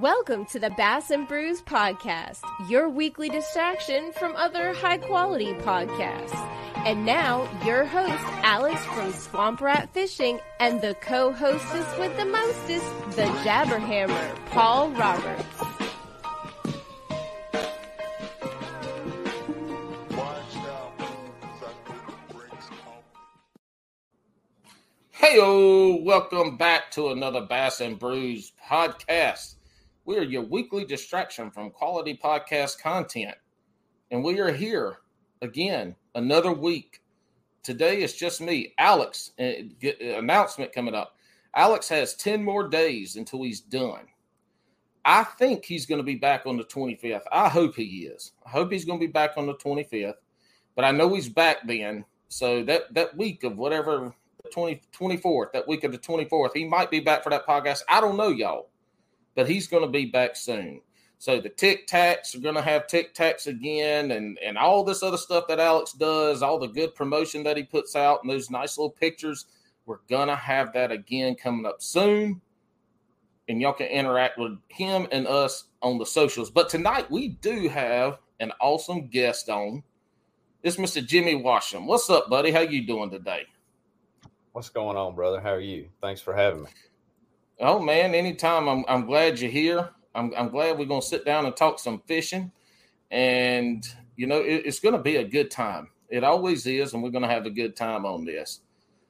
Welcome to the Bass and Brews podcast, your weekly distraction from other high quality podcasts. And now, your host, Alex from Swamp Rat Fishing, and the co hostess with the mostest, the Jabberhammer, Paul Roberts. Hey, welcome back to another Bass and Brews podcast. We are your weekly distraction from quality podcast content. And we are here again, another week. Today is just me, Alex. Uh, announcement coming up. Alex has 10 more days until he's done. I think he's going to be back on the 25th. I hope he is. I hope he's going to be back on the 25th. But I know he's back then. So that that week of whatever 20, 24th, that week of the 24th, he might be back for that podcast. I don't know, y'all but he's going to be back soon. So the TikToks are going to have TikToks again, and and all this other stuff that Alex does, all the good promotion that he puts out, and those nice little pictures. We're gonna have that again coming up soon, and y'all can interact with him and us on the socials. But tonight we do have an awesome guest on. It's Mr. Jimmy Washam. What's up, buddy? How you doing today? What's going on, brother? How are you? Thanks for having me. Oh man, anytime. I'm I'm glad you're here. I'm I'm glad we're gonna sit down and talk some fishing, and you know it, it's gonna be a good time. It always is, and we're gonna have a good time on this.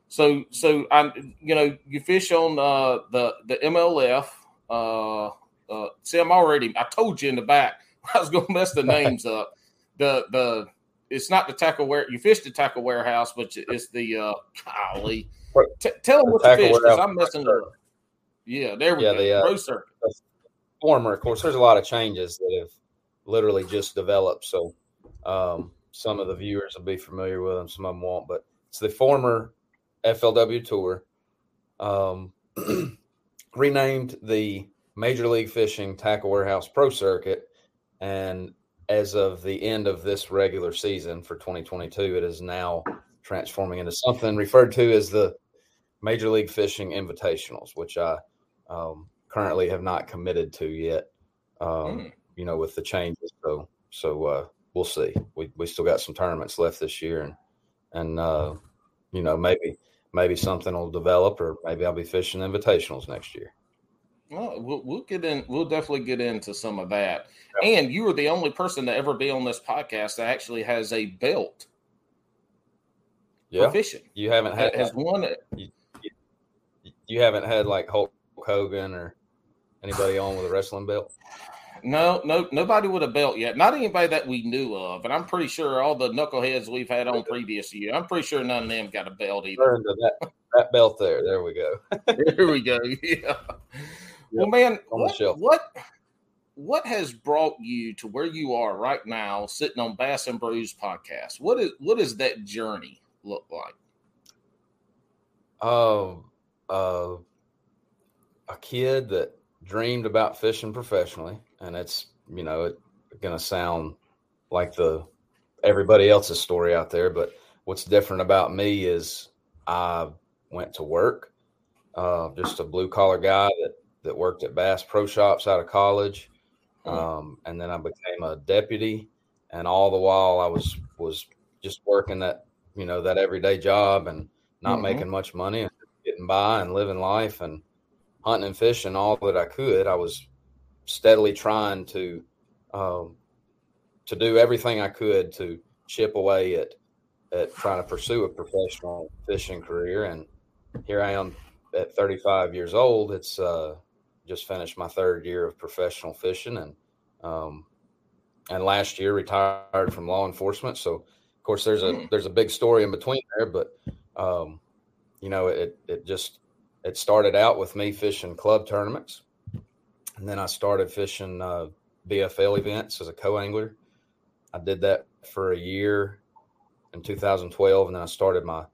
So so I you know you fish on uh, the the MLF. Uh, uh, see, I'm already. I told you in the back I was gonna mess the names up. The the it's not the tackle where you fish the tackle warehouse, but it's the uh, golly. T- tell them what the fish because I'm messing up. Yeah, there we yeah, go. The, uh, Pro Circuit. Former, of course, there's a lot of changes that have literally just developed. So um, some of the viewers will be familiar with them, some of them won't. But it's the former FLW Tour, um, renamed the Major League Fishing Tackle Warehouse Pro Circuit, and as of the end of this regular season for 2022, it is now transforming into something referred to as the Major League Fishing Invitationals, which I um, currently have not committed to yet. Um, mm. You know, with the changes, so so uh, we'll see. We we still got some tournaments left this year, and and uh, you know maybe maybe something will develop, or maybe I'll be fishing invitationals next year. Well, we'll, we'll get in. We'll definitely get into some of that. Yeah. And you are the only person to ever be on this podcast that actually has a belt. Yeah, fishing. You haven't had has it. You, you, you haven't had like Hulk Hogan or anybody on with a wrestling belt? No, no, nobody with a belt yet. Not anybody that we knew of, and I'm pretty sure all the knuckleheads we've had on previous year. I'm pretty sure none of them got a belt either. That, that belt there. There we go. there we go. Yeah. Yep. Well, man, what, what what has brought you to where you are right now, sitting on Bass and Brews podcast? What is what does that journey look like? Oh, uh, uh, a kid that dreamed about fishing professionally, and it's you know it going to sound like the everybody else's story out there, but what's different about me is I went to work, uh, just a blue collar guy that that worked at Bass Pro Shops out of college, hmm. um, and then I became a deputy, and all the while I was was just working that you know that everyday job and not mm-hmm. making much money and getting by and living life and hunting and fishing all that I could. I was steadily trying to um, to do everything I could to chip away at at trying to pursue a professional fishing career. And here I am at 35 years old. It's uh, just finished my third year of professional fishing, and um, and last year retired from law enforcement. So of course there's a hmm. there's a big story in between there, but um, you know it it just it started out with me fishing club tournaments, and then I started fishing uh, BFL events as a co-angler. I did that for a year in 2012, and then I started my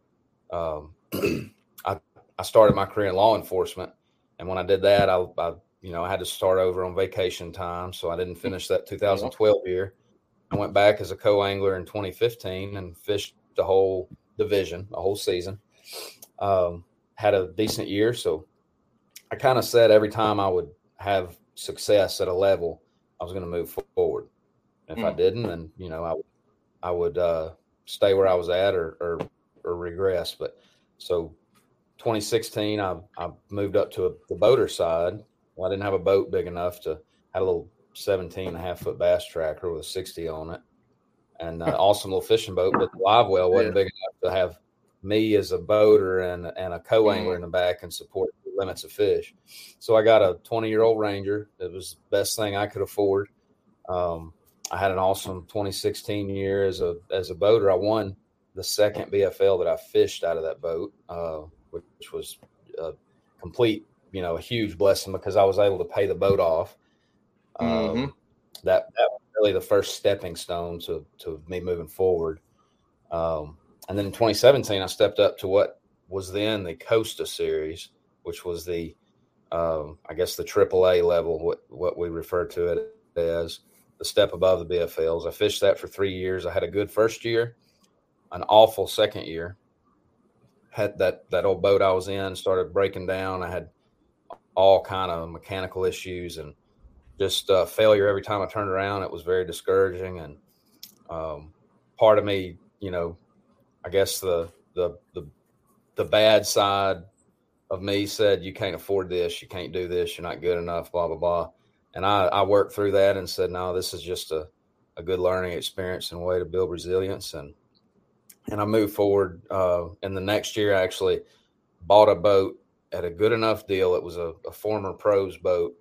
um, I, I started my career in law enforcement. And when I did that, I, I you know I had to start over on vacation time, so I didn't finish that 2012 year. I went back as a co-angler in 2015 and fished the whole division, a whole season. Um, had a decent year. So I kind of said every time I would have success at a level, I was going to move forward. If mm. I didn't, then you know I I would uh, stay where I was at or, or or regress. But so 2016, I I moved up to a, the boater side. Well, I didn't have a boat big enough to had a little 17 and a half foot bass tracker with a 60 on it and uh, awesome little fishing boat, but the live well wasn't yeah. big enough to have me as a boater and, and a co angler mm-hmm. in the back and support the limits of fish. So I got a 20 year old Ranger. It was the best thing I could afford. Um, I had an awesome 2016 year as a as a boater. I won the second BFL that I fished out of that boat, uh, which was a complete, you know, a huge blessing because I was able to pay the boat off. Um, mm-hmm. That that was really the first stepping stone to to me moving forward. Um, and then in 2017, I stepped up to what was then the Costa Series, which was the, um, I guess, the AAA level, what what we refer to it as the step above the BFLs. I fished that for three years. I had a good first year, an awful second year. Had that that old boat I was in started breaking down. I had all kind of mechanical issues and just uh, failure every time I turned around. It was very discouraging, and um, part of me, you know, I guess the the the the bad side of me said, "You can't afford this. You can't do this. You're not good enough." Blah blah blah. And I I worked through that and said, "No, this is just a a good learning experience and way to build resilience." And and I moved forward. Uh, and the next year, I actually bought a boat at a good enough deal. It was a, a former pros boat,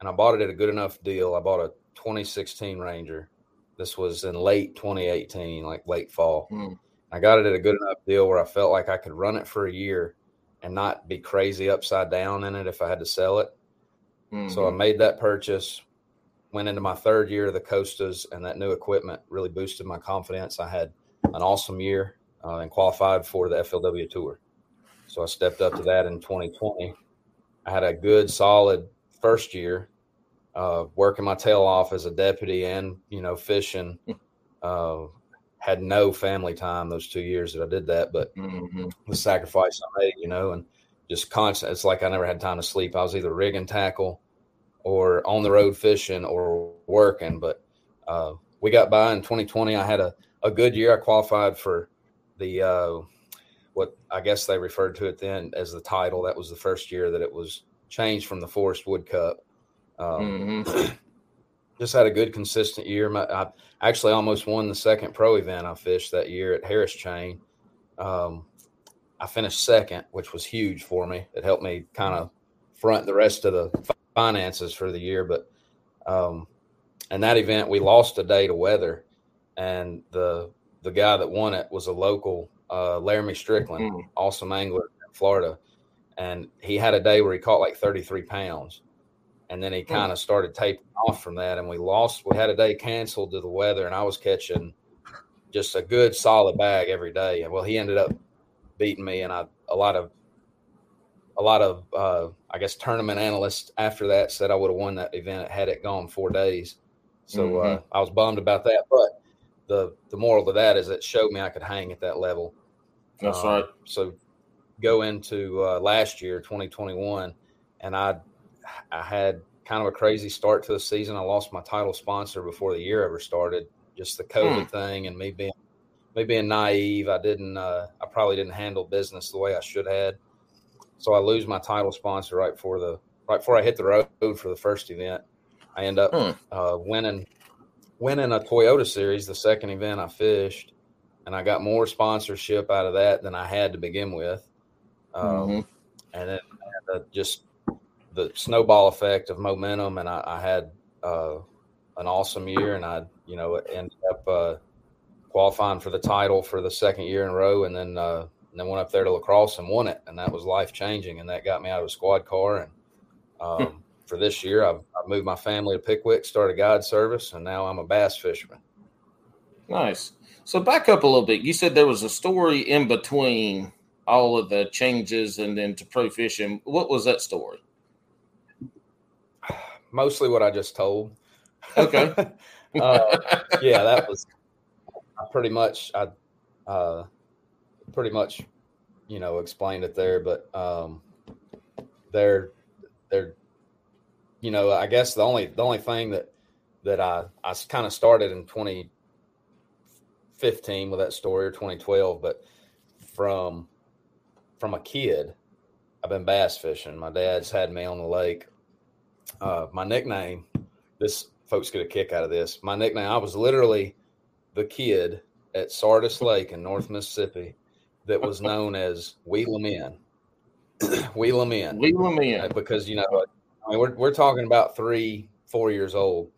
and I bought it at a good enough deal. I bought a 2016 Ranger. This was in late 2018, like late fall. Mm. I got it at a good enough deal where I felt like I could run it for a year and not be crazy upside down in it if I had to sell it. Mm-hmm. So I mm-hmm. made that purchase, went into my third year of the Costas, and that new equipment really boosted my confidence. I had an awesome year uh, and qualified for the FLW Tour. So I stepped up to that in 2020. I had a good, solid first year, uh, working my tail off as a deputy and you know fishing. Uh, had no family time those two years that I did that, but mm-hmm. the sacrifice I made, you know, and just constant. It's like I never had time to sleep. I was either rigging tackle or on the road fishing or working. But uh, we got by in 2020. I had a, a good year. I qualified for the uh, what I guess they referred to it then as the title. That was the first year that it was changed from the Forrest Wood Cup. Um, mm-hmm. just had a good consistent year. My, I actually almost won the second pro event I fished that year at Harris Chain. Um, I finished second, which was huge for me. It helped me kind of front the rest of the finances for the year. But um, and that event we lost a day to weather, and the the guy that won it was a local uh, Laramie Strickland, mm-hmm. awesome angler in Florida, and he had a day where he caught like 33 pounds and then he kind of started tapering off from that and we lost we had a day canceled to the weather and i was catching just a good solid bag every day and well he ended up beating me and i a lot of a lot of uh, i guess tournament analysts after that said i would have won that event had it gone four days. So uh, mm-hmm. uh, i was bummed about that but the the moral to that is it showed me i could hang at that level. That's um, right. so go into uh, last year 2021 and i I had kind of a crazy start to the season. I lost my title sponsor before the year ever started. Just the COVID hmm. thing and me being me being naive. I didn't. Uh, I probably didn't handle business the way I should had. So I lose my title sponsor right before the right before I hit the road for the first event. I end up hmm. uh, winning winning a Toyota Series, the second event I fished, and I got more sponsorship out of that than I had to begin with. Um, mm-hmm. And then just the snowball effect of momentum, and I, I had uh, an awesome year, and I you know ended up uh, qualifying for the title for the second year in a row, and then uh, and then went up there to La Crosse and won it, and that was life changing, and that got me out of a squad car, and um, hmm. for this year I've, I've moved my family to Pickwick, started guide service, and now I'm a bass fisherman. Nice. So back up a little bit. You said there was a story in between all of the changes and then to pro fishing. What was that story? Mostly what I just told. Okay. uh, yeah, that was pretty much I uh, pretty much you know explained it there, but um, they're they're you know, I guess the only the only thing that that I I kind of started in 2015 with that story or 2012, but from from a kid, I've been bass fishing. My dad's had me on the lake. Uh, my nickname, this folks get a kick out of this. My nickname, I was literally the kid at Sardis Lake in North Mississippi that was known as Wheel 'em In. Wheel 'em In. Wheel 'em In. Because, you know, I mean, we're, we're talking about three, four years old.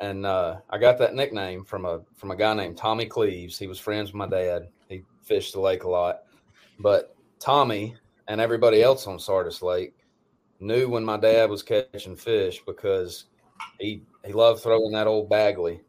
And uh, I got that nickname from a from a guy named Tommy Cleaves. He was friends with my dad. He fished the lake a lot. But Tommy and everybody else on Sardis Lake knew when my dad was catching fish because he he loved throwing that old Bagley.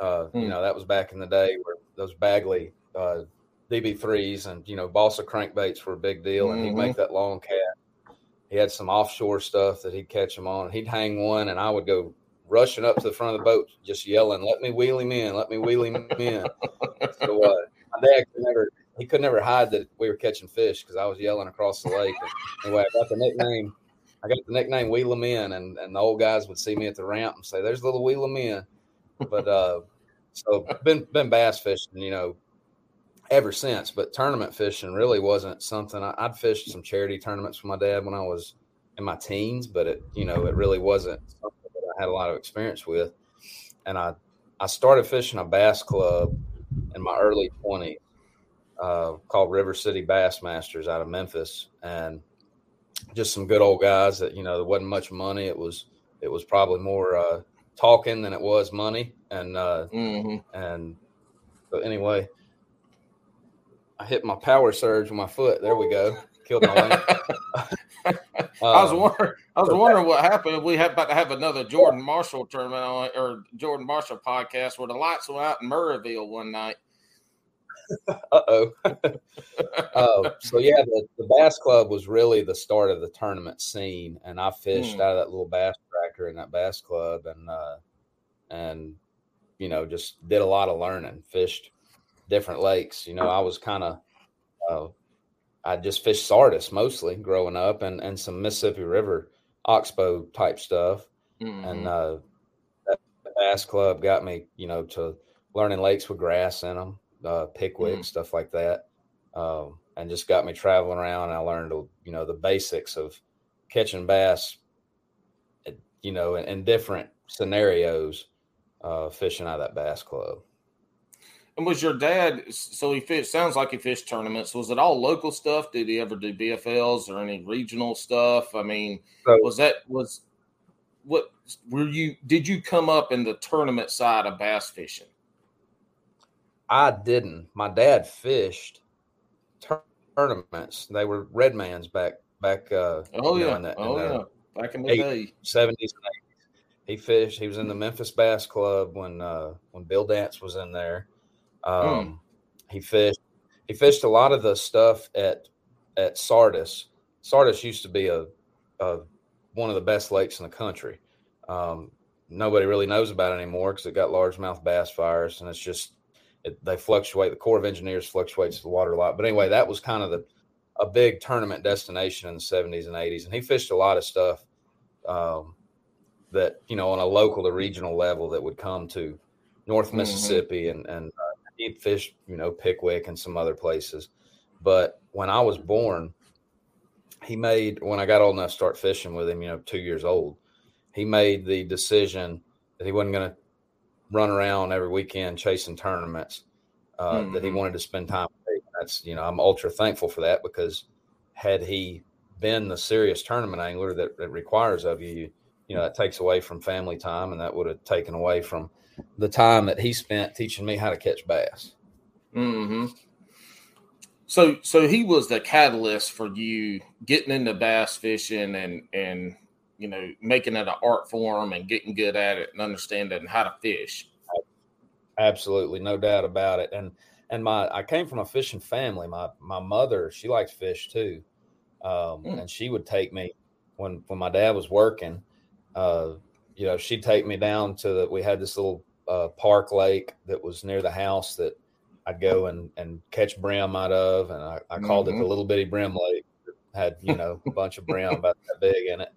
Uh, You know, that was back in the day where those Bagley uh, DB3s and, you know, balsa crankbaits were a big deal. And he'd make that long cat. He had some offshore stuff that he'd catch him on. He'd hang one, and I would go rushing up to the front of the boat, just yelling, "Let me wheel him in! Let me wheel him in!" so uh, my dad could never he could never hide that we were catching fish because I was yelling across the lake. And anyway, I got the nickname. I got the nickname Wheel 'em In, and, and the old guys would see me at the ramp and say, "There's little Wheel 'em In." But uh, so been been bass fishing, you know, ever since. But tournament fishing really wasn't something I, I'd fished some charity tournaments with my dad when I was in my teens, but it you know it really wasn't something that I had a lot of experience with. And I I started fishing a bass club in my early twenties uh, called River City Bassmasters out of Memphis, and just some good old guys that you know there wasn't much money. It was it was probably more uh, talking than it was money, and uh, Mm-hmm. and but anyway, I hit my power surge with my foot. There we go, killed my link. I was Um, wondering. I was wondering what happened if we had about to have another Jordan Marshall tournament on, or Jordan Marshall podcast where the lights went out in Murrayville one night. Uh-oh. uh So yeah, the, the bass club was really the start of the tournament scene, and I fished Hmm. out of that little bass tracker in that bass club, and uh, and you know just did a lot of learning, fished different lakes. You know, I was kind of uh, I just fished Sardis mostly growing up, and and some Mississippi River oxbow type stuff Mhm. and uh, that bass club got me, you know, to learning lakes with grass in them, uh, pickwick, Mm. stuff like that, um, and just got me traveling around. And I learned, you know, the basics of catching bass, eh, you know, in, in different scenarios, uh, fishing out of that bass club. And was your dad? So he fished. Sounds like he fished tournaments. Was it all local stuff? Did he ever do BFLs or any regional stuff? I mean, So- was that was what were you? Did you come up in the tournament side of bass fishing? I didn't. My dad fished tournaments. They were Red Man's back back. Uh, Oh yeah, the- oh yeah, back in the Eight. day. seventies and eighties. He fished. He was in the Memphis Bass Club when uh, when Bill Dance was in there. Um, He fished. He fished a lot of the stuff at at Sardis. Sardis used to be a, a one of the best lakes in the country. Um, nobody really knows about it anymore because it got largemouth bass virus, and it's just it, they fluctuate. The Corps of Engineers fluctuates the water a lot. But anyway, that was kind of the a big tournament destination in the seventies and eighties, and he fished a lot of stuff um, that you know on a local to regional level that would come to North Mhm. Mississippi and and uh, he fished you know Pickwick and some other places. But when I was born, he made when I got old enough to start fishing with him, you know, two years old, he made the decision that he wasn't going to run around every weekend chasing tournaments. Uh, That he Mhm. wanted to spend time. With. That's you know I'm ultra thankful for that because had he been the serious tournament angler that it requires of you, you know, that takes away from family time, and that would have taken away from the time that he spent teaching me how to catch bass. Mm-hmm. So, so he was the catalyst for you getting into bass fishing and and you know making it an art form and getting good at it and understanding how to fish. Absolutely, no doubt about it. And and my I came from a fishing family. My my mother, she likes fish too, um, Mm. and she would take me when when my dad was working. Uh, you know, she'd take me down to the. We had this little uh, park lake that was near the house that I'd go and and catch brim out of, and I, I called it the Mhm. little bitty brim lake. It had you know a bunch of brim about that big in it.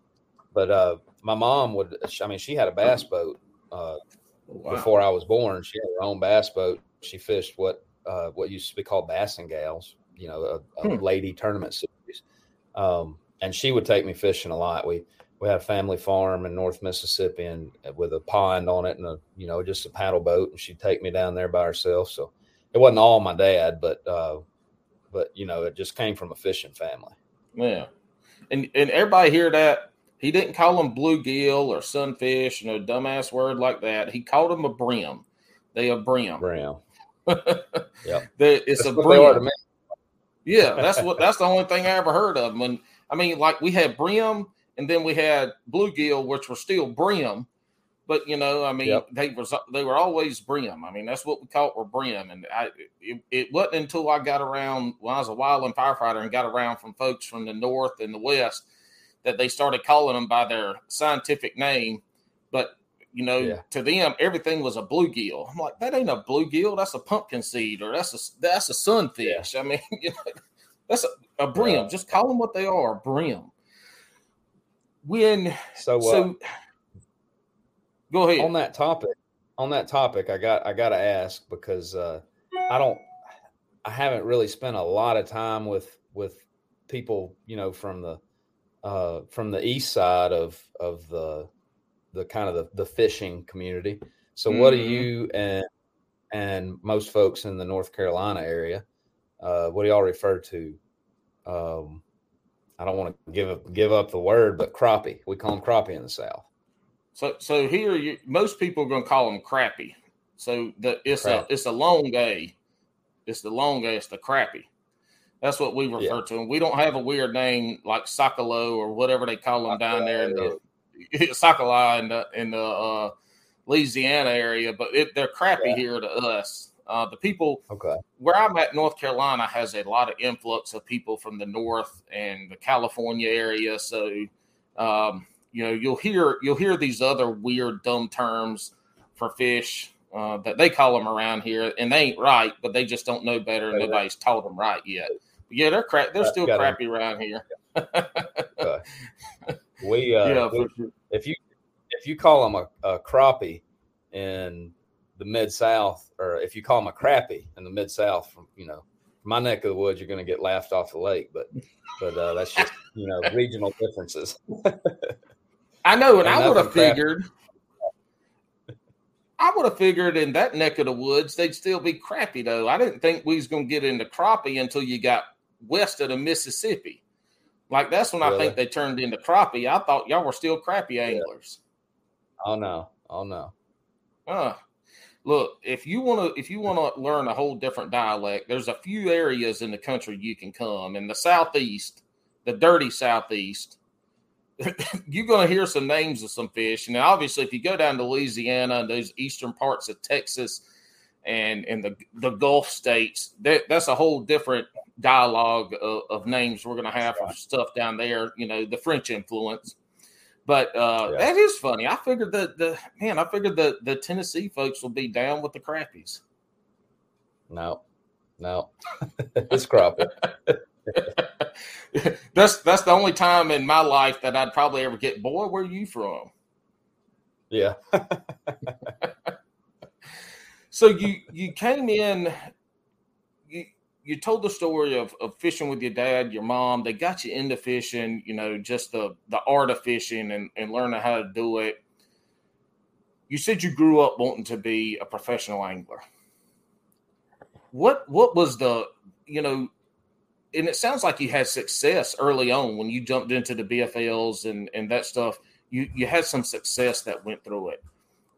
But uh, my mom would. I mean, she had a bass boat uh, wow. before I was born. She had her own bass boat. She fished what uh, what used to be called Bass and Gals. You know, a, a hmm. lady tournament series. Um, and she would take me fishing a lot. We we had a family farm in North Mississippi and uh, with a pond on it and a you know just a paddle boat, and she'd take me down there by herself. So it wasn't all my dad, but uh, but you know it just came from a fishing family. Yeah, and and everybody hear that he didn't call them bluegill or sunfish, you know, dumbass word like that. He called them a brim. They a brim. Brim. yeah, it's that's a brim. Yeah, that's what that's the only thing I ever heard of. them. And I mean, like we had brim and then we had bluegill, which were still brim. But you know, I mean, yep. they was they were always brim. I mean, that's what we caught were brim. And I it, it wasn't until I got around when I was a wildland firefighter and got around from folks from the north and the west that they started calling them by their scientific name. But you know, yeah. to them, everything was a bluegill. I'm like, that ain't a bluegill. That's a pumpkin seed, or that's a that's a sunfish. Yeah. I mean, you know, that's a, a brim. Yeah. Just call them what they are, brim when so, uh, so go ahead on that topic on that topic i got i gotta ask because uh i don't i haven't really spent a lot of time with with people you know from the uh from the east side of of the the kind of the, the fishing community so mm-hmm. what do you and and most folks in the north carolina area uh what do y'all refer to um I don't want to give up give up the word, but crappie. We call them crappie in the South. So so here you, most people are going to call them crappie. So the it's a it's a long A. It's the long A. It's the crappie. That's what we refer yeah. to them. We don't have a weird name like Socalo or whatever they call them down there in the Socala in the in the uh, Louisiana area, but it, they're crappy yeah. here to us. Uh, the people okay. where I'm at, North Carolina, has a lot of influx of people from the north and the California area. So, um, you know, you'll hear you'll hear these other weird, dumb terms for fish uh, that they call them around here, and they ain't right, but they just don't know better. and Nobody's taught them right yet. But yeah, they're crap. They're still crappy around here. we, uh, yeah, we, sure. if you if you call them a, a crappie and the mid south, or if you call them a crappie in the mid south, from you know my neck of the woods, you're going to get laughed off the lake. But but uh, that's just you know regional differences. I know, and, and I would have figured. I would have figured in that neck of the woods they'd still be crappy though. I didn't think we was going to get into crappie until you got west of the Mississippi. Like that's when really? I think they turned into crappie. I thought y'all were still crappie anglers. Yeah. Oh no! Oh no! Uh, look if you want to if you want to learn a whole different dialect there's a few areas in the country you can come in the southeast the dirty southeast you're going to hear some names of some fish and obviously if you go down to louisiana and those eastern parts of texas and and the the gulf states that, that's a whole different dialogue of, of names we're going to have for stuff down there you know the french influence but uh, yeah. that is funny. I figured that the man, I figured that the Tennessee folks will be down with the crappies. No, no, it's crappie. that's that's the only time in my life that I'd probably ever get. Boy, where are you from? Yeah. so you you came in you you told the story of, of fishing with your dad, your mom. They got you into fishing, you know, just the the art of fishing and, and learning how to do it. You said you grew up wanting to be a professional angler. What what was the you know, and it sounds like you had success early on when you jumped into the BFLs and and that stuff. You you had some success that went through it,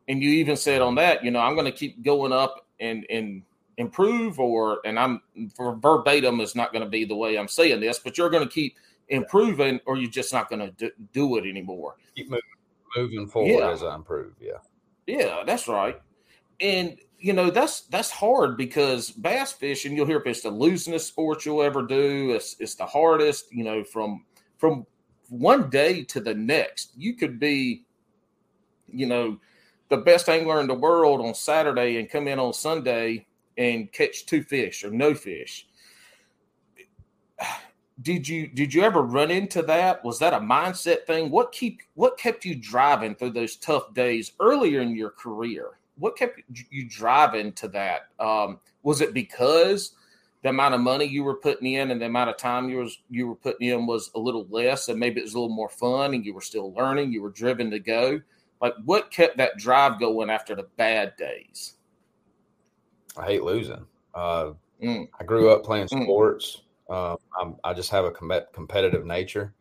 and you even said on that, you know, I'm going to keep going up and and improve or and i'm for verbatim is not going to be the way i'm saying this but you're going to keep improving or you're just not going to do, do, it anymore. Keep moving, moving forward yeah. as i improve yeah. Yeah that's right. And you know that's that's hard because bass fishing you'll hear if it's the losingest sport you'll ever do it's it's the hardest you know from from one day to the next you could be you know the best angler in the world on saturday and come in on sunday and catch two fish or no fish. did you did you ever run into that? Was that a mindset thing? What keep what kept you driving through those tough days earlier in your career? What kept you driving to that? Um, was it because the amount of money you were putting in and the amount of time you was you were putting in was a little less, and maybe it was a little more fun, and you were still learning, you were driven to go. Like, what kept that drive going after the bad days? I hate losing. Uh, mm. I grew up playing mm. sports. Mm. i just have a com- competitive nature,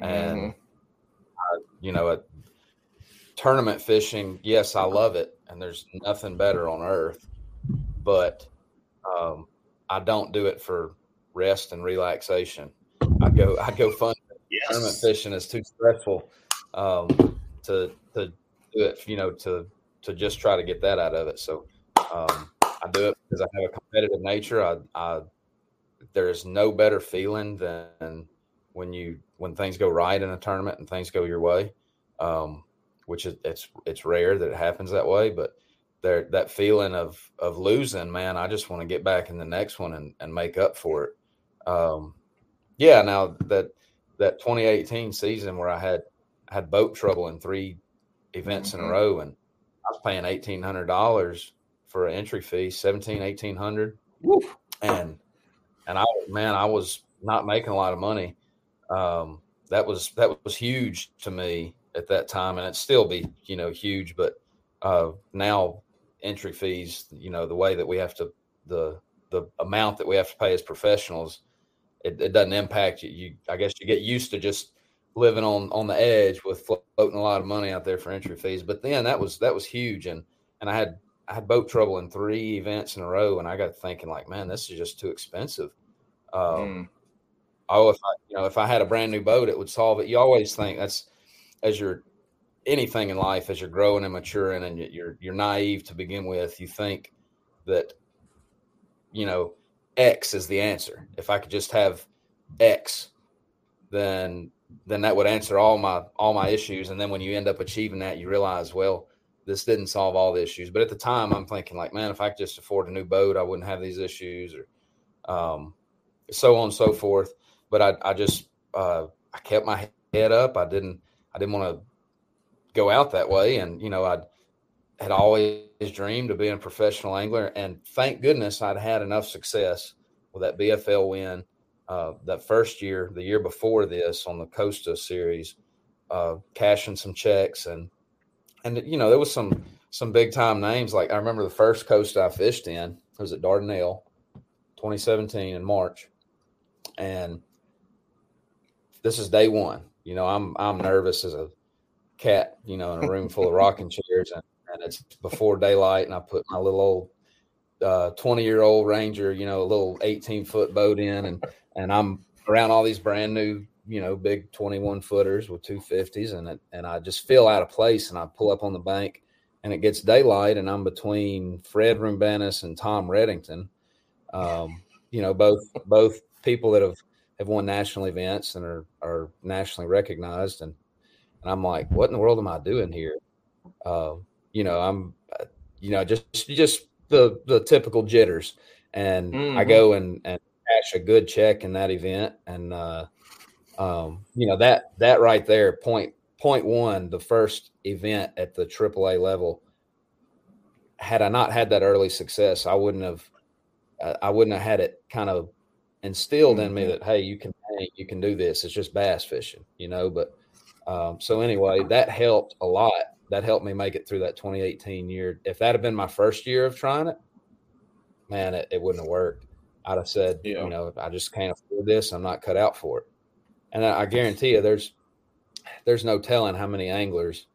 and mm-hmm. I, you know, a, tournament fishing. Yes, I love it, and there's nothing better on earth. But um, I don't do it for rest and relaxation. I go I go fun. Yes. Tournament fishing is too stressful um, to to do it. You know to to just try to get that out of it. So um, I do it because I have a competitive nature. I, I there is no better feeling than when you when things go right in a tournament and things go your way. Um, which is it's it's rare that it happens that way, but there that feeling of of losing, man, I just want to get back in the next one and, and make up for it. Um, yeah, now that that 2018 season where I had had boat trouble in three events mm-hmm. in a mm-hmm. row and I was paying eighteen hundred dollars for an entry fee, 17, 1800. And and I man, I was not making a lot of money. Um, that was that was huge to me at that time, and it'd still be you know huge. But uh, now entry fees, you know, the way that we have to the the amount that we have to pay as professionals, it, it doesn't impact you. You, I guess, you get used to just living on on the edge with floating a lot of money out there for entry fees. But then that was that was huge, and and I had I had boat trouble in three events in a row, and I got thinking like, man, this is just too expensive. Um, mm. Oh, if I you know if I had a brand new boat, it would solve it. You always think that's as you're anything in life as you're growing and maturing and you're you're naive to begin with you think that you know x is the answer. If i could just have x then then that would answer all my all my issues. And then when you end up achieving that you realize well this didn't solve all the issues. But at the time i'm thinking like man if i could just afford a new boat i wouldn't have these issues or um, so on and so forth. But i, I just uh, i kept my head up. I didn't i didn't want to go out that way. And, you know, I had always dreamed of being a professional angler. And thank goodness I'd had enough success with that BFL win uh, that first year, the year before this on the Costa series, uh, cashing some checks. And, and, you know, there was some, some big time names. Like I remember the first Costa I fished in was at Dardanelle, 2017 in March. And this is day one. You know, I'm I'm nervous as a cat, you know, in a room full of rocking chairs, and, and it's before daylight, and I put my little old uh, 20 year old Ranger, you know, a little 18 foot boat in, and and I'm around all these brand new, you know, big 21 footers with 250s, and it, and I just feel out of place, and I pull up on the bank, and it gets daylight, and I'm between Fred Roumbanis and Tom Redington, um, you know, both both people that have have won national events and are are nationally recognized, and and I'm like, what in the world am I doing here? Uh, you know, I'm, uh, you know, just just the the typical jitters, and mm-hmm. I go and and cash a good check in that event, and uh, um, you know that that right there, point point one, the first event at the AAA level. Had I not had that early success, I wouldn't have, uh, I wouldn't have had it kind of instilled in me mm-hmm. that hey, you can you can do this. It's just bass fishing, you know. But um, so anyway, that helped a lot. That helped me make it through that 2018 year. If that had been my first year of trying it, man, it, it wouldn't have worked. I'd have said, yeah. you know, I just can't afford this. I'm not cut out for it. And I, I guarantee you, there's there's no telling how many anglers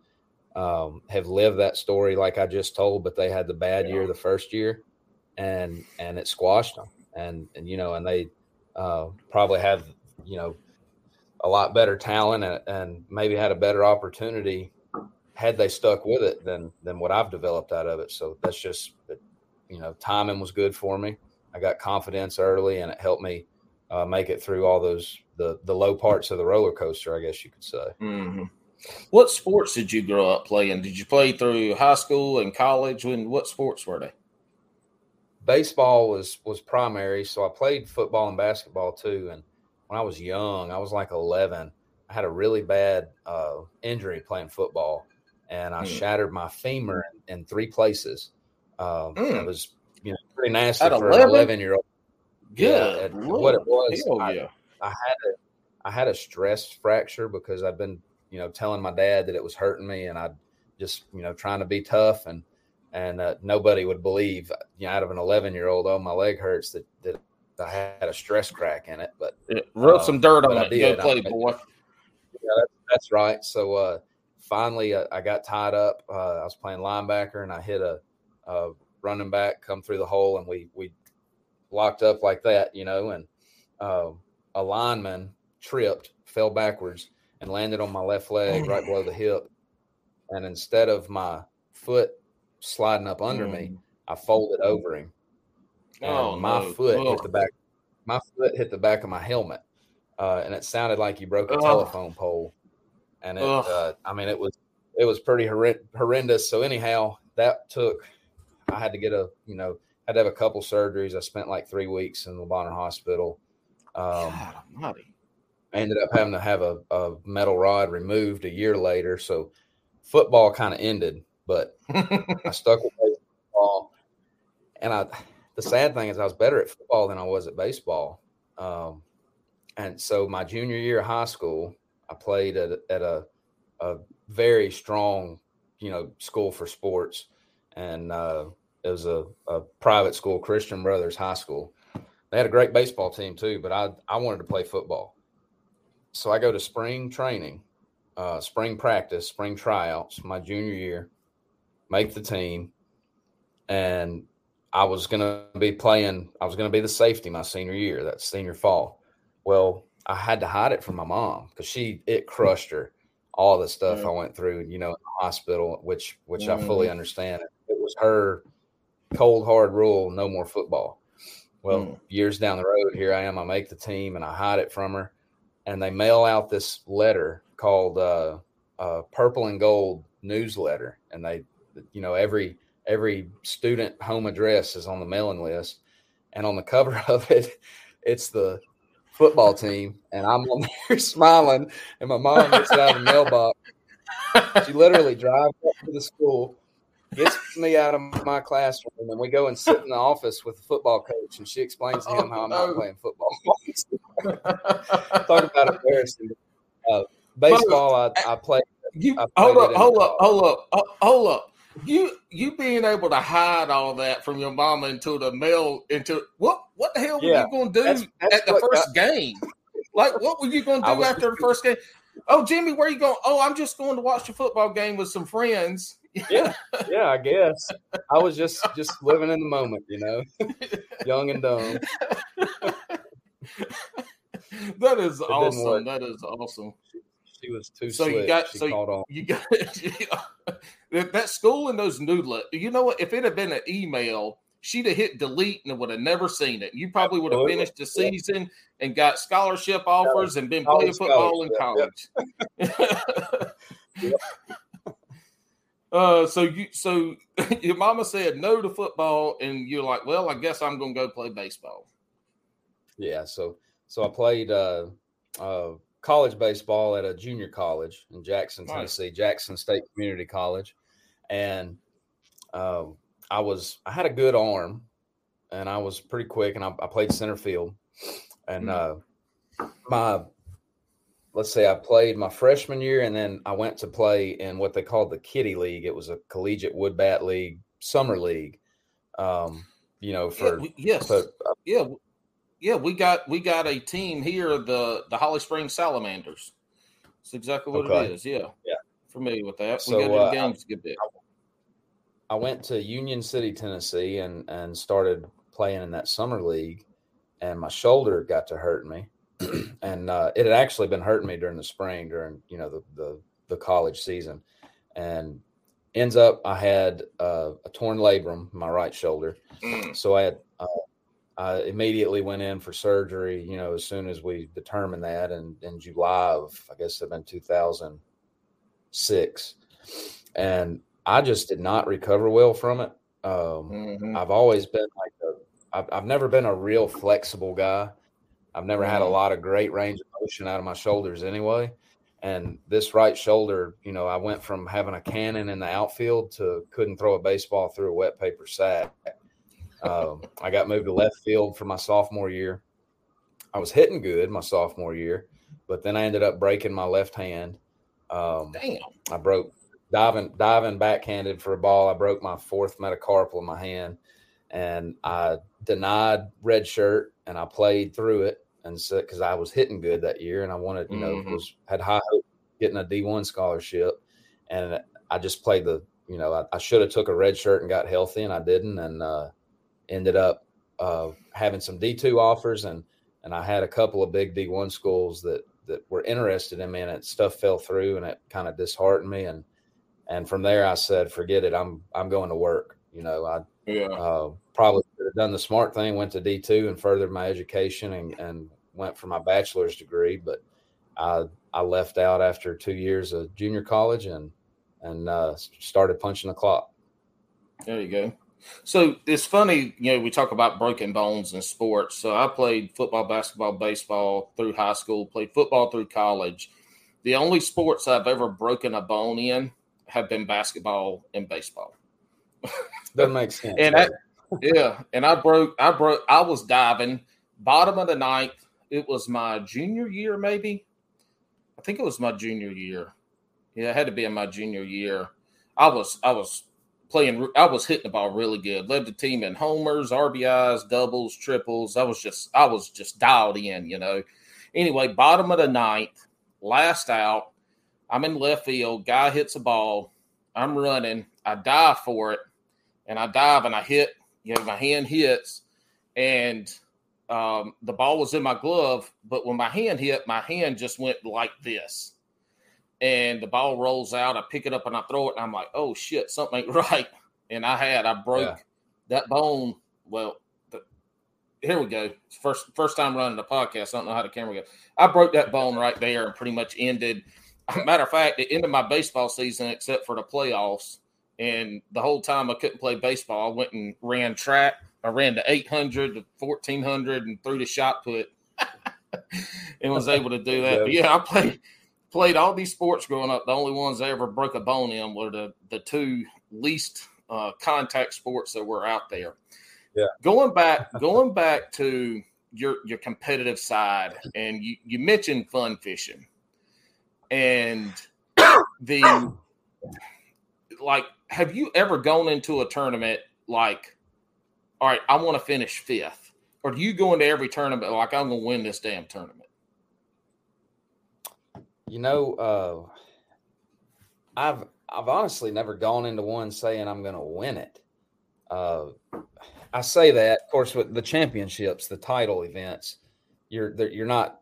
um, have lived that story like I just told, but they had the bad yeah. year the first year, and and it squashed them. And and you know, and they uh, probably have you know a lot better talent and, and maybe had a better opportunity had they stuck with it than than what I've developed out of it. So that's just you know timing was good for me. I got confidence early, and it helped me uh, make it through all those the the low parts of the roller coaster, I guess you could say. Mm-hmm. What sports did you grow up playing? Did you play through high school and college? When what sports were they? Baseball was was primary, so I played football and basketball too, and when I was young. I was like 11. I had a really bad uh, injury playing football, and I mm. shattered my femur in, in three places. Um, mm. It was you know pretty nasty At for 11? an 11 year old. Yeah, what it was, I, yeah. I had a I had a stress fracture because I'd been you know telling my dad that it was hurting me, and I just you know trying to be tough and and uh, nobody would believe you know out of an 11 year old oh my leg hurts that that I had a stress crack in it, but yeah, rub uh, some dirt on it. Go play, boy. Yeah, that's, that's right. So uh, finally, uh, I got tied up. Uh, I was playing linebacker, and I hit a, a, running back come through the hole, and we we locked up like that, you know. And uh, a lineman tripped, fell backwards, and landed on my left leg right below the hip. And instead of my foot sliding up under mm. me, I folded over him and oh, my no. foot oh. hit the back. My foot hit the back of my helmet, uh, and it sounded like you broke a oh. telephone pole. And it, uh, I mean, it was it was pretty horrendous. So anyhow, that took. I had to get a you know had to have a couple surgeries. I spent like three weeks in the Bonheur Hospital. Um, God I ended up having to have a, a metal rod removed a year later. So football kind of ended, but I stuck with baseball, and I the sad thing is I was better at football than I was at baseball. Um, and so my junior year of high school, I played at, at a, a very strong, you know, school for sports. And uh, it was a, a private school, Christian Brothers High School. They had a great baseball team too, but I, I wanted to play football. So I go to spring training, uh, spring practice, spring tryouts, my junior year, make the team. And I was going to be playing, I was going to be the safety my senior year, that senior fall. Well, I had to hide it from my mom because she, it crushed her. All the stuff yeah. I went through, you know, in the hospital, which, which mm-hmm. I fully mm-hmm. understand. It was her cold, hard rule no more football. Well, mm. years down the road, here I am. I make the team and I hide it from her. And they mail out this letter called uh, uh, Purple and Gold newsletter. And they, you know, every, every student home address is on the mailing list, and on the cover of it, it's the football team, and I'm on there smiling, and my mom gets out of the mailbox. She literally drives up to the school, gets me out of my classroom, and we go and sit in the office with the football coach, and she explains to him how I'm not playing football. Talk about embarrassing. Uh, baseball, I, I played. You, I hold up, hold up, hold up, hold up you you being able to hide all that from your mama into the mail into what what the hell were yeah, you going to do that's, that's at the first uh, game? Like what were you going to do after the first game? Oh, Jimmy, where you going? Oh, I'm just going to watch the football game with some friends. yeah, yeah, I guess I was just just living in the moment, you know, young and dumb. that is awesome. That is awesome she was too. So slick. you got she so you, you got that school and those noodle. You know what? If it had been an email, she'd have hit delete and would have never seen it. You probably would have finished the season and got scholarship offers and been playing football in college. uh, so you so your mama said no to football, and you're like, well, I guess I'm gonna go play baseball. Yeah. So so I played. uh uh college baseball at a junior college in Jackson, Tennessee, nice. Jackson State Community College, and um, I was I had a good arm, and I was pretty quick, and I, I played center field, and mm. uh, my let's say I played my freshman year, and then I went to play in what they called the Kitty League. It was a collegiate wood bat league, summer league. Um, you know, for yeah, yes, uh, yeah, yeah, we got we got a team here, the the Holly Springs Salamanders. That's exactly what okay. it is. Yeah, yeah, familiar with that. So, we got uh, games a good bit. I went to Union City, Tennessee, and and started playing in that summer league, and my shoulder got to hurt me, and uh, it had actually been hurting me during the spring, during you know the the, the college season, and ends up I had uh, a torn labrum in my right shoulder, mm. so I had uh, I immediately went in for surgery, you know, as soon as we determined that and in July of, I guess, it been 2006. And I just did not recover well from it. Um, mm-hmm. I've always been like a, I've, I've never been a real flexible guy. I've never had a Mhm. lot of great range of motion out of my shoulders anyway. And this right shoulder, you know, I went from having a cannon in the outfield to couldn't throw a baseball through a wet paper sack. Um, I got moved to left field for my sophomore year. I was hitting good my sophomore year, but then I ended up breaking my left hand. Um, Damn. I broke diving diving backhanded for a ball. I broke my fourth metacarpal in my hand, and I denied red shirt, and I played through it, and so because I was hitting good that year, and I wanted, you know, Mhm. was had high hope getting a D one scholarship, and I just played the, you know, I, I should have took a red shirt and got healthy, and I didn't, and uh, ended up uh, having some D two offers, and and I had a couple of big D one schools that that were interested in me, and it, stuff fell through, and it kind of disheartened me, and and from there I said, forget it, I'm I'm going to work. You know, I Yeah. uh, probably could have done the smart thing, went to D two and furthered my education, and, and went for my bachelor's degree, but I I left out after two years of junior college and and uh, started punching the clock. There you go. So it's funny, you know, we talk about broken bones in sports. So I played football, basketball, baseball through high school, played football through college. The only sports I've ever broken a bone in have been basketball and baseball. that makes sense. And I- Yeah, and I broke. I broke. I was diving bottom of the ninth. It was my junior year, maybe. I think it was my junior year. Yeah, it had to be in my junior year. I was. I was playing. I was hitting the ball really good. Led the team in homers, RBIs, doubles, triples. I was just. I was just dialed in. You know. Anyway, bottom of the ninth, last out. I'm in left field. Guy hits a ball. I'm running. I dive for it, and I dive and I hit you know, my hand hits and um, the ball was in my glove, but when my hand hit, my hand just went like this. And the ball rolls out. I pick it up and I throw it, and I'm like, oh shit, something ain't right. And I had, I broke Yeah. that bone. Well, the, here we go. First, first time running the podcast. I don't know how the camera goes. I broke that bone right there and pretty much ended. Matter of fact, it ended my baseball season except for the playoffs. And the whole time I couldn't play baseball, I went and ran track. I ran the 800, the 1400, and threw the shot put, and was able to do that. But yeah, I played played all these sports growing up. The only ones I ever broke a bone in were the the two least uh, contact sports that were out there. Yeah. Going back, going back to your your competitive side, and you you mentioned fun fishing, and the like have you ever gone into a tournament like all right i want to finish fifth or do you go into every tournament like i'm gonna win this damn tournament You know, uh, I've I've honestly never gone into one saying I'm to win it. Uh, I say that, of course, with the championships, the title events, you're you're not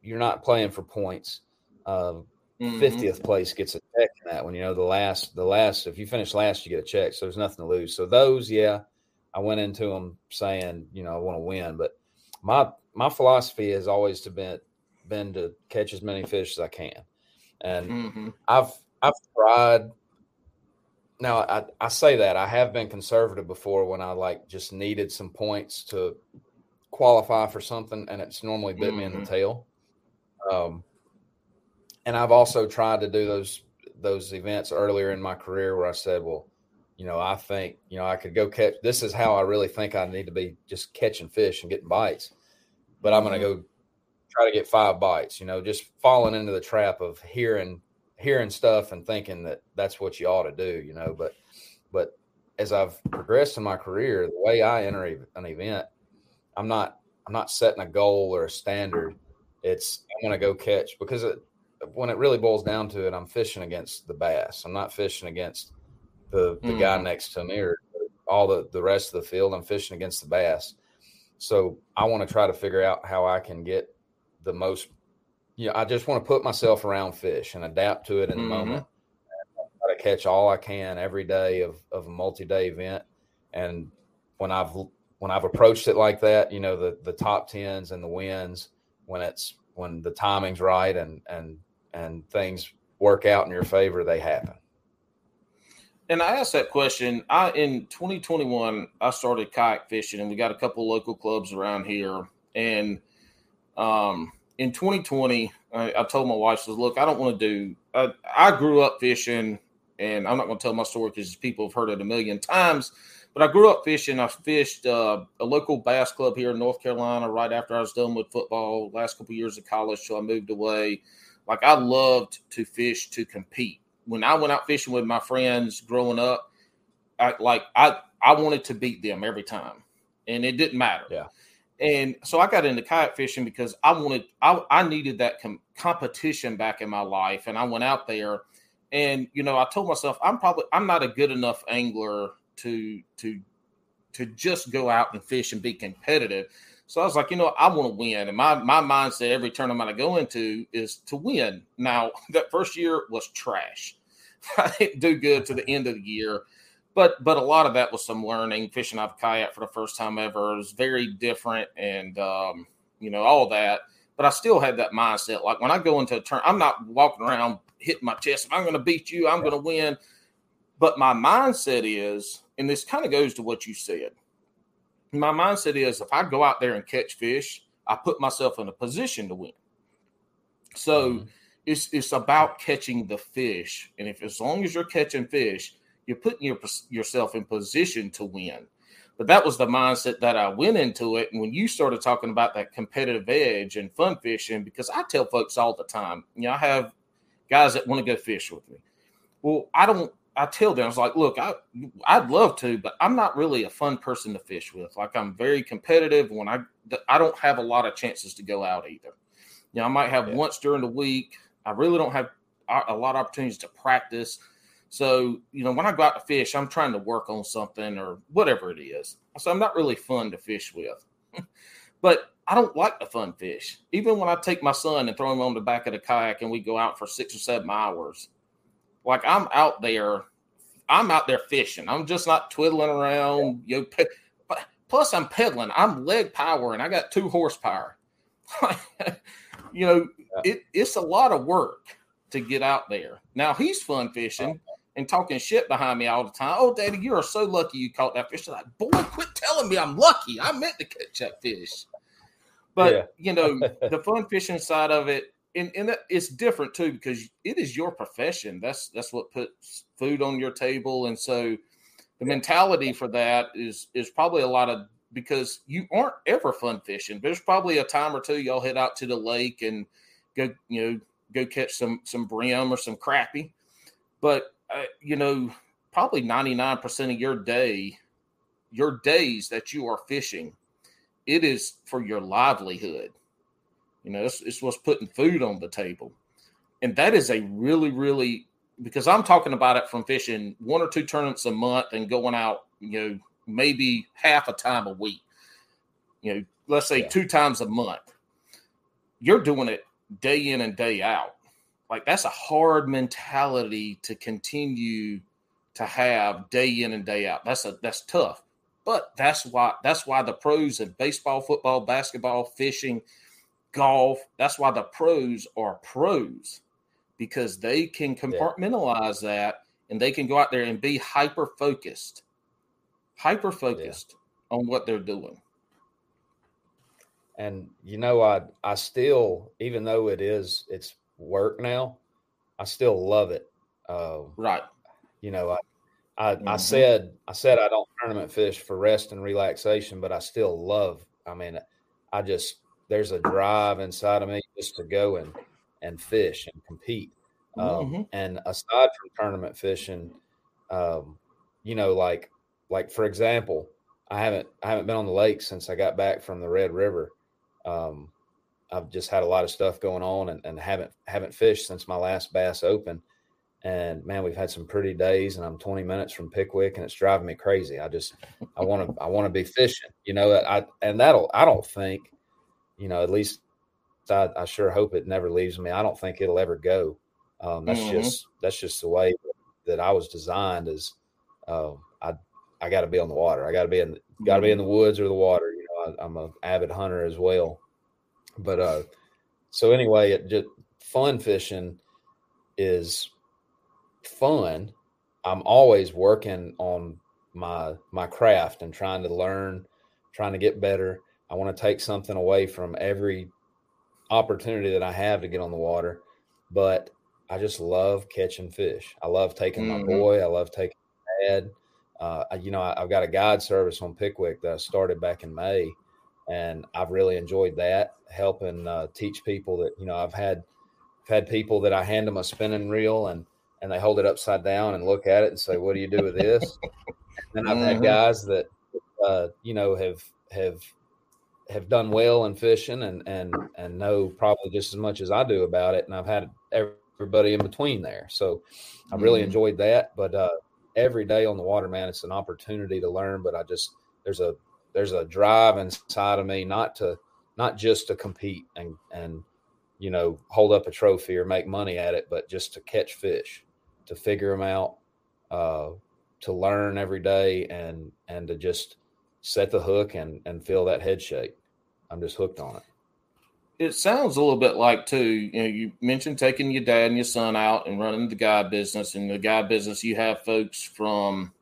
you're not playing for points. Uh, Mhm. 50th place gets a check in that one. You know, the last, the last, if you finish last, you get a check. So there's nothing to lose. So those, yeah, I went into them saying, you know, I want to win. But my, my philosophy has always to been, been to catch as many fish as I can. And Mhm. I've, I've tried. Now I, I say that I have been conservative before when I like just needed some points to qualify for something and it's normally bit me in the Mhm. tail. Um, and I've also tried to do those those events earlier in my career where I said, well, you know, I think you know I could go catch. This is how I really think I need to be just catching fish and getting bites, but I'm going to mm-hmm. go try to get five bites. You know, just falling into the trap of hearing hearing stuff and thinking that that's what you ought to do. You know, but but as I've progressed in my career, the way I enter an event, I'm not I'm not setting a goal or a standard. It's I'm going to go catch because it, when it really boils down to it, I'm fishing against the bass. I'm not fishing against the the guy Mhm. next to me or all the the rest of the field. I'm fishing against the bass. So I want to try to figure out how I can get the most. Yeah, I just want to put myself around fish and adapt to it in the Mhm. moment. Try to catch all I can every day of of a multi day event. And when I've when I've approached it like that, you know, the the top tens and the wins when it's when the timing's right and and and things work out in your favor, they happen. and i asked that question i in 2021 i started kayak fishing and we got a couple local clubs around here and Um, in 2020, I, I, told my wife, "says Look, I don't want to do. I, I grew up fishing, and I'm not going to tell my story because people have heard it a million times." But I grew up fishing. I fished uh, a local bass club here in North Carolina right after I was done with football. Last couple years of college, so I moved away. Like I loved to fish to compete. When I went out fishing with my friends growing up, I like I I wanted to beat them every time, and it didn't matter. Yeah. And so I got into kayak fishing because I wanted I I needed that com- competition back in my life, and I went out there, and you know I told myself I'm probably I'm not a good enough angler to to to just go out and fish and be competitive. So I was like, you know, I want to win. And my my mindset every tournament I go into is to win. Now, that first year was trash. I didn't do good to the end of the year. But but a lot of that was some learning, fishing off kayak for the first time ever. It was very different and um, you know, all that. But I still had that mindset. Like when I go into a turn, I'm not walking around hitting my chest. If I'm gonna beat you, I'm gonna win. But my mindset is and this kind of goes to what you said. My mindset is if I go out there and catch fish, I put myself in a position to win. So mm-hmm. it's it's about catching the fish, and if as long as you're catching fish, you're putting your, yourself in position to win. But that was the mindset that I went into it. And when you started talking about that competitive edge and fun fishing, because I tell folks all the time, you know, I have guys that want to go fish with me. Well, I don't I tell them, I was like, look, I I'd love to, but I'm not really a fun person to fish with. Like I'm very competitive when I I don't have a lot of chances to go out either. You know, I might have yeah. once during the week. I really don't have a lot of opportunities to practice. So, you know, when I go out to fish, I'm trying to work on something or whatever it is. So I'm not really fun to fish with. but I don't like the fun fish. Even when I take my son and throw him on the back of the kayak and we go out for six or seven hours, like I'm out there, I'm out there fishing. I'm just not twiddling around. You know, plus I'm pedaling. I'm leg power and I got two horsepower. you know, it, it's a lot of work to get out there. Now he's fun fishing and talking shit behind me all the time. Oh, Daddy, you are so lucky you caught that fish. I'm like, boy, quit telling me I'm lucky. I meant to catch that fish. But yeah. you know, the fun fishing side of it, and, and it's different too because it is your profession. That's that's what puts food on your table, and so the mentality for that is is probably a lot of because you aren't ever fun fishing. There's probably a time or two y'all head out to the lake and go you know go catch some some brim or some crappie, but uh, you know probably 99% of your day your days that you are fishing it is for your livelihood you know, it's, it's what's putting food on the table. And that is a really, really, because I'm talking about it from fishing one or two tournaments a month and going out, you know, maybe half a time a week, you know, let's say yeah. two times a month. You're doing it day in and day out. Like that's a hard mentality to continue to have day in and day out. That's a that's tough. But that's why that's why the pros in baseball, football, basketball, fishing, golf. That's why the pros are pros because they can compartmentalize yeah. that and they can go out there and be hyper focused, hyper focused yeah. on what they're doing. And you know, I I still, even though it is it's work now, I still love it. Uh, right. You know, I I, mm-hmm. I said I said I don't tournament fish for rest and relaxation, but I still love. I mean, I just there's a drive inside of me just to go and and fish and compete. Um, mm-hmm. And aside from tournament fishing, um, you know, like like for example, I haven't I haven't been on the lake since I got back from the Red River. Um, I've just had a lot of stuff going on and, and haven't haven't fished since my last Bass Open. And man, we've had some pretty days, and I'm 20 minutes from Pickwick, and it's driving me crazy. I just I want to I want to be fishing, you know. I and that'll I don't think you know, at least I, I, sure hope it never leaves me. I don't think it'll ever go. Um, that's mm-hmm. just that's just the way that I was designed. Is uh, I I got to be on the water. I got to be in got to be in the mm-hmm. woods or the water. You know, I, am an avid hunter as well. But uh, so anyway, it just fun fishing is fun. I'm always working on my my craft and trying to learn, trying to get better. I want to take something away from every opportunity that I have to get on the water, but I just love catching fish. I love taking mm-hmm. my boy. I love taking my dad. Uh, you know, I, have got a guide service on Pickwick that I started back in May, and I've really enjoyed that, helping uh, teach people that you know I've had I've had people that I hand them a spinning reel and and they hold it upside down and look at it and say, "What do you do with this?" and I've mm-hmm. had guys that uh, you know have have have done well in fishing and and and know probably just as much as I do about it. And I've had everybody in between there, so I really mm-hmm. enjoyed that. But uh, every day on the water, man, it's an opportunity to learn. But I just there's a there's a drive inside of me not to not just to compete and and you know hold up a trophy or make money at it, but just to catch fish, to figure them out, uh, to learn every day, and and to just set the hook and and feel that head shake. I'm just hooked on it. It sounds a little bit like too. You know, you mentioned taking your dad and your son out and running the guide business. And the guide business, you have folks from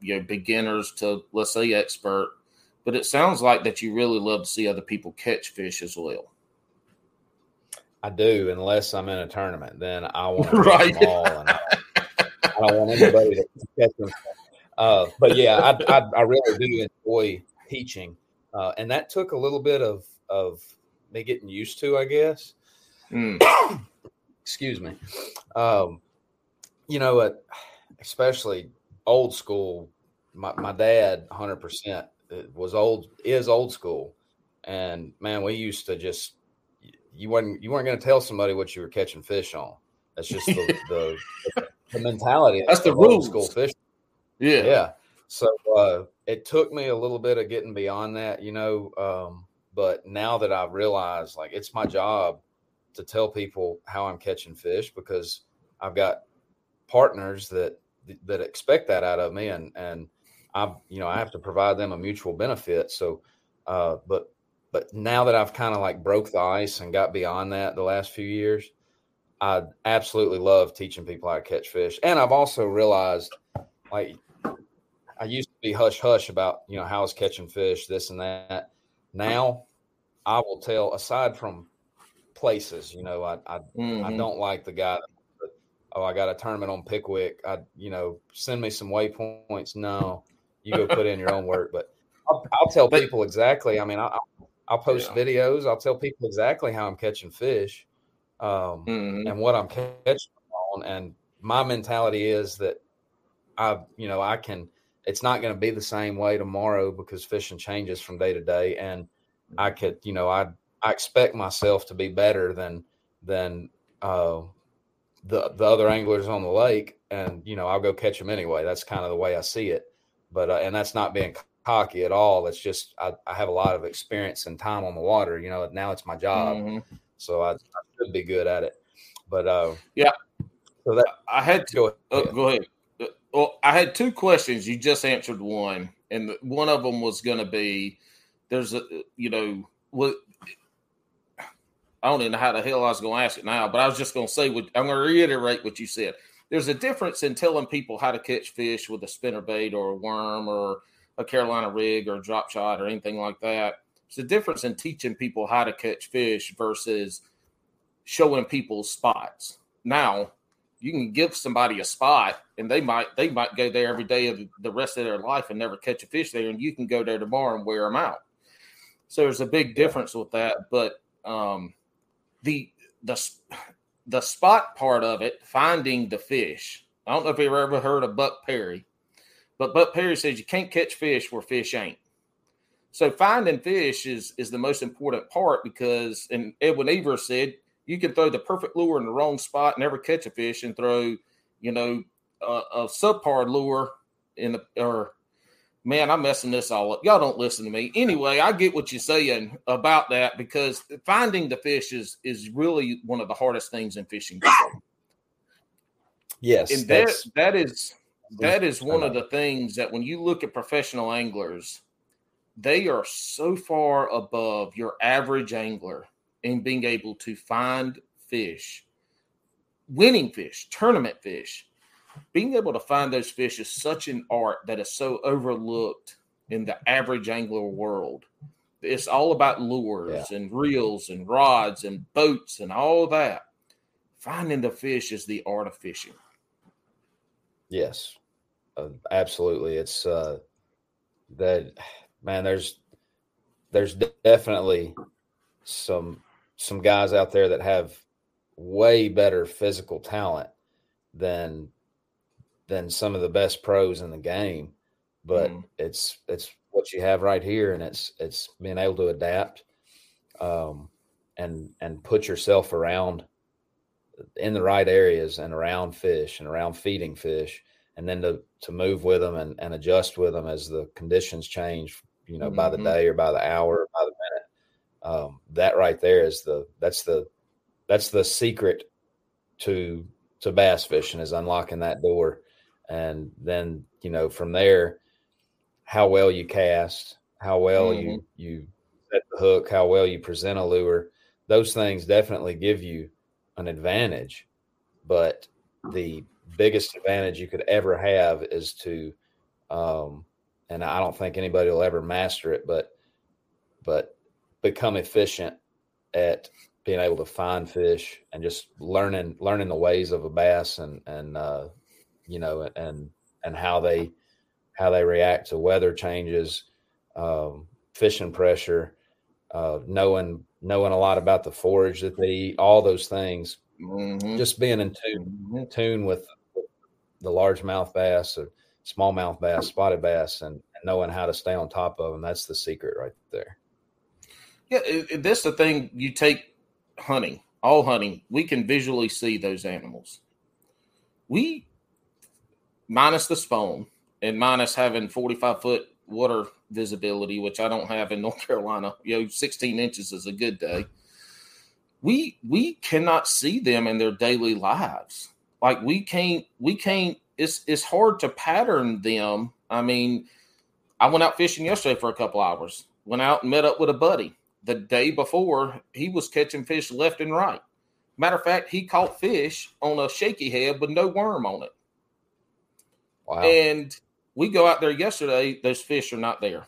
you know beginners to let's say expert. But it sounds like that you really love to see other people catch fish as well. I do, unless I'm in a tournament. Then I want to right. them all, and I, I don't want anybody to catch them uh, but yeah, I, I, I, really do enjoy teaching, uh, and that took a little bit of of me getting used to, I guess. Mm. Excuse me. Um, you know, uh, especially old school. My my dad, hundred percent, uh, was old is old school, and man, we used to just you weren't you weren't going to tell somebody what you were catching fish on. That's just the the, the mentality. That's the rules. School fish. Yeah. Yeah. So uh, it took me a little bit of getting beyond that, you know. Um, but now that I've realized, like, it's my job to tell people how I'm catching fish because I've got partners that that expect that out of me, and and I, you know, I have to provide them a mutual benefit. So, uh, but but now that I've kind of like broke the ice and got beyond that the last few years, I absolutely love teaching people how to catch fish, and I've also realized like I used to be hush hush about you know how I was catching fish, this and that. Now I will tell. Aside from places, you know, I I, mm-hmm. I don't like the guy. That, oh, I got a tournament on Pickwick. I you know send me some waypoints. No, you go put in your own work. But I'll, I'll tell people exactly. I mean, I, I'll post yeah. videos. I'll tell people exactly how I'm catching fish, um, mm-hmm. and what I'm catching on. And my mentality is that I, you know, I can it's not going to be the same way tomorrow because fishing changes from day to day and i could you know i i expect myself to be better than than uh the the other anglers on the lake and you know i'll go catch them anyway. That's kind of the way i see it. But uh, and that's not being cocky at all. It's just I, I have a lot of experience and time on the water you know now it's my job mm-hmm. so I, I, should be good at it. But uh yeah. so that i had to go ahead, uh, go ahead. Well, I had two questions. You just answered one, and one of them was going to be there's a you know what I don't even know how the hell I was going to ask it now, but I was just going to say what I'm going to reiterate what you said. There's a difference in telling people how to catch fish with a spinner bait or a worm or a Carolina rig or a drop shot or anything like that. There's a difference in teaching people how to catch fish versus showing people spots. Now, you can give somebody a spot and they might they might go there every day of the rest of their life and never catch a fish there and you can go there tomorrow and wear them out. So there's a big difference with that but um, the the the spot part of it finding the fish i don't know if you've ever heard of buck perry but buck perry says you can't catch fish where fish ain't. So finding fish is is the most important part because and edwin evers said you can throw the perfect lure in the wrong spot, and never catch a fish, and throw, you know, a, a subpar lure in the or man, I'm messing this all up. Y'all don't listen to me. Anyway, I get what you're saying about that because finding the fish is is really one of the hardest things in fishing. Yes, and that that is that is one of the things that when you look at professional anglers, they are so far above your average angler in being able to find fish, winning fish, tournament fish. Being able to find those fish is such an art that is so overlooked in the average angler world it's all about lures yeah. and reels and rods and boats and all that. Finding the fish is the art of fishing. Yes, uh, absolutely. It's uh, that man. There's there's definitely some some guys out there that have way better physical talent than than some of the best pros in the game but mm. it's it's what you have right here and it's it's being able to adapt um and and put yourself around in the right areas and around fish and around feeding fish and then to to move with them and, and adjust with them as the conditions change you know mm-hmm. by the mm-hmm. day or by the hour or by um, that right there is the that's the that's the secret to to bass fishing is unlocking that door and then you know from there how well you cast how well mm-hmm. you you set the hook how well you present a lure those things definitely give you an advantage but the biggest advantage you could ever have is to um and i don't think anybody will ever master it but but become efficient at being able to find fish and just learning learning the ways of a bass and and uh, you know and and how they how they react to weather changes, um, fishing pressure, uh, knowing knowing a lot about the forage that they eat, all those things. Mm-hmm. Just being in tune, mm-hmm. tune with the largemouth bass or smallmouth bass, spotted bass, and, and knowing how to stay on top of them. That's the secret right there. Yeah, it, that's the thing. You take hunting, all hunting, we can visually see those animals. We, minus the spawn and minus having 45 foot water visibility, which I don't have in North Carolina, you know, 16 inches is a good day. We we cannot see them in their daily lives. Like we can't we can't it's it's hard to pattern them. I mean, I went out fishing yesterday for a couple hours. Went out and met up with a buddy the day before, he was catching fish left and right. Matter of fact, he caught fish on a shaky head with no worm on it. Wow. And we go out there yesterday, those fish are not there.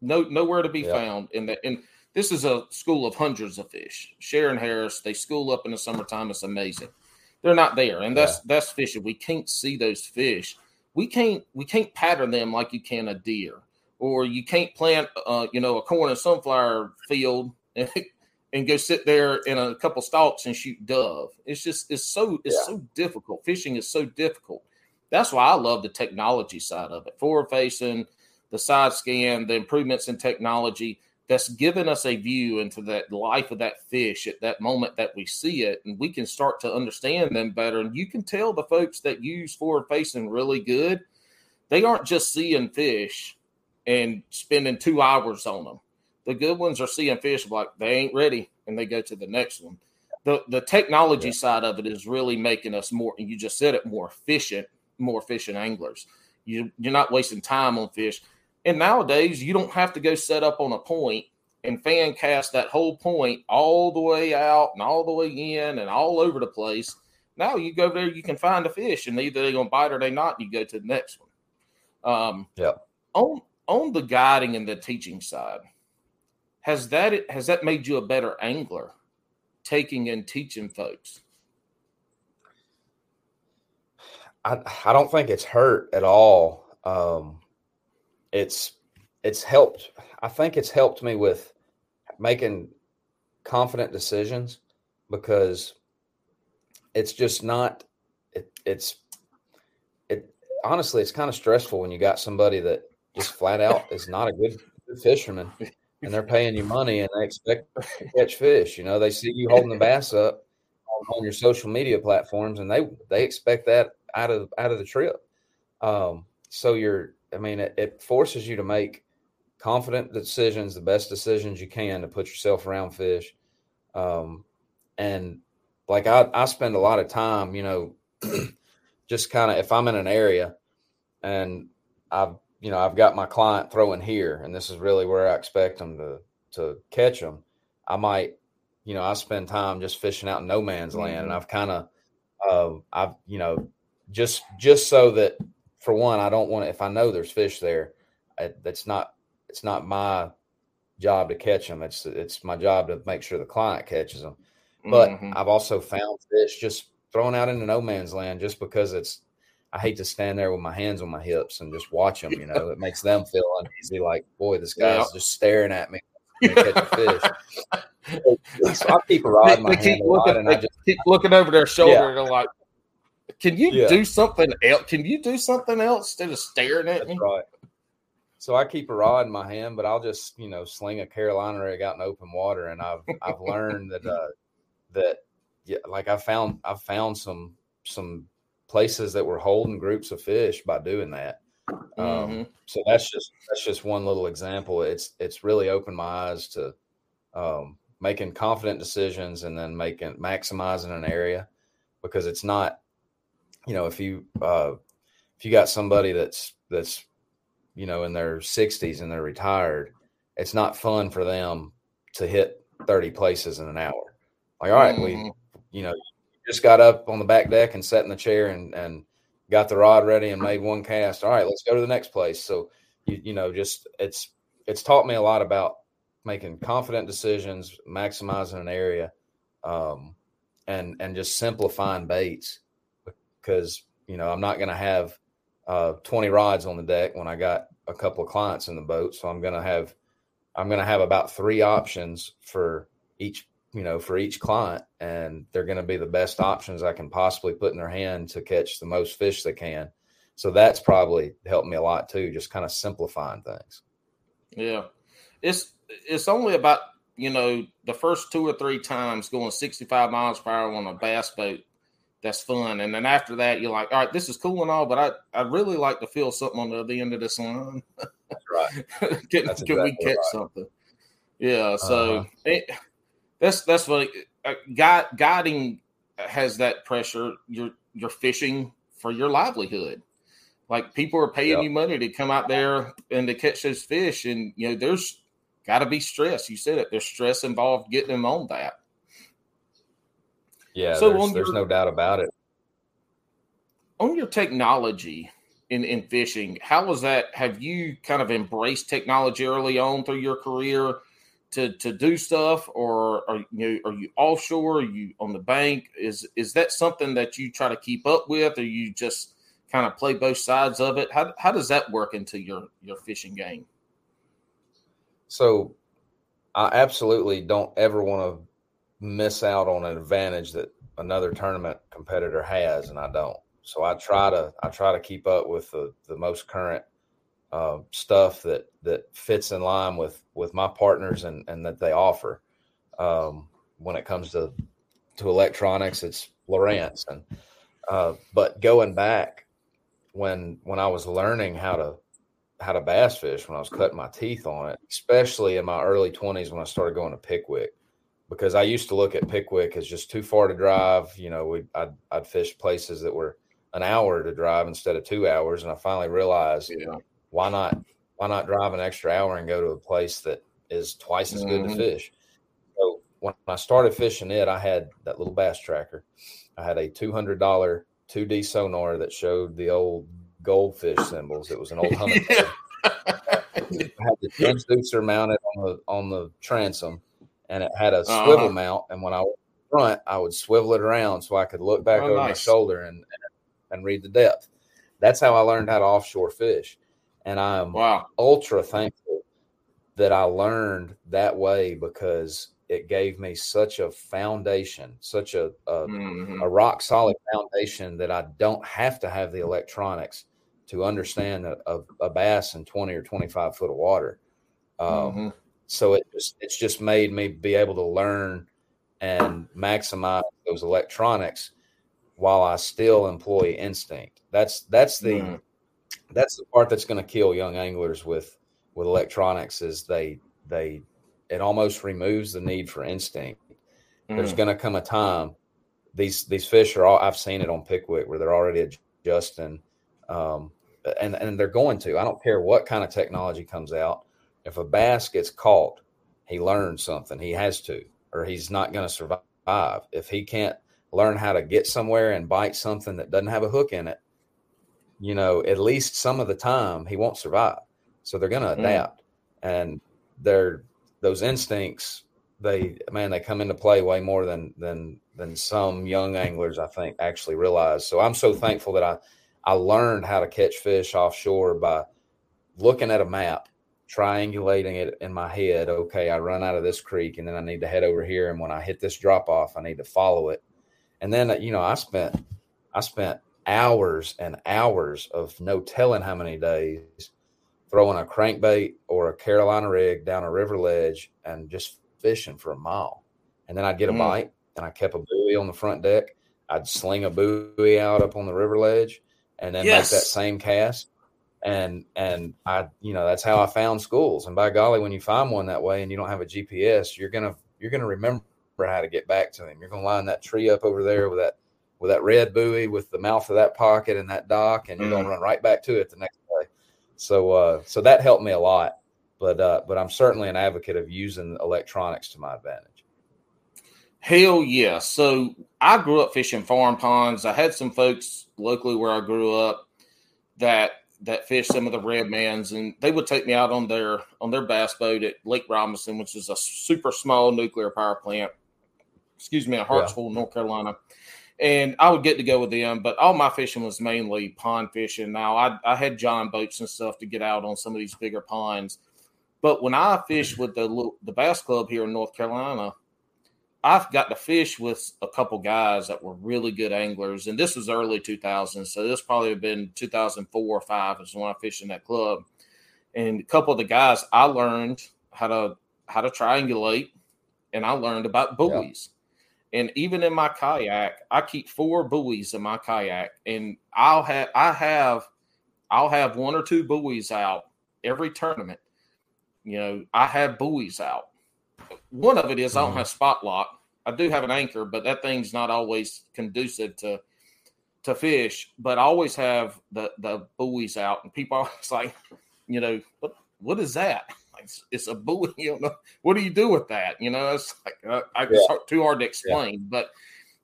No, nowhere to be yep. found. In the and this is a school of hundreds of fish. Shearon Harris, they school up in the summertime. It's amazing. They're not there, and that's yeah. that's fishing. We can't see those fish. We can't we can't pattern them like you can a deer or you can't plant, uh, you know, a corn and sunflower field and, and go sit there in a couple stalks and shoot dove. It's just it's so it's yeah. so difficult. Fishing is so difficult. That's why I love the technology side of it. Forward facing, the side scan, the improvements in technology that's given us a view into that life of that fish at that moment that we see it, and we can start to understand them better. And you can tell the folks that use forward facing really good, they aren't just seeing fish and spending two hours on them. The good ones are seeing fish like they ain't ready and they go to the next one. The the technology yeah. side of it is really making us more, and you just said it, more efficient, more efficient anglers. You you're not wasting time on fish. And nowadays you don't have to go set up on a point and fan cast that whole point all the way out and all the way in and all over the place. Now you go there, you can find a fish, and either they're gonna bite or they not, and you go to the next one. Um, yeah. On on the guiding and the teaching side, has that has that made you a better angler, taking and teaching folks? I I don't think it's hurt at all. Um, it's it's helped. I think it's helped me with making confident decisions because it's just not it, it's it honestly it's kind of stressful when you got somebody that just flat out is not a good, fisherman, and they're paying you money and they expect to catch fish. You know, they see you holding the bass up on your social media platforms, and they they expect that out of out of the trip. Um, so you're, I mean, it, it forces you to make confident decisions, the best decisions you can to put yourself around fish. Um, and like I, I spend a lot of time, you know, just kind of if I'm in an area and I've you know, I've got my client throwing here, and this is really where I expect them to to catch them. I might, you know, I spend time just fishing out in no man's land, mm-hmm. and I've kind of, uh, I've, you know, just just so that for one, I don't want to. If I know there's fish there, I, that's not it's not my job to catch them. It's it's my job to make sure the client catches them. But mm-hmm. I've also found fish just thrown out into no man's land just because it's. I hate to stand there with my hands on my hips and just watch them. You know, it makes them feel uneasy. Like, boy, this guy's yeah. just staring at me. Catch a fish. so I keep a rod in my they hand looking, and I just keep looking over their shoulder yeah. and they're like, "Can you yeah. do something else? Can you do something else instead of staring at That's me?" Right. So I keep a rod in my hand, but I'll just you know sling a Carolina rig out in open water, and I've I've learned that uh, that yeah, like I found I found some some places that were holding groups of fish by doing that. Um, mm-hmm. so that's just that's just one little example. It's it's really opened my eyes to um, making confident decisions and then making maximizing an area because it's not you know if you uh, if you got somebody that's that's you know, in their 60s and they're retired, it's not fun for them to hit 30 places in an hour. Like, all right, mm-hmm. we, you know, just got up on the back deck and sat in the chair and, and got the rod ready and made one cast. All right, let's go to the next place. So, you, you know, just it's, it's taught me a lot about making confident decisions, maximizing an area, um, and, and just simplifying baits because, you know, I'm not going to have uh, 20 rods on the deck when I got a couple of clients in the boat. So I'm going to have, I'm going to have about three options for each, you know, for each client. And they're going to be the best options I can possibly put in their hand to catch the most fish they can. So that's probably helped me a lot too, just kind of simplifying things. Yeah. It's, it's only about, you know, the first two or three times going 65 miles per hour on a bass boat that's fun. And then after that, you're like, all right, this is cool and all, but I I really like to feel something on the other end of this line. That's right. can, that's can we catch right. something? Yeah. So uh-huh. it, that's that's what uh, guide, guiding has that pressure. You're you're fishing for your livelihood. Like people are paying yep. you money to come out there and to catch those fish, and you know there's got to be stress. You said it. There's stress involved getting them on that. Yeah, so there's, there's your, no doubt about it. On your technology in, in fishing, how was that? Have you kind of embraced technology early on through your career to to do stuff, or are you are you offshore? Are you on the bank? Is is that something that you try to keep up with, or you just kind of play both sides of it? How how does that work into your your fishing game? So, I absolutely don't ever want to miss out on an advantage that another tournament competitor has and I don't. So I try to I try to keep up with the, the most current uh, stuff that that fits in line with with my partners and and that they offer. Um, when it comes to to electronics, it's Lowrance and uh, but going back when when I was learning how to how to bass fish when I was cutting my teeth on it, especially in my early 20s when I started going to Pickwick because I used to look at Pickwick as just too far to drive. You know, we I'd, I'd fish places that were an hour to drive instead of two hours, and I finally realized, yeah. Why not why not drive an extra hour and go to a place that is twice as mm-hmm. good to mm-hmm. fish? So when I started fishing it, I had that little bass tracker. I had a two hundred dollar 2D sonar that showed the old goldfish symbols. It was an old hunting. yeah. I had the transducer mounted on the on the transom and it had a uh-huh. swivel mount. And when I was front, I would swivel it around so I could look back oh, over nice. my shoulder and, and read the depth. That's how I learned how to offshore fish. And I'm wow. ultra thankful that I learned that way because it gave me such a foundation, such a a, mm-hmm. a, rock solid foundation that I don't have to have the electronics to understand a, a, a bass in 20 or 25 foot of water. Um, mm-hmm so it just it's just made me be able to learn and maximize those electronics while I still employ instinct. That's that's the mm. That's the part that's going to kill young anglers with with electronics is they they it almost removes the need for instinct. Mm. There's going to come a time these these fish are all I've seen it on Pickwick where they're already adjusting um, and and they're going to. I don't care what kind of technology comes out if a bass gets caught, he learns something. He has to, or he's not going to survive. If he can't learn how to get somewhere and bite something that doesn't have a hook in it, you know, at least some of the time he won't survive. So they're going to mm. adapt. Mm. And they're those instincts they man they come into play way more than than than some young anglers I think actually realize. So I'm so thankful that I I learned how to catch fish offshore by looking at a map, triangulating it in my head. Okay, I run out of this creek and then I need to head over here and when I hit this drop off I need to follow it. And then you know I spent I spent hours and hours of no telling how many days throwing a crankbait or a Carolina rig down a river ledge and just fishing for a mile. And then I'd get a mm. bite and I kept a buoy on the front deck. I'd sling a buoy out up on the river ledge and then yes. make that same cast. And and I, you know, that's how I found schools. And by golly, when you find one that way and you don't have a GPS, you're gonna you're gonna remember how to get back to them. You're gonna line that tree up over there with that with that red buoy with the mouth of that pocket and that dock, and you're mm. gonna run right back to it the next day. So uh, so that helped me a lot but uh, but I'm certainly an advocate of using electronics to my advantage. Hell yeah! So I grew up fishing farm ponds. I had some folks locally where I grew up that that fished some of the Red Man's, and they would take me out on their on their bass boat at Lake Robinson, which is a super small nuclear power plant. Excuse me, in Hartsville, yeah. North Carolina. And I would get to go with them, but all my fishing was mainly pond fishing. Now I, I had John boats and stuff to get out on some of these bigger ponds but when I fish with the the bass club here in North Carolina, I've got to fish with a couple guys that were really good anglers, and this was early 2000s, so this probably have been 2004 or five is when I fished in that club. And a couple of the guys, I learned how to how to triangulate, and I learned about buoys. Yeah. And even in my kayak, I keep four buoys in my kayak, and I'll have I have I'll have one or two buoys out every tournament you know, I have buoys out. One of it is I don't have spot lock. I do have an anchor, but that thing's not always conducive to to fish. But I always have the the buoys out, and people are like, you know, what what is that? It's, it's a buoy. You know, what do you do with that? You know, it's like uh, I, yeah. too hard to explain. Yeah. But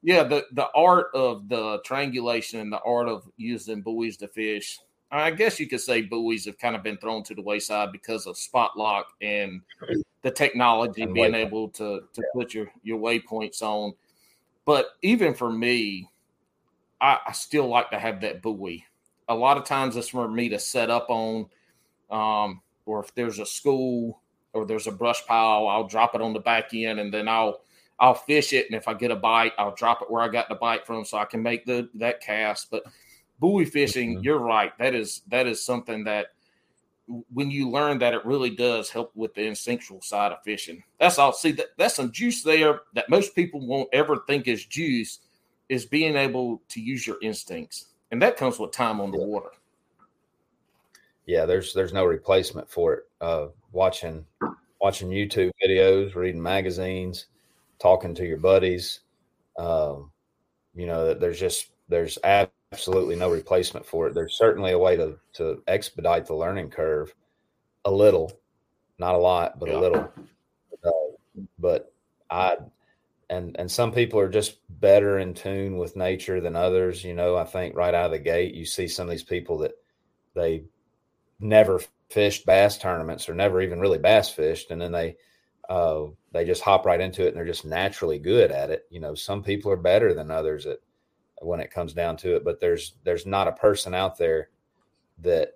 yeah, the the art of the triangulation and the art of using buoys to fish I guess you could say buoys have kind of been thrown to the wayside because of spot lock and the technology and being able to to yeah. put your your waypoints on. But even for me, I, I, still like to have that buoy. A lot of times it's for me to set up on, um, or if there's a school or there's a brush pile, I'll drop it on the back end and then I'll I'll fish it. And if I get a bite, I'll drop it where I got the bite from so I can make the that cast. But buoy fishing, mm-hmm. you're right. That is that is something that when you learn that it really does help with the instinctual side of fishing. That's all. See, that, that's some juice there that most people won't ever think is juice. Is being able to use your instincts, and that comes with time on the water. Yeah, there's there's no replacement for it. Uh, watching watching YouTube videos, reading magazines, talking to your buddies. Um, you know, there's just there's absolutely no replacement for it. There's certainly a way to to expedite the learning curve a little, not a lot, but yeah. a little. Uh, but I and and some people are just better in tune with nature than others. You know, I think right out of the gate, you see some of these people that they never fished bass tournaments or never even really bass fished, and then they uh, they just hop right into it and they're just naturally good at it. You know, some people are better than others at when it comes down to it. But there's there's not a person out there that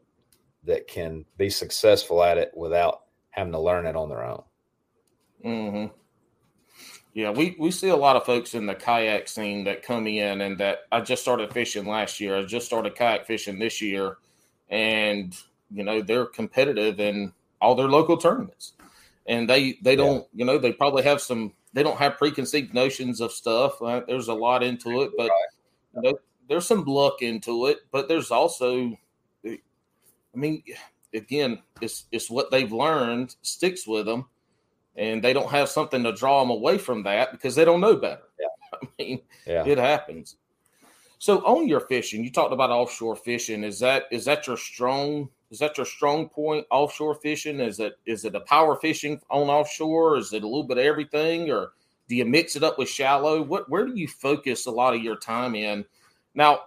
that can be successful at it without having to learn it on their own. Hmm. Yeah, we we see a lot of folks in the kayak scene that come in and that I just started fishing last year. I just started kayak fishing this year, and you know they're competitive in all their local tournaments, and they they don't yeah. you know they probably have some they don't have preconceived notions of stuff. Uh, there's a lot into it, but right you know, there's some luck into it, but there's also, I mean, again, it's it's what they've learned sticks with them, and they don't have something to draw them away from that because they don't know better. Yeah. I mean, yeah. it happens. So on your fishing, you talked about offshore fishing. Is that is that your strong is that your strong point offshore fishing? Is it is it a power fishing on offshore? Is it a little bit of everything, or do you mix it up with shallow? What where do you focus a lot of your time in? Now,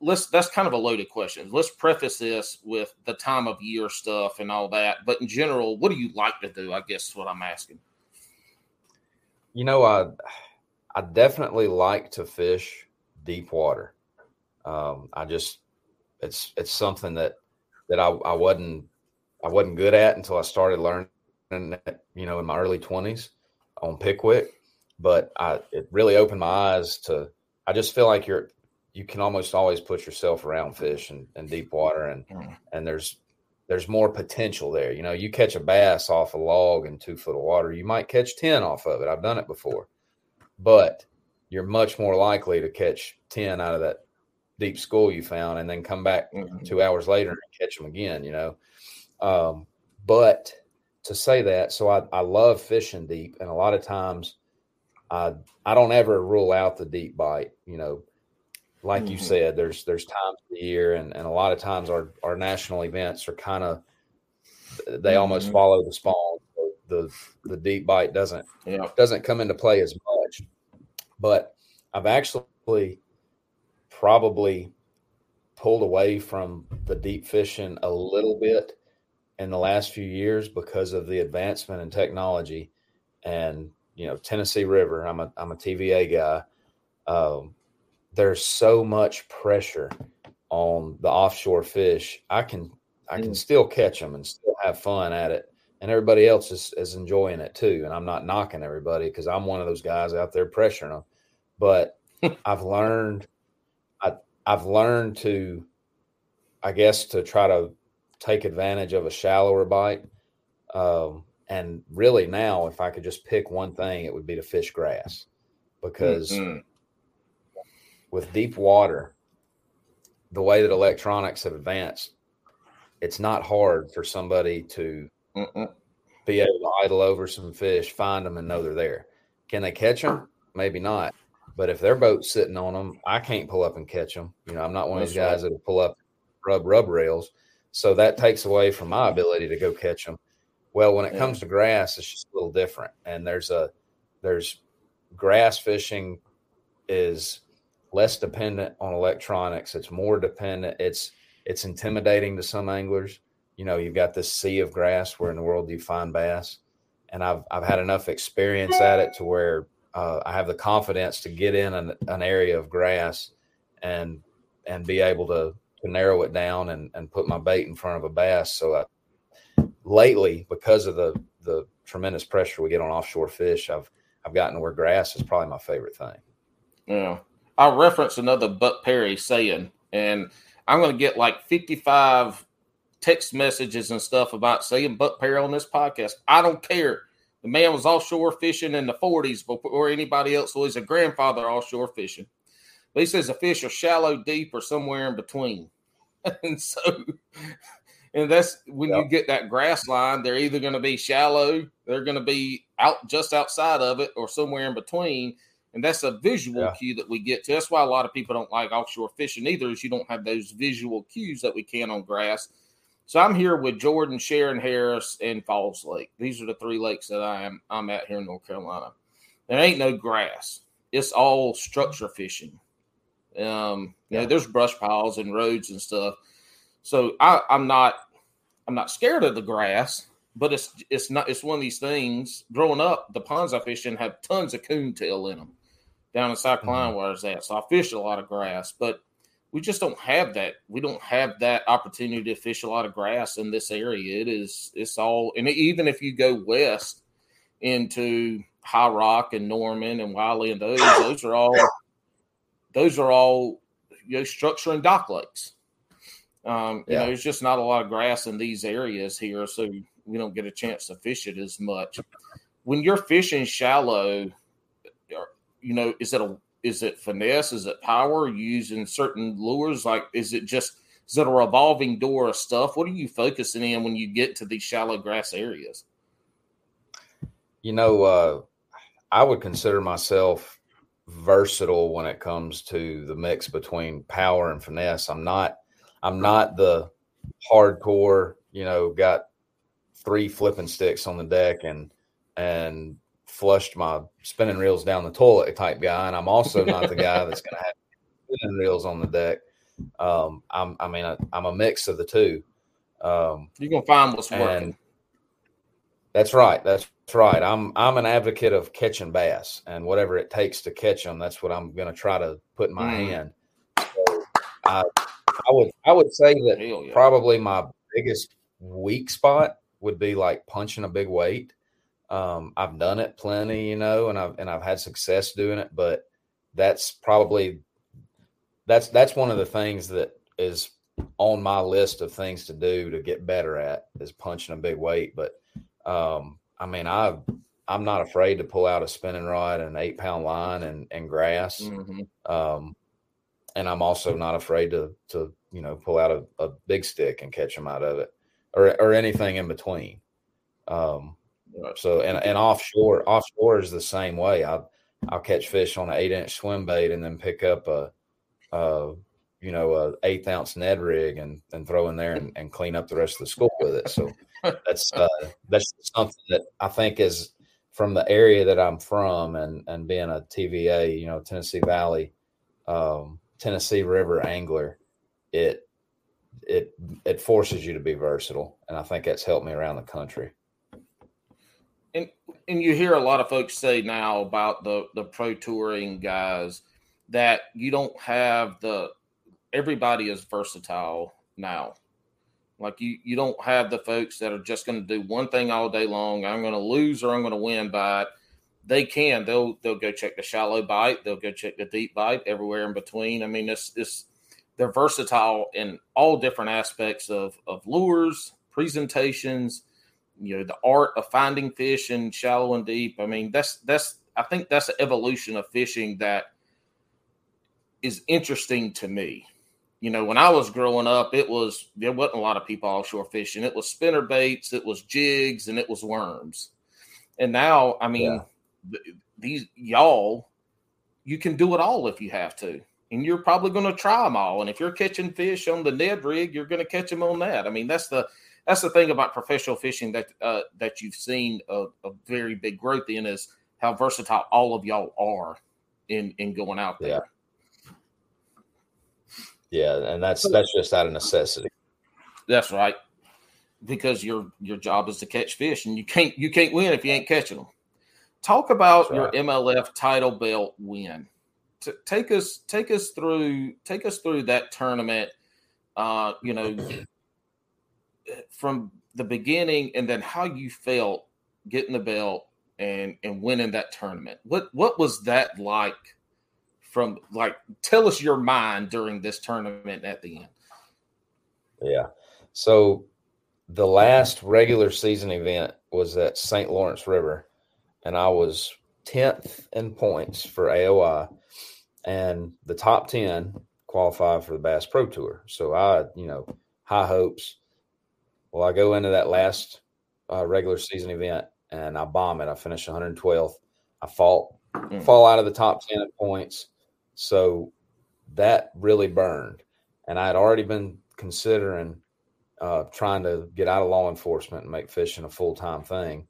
let's that's kind of a loaded question. Let's preface this with the time of year stuff and all that. But in general, what do you like to do? I guess is what I'm asking. You know, I I definitely like to fish deep water. Um, I just it's it's something that that I, I wasn't I wasn't good at until I started learning. It, you know, in my early twenties on Pickwick, but I it really opened my eyes to. I just feel like you're you can almost always put yourself around fish and, and deep water and mm. and there's there's more potential there. You know, you catch a bass off a log in two foot of water, you might catch 10 off of it. I've done it before. But you're much more likely to catch 10 out of that deep school you found and then come back mm-hmm. two hours later and catch them again, you know. Um, but to say that, so I, I love fishing deep. And a lot of times I, I don't ever rule out the deep bite, you know, like mm-hmm. you said, there's there's times of the year, and, and a lot of times our our national events are kind of they mm-hmm. almost follow the spawn. The the deep bite doesn't yeah. doesn't come into play as much, but I've actually probably pulled away from the deep fishing a little bit in the last few years because of the advancement in technology and you know Tennessee River. I'm a I'm a TVA guy. Um, there's so much pressure on the offshore fish. I can I can mm. still catch them and still have fun at it, and everybody else is, is enjoying it too. And I'm not knocking everybody because I'm one of those guys out there pressuring them. But I've learned I've learned to I guess to try to take advantage of a shallower bite. Um, and really now, if I could just pick one thing, it would be to fish grass because mm-hmm with deep water, the way that electronics have advanced, it's not hard for somebody to Mm-mm. be able to idle over some fish, find them, and know they're there. Can they catch them? Maybe not. But if their boat's sitting on them, I can't pull up and catch them. You know, I'm not one of these guys that'll pull up, rub rub rails. So that takes away from my ability to go catch them. Well, when it yeah. comes to grass, it's just a little different. And there's a there's grass fishing is less dependent on electronics. It's more dependent. It's it's intimidating to some anglers. You know, you've got this sea of grass. Where in the world do you find bass? And I've I've had enough experience at it to where uh, I have the confidence to get in an, an area of grass and and be able to to narrow it down and, and put my bait in front of a bass. So I, lately, because of the the tremendous pressure we get on offshore fish, I've I've gotten where grass is probably my favorite thing. Yeah, I'll reference another Buck Perry saying, and I'm going to get like 55 text messages and stuff about saying Buck Perry on this podcast. I don't care. The man was offshore fishing in the 40s before anybody else was a grandfather offshore fishing. But he says the fish are shallow, deep, or somewhere in between. and so, and that's when you get that grass line, they're either going to be shallow, they're going to be out just outside of it, or somewhere in between. And that's a visual yeah. cue that we get to. That's why a lot of people don't like offshore fishing either, is you don't have those visual cues that we can on grass. So I'm here with Jordan, Shearon Harris, and Falls Lake. These are the three lakes that I am I'm at here in North Carolina. There ain't no grass. It's all structure fishing. Um, you yeah. know, there's brush piles and roads and stuff. So I, I'm not I'm not scared of the grass, but it's it's not it's one of these things. Growing up, the ponds I fish in have tons of coontail in them down in South Carolina mm-hmm. where I was at. So I fish a lot of grass, but we just don't have that. We don't have that opportunity to fish a lot of grass in this area. It is it's all and even if you go west into High Rock and Norman and Wylie and those, those are all those are all you know structure and dock lakes. Um, you yeah. know, there's just not a lot of grass in these areas here, so we don't get a chance to fish it as much. When you're fishing shallow, you know, is it a is it finesse? Is it power? using certain lures? Like, is it just is it a revolving door of stuff? What are you focusing in when you get to these shallow grass areas? You know, uh, I would consider myself versatile when it comes to the mix between power and finesse. I'm not I'm not the hardcore, you know, got three flipping sticks on the deck and and flushed my spinning reels down the toilet type guy. And I'm also not the guy that's going to have spinning reels on the deck. Um, I'm, I mean, I, am a mix of the two. Um, You're gonna find what's working. That's right. That's right. I'm I'm an advocate of catching bass, and whatever it takes to catch them, that's what I'm going to try to put in my mm. hand. So I, I would I would say that yeah. probably my biggest weak spot would be like punching a big weight. Um, I've done it plenty, you know, and I've and I've had success doing it, but that's probably that's that's one of the things that is on my list of things to do to get better at is punching a big weight. But um, I mean, I I'm not afraid to pull out a spinning rod and eight pound line and and grass. Mm-hmm. Um, and I'm also not afraid to to you know pull out a, a big stick and catch them out of it, or or anything in between. Um, so and and offshore offshore is the same way. I I'll, catch fish on an eight inch swim bait and then pick up a, a you know a eighth ounce Ned rig and and throw in there and, and clean up the rest of the school with it. So that's uh, that's something that I think is from the area that I'm from and and being a TVA, you know, Tennessee Valley, um, Tennessee River angler, it it it forces you to be versatile, and I think that's helped me around the country. And and you hear a lot of folks say now about the the pro touring guys that you don't have the everybody is versatile now. Like you, you don't have the folks that are just going to do one thing all day long. I'm going to lose or I'm going to win by it. They can. They'll they'll go check the shallow bite. They'll go check the deep bite. Everywhere in between. I mean, it's it's they're versatile in all different aspects of of lures, presentations. You know, the art of finding fish in shallow and deep. I mean, that's that's I think that's an evolution of fishing that is interesting to me you know, when I was growing up, it was there wasn't a lot of people offshore fishing. It was spinner baits, it was jigs, and it was worms. And now, I mean, yeah. these y'all, you can do it all if you have to, and you're probably going to try them all. And if you're catching fish on the Ned rig, you're going to catch them on that. I mean, that's the that's the thing about professional fishing that uh, that you've seen a, a very big growth in is how versatile all of y'all are in in going out there. Yeah. Yeah, and that's that's just out of necessity. That's right. Because your your job is to catch fish, and you can't you can't win if you ain't catching them. Talk about right. your MLF title belt win. T- take us take us through take us through that tournament. Uh, you know, from the beginning, and then how you felt getting the belt and and winning that tournament. What what was that like from like tell us your mind during this tournament at the end. Yeah. So the last regular season event was at St. Lawrence River, and I was 10th in points for AOY, and the top 10 qualified for the Bass Pro Tour. So I, you know, high hopes. Well, I go into that last uh, regular season event and I bomb it. I finish 112th. I fall mm. fall out of the top 10 in points. So that really burned. And I had already been considering uh, trying to get out of law enforcement and make fishing a full time thing.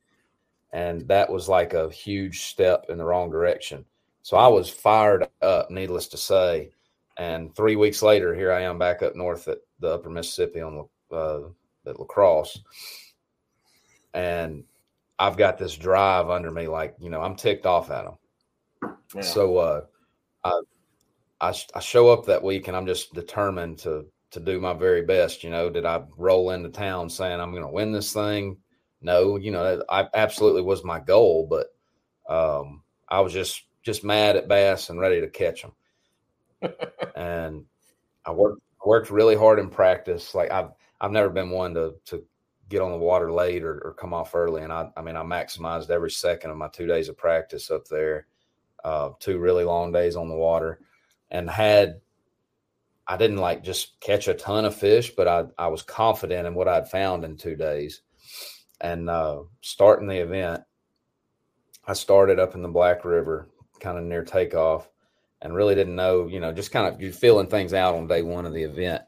And that was like a huge step in the wrong direction. So I was fired up, needless to say. And three weeks later, here I am back up north at the upper Mississippi on uh, at La Crosse. And I've got this drive under me, like, you know, I'm ticked off at them. Yeah. So uh, I I, I show up that week and I'm just determined to to do my very best. You know, did I roll into town saying I'm going to win this thing? No, you know, I absolutely was my goal, but um, I was just just mad at bass and ready to catch them. and I worked worked really hard in practice. Like I've I've never been one to to get on the water late or, or come off early. And I I mean I maximized every second of my two days of practice up there. Uh, two really long days on the water and had I didn't like just catch a ton of fish, but I, I was confident in what I'd found in two days. And uh, starting the event, I started up in the Black River, kind of near takeoff, and really didn't know, you know, just kind of you feeling things out on day one of the event.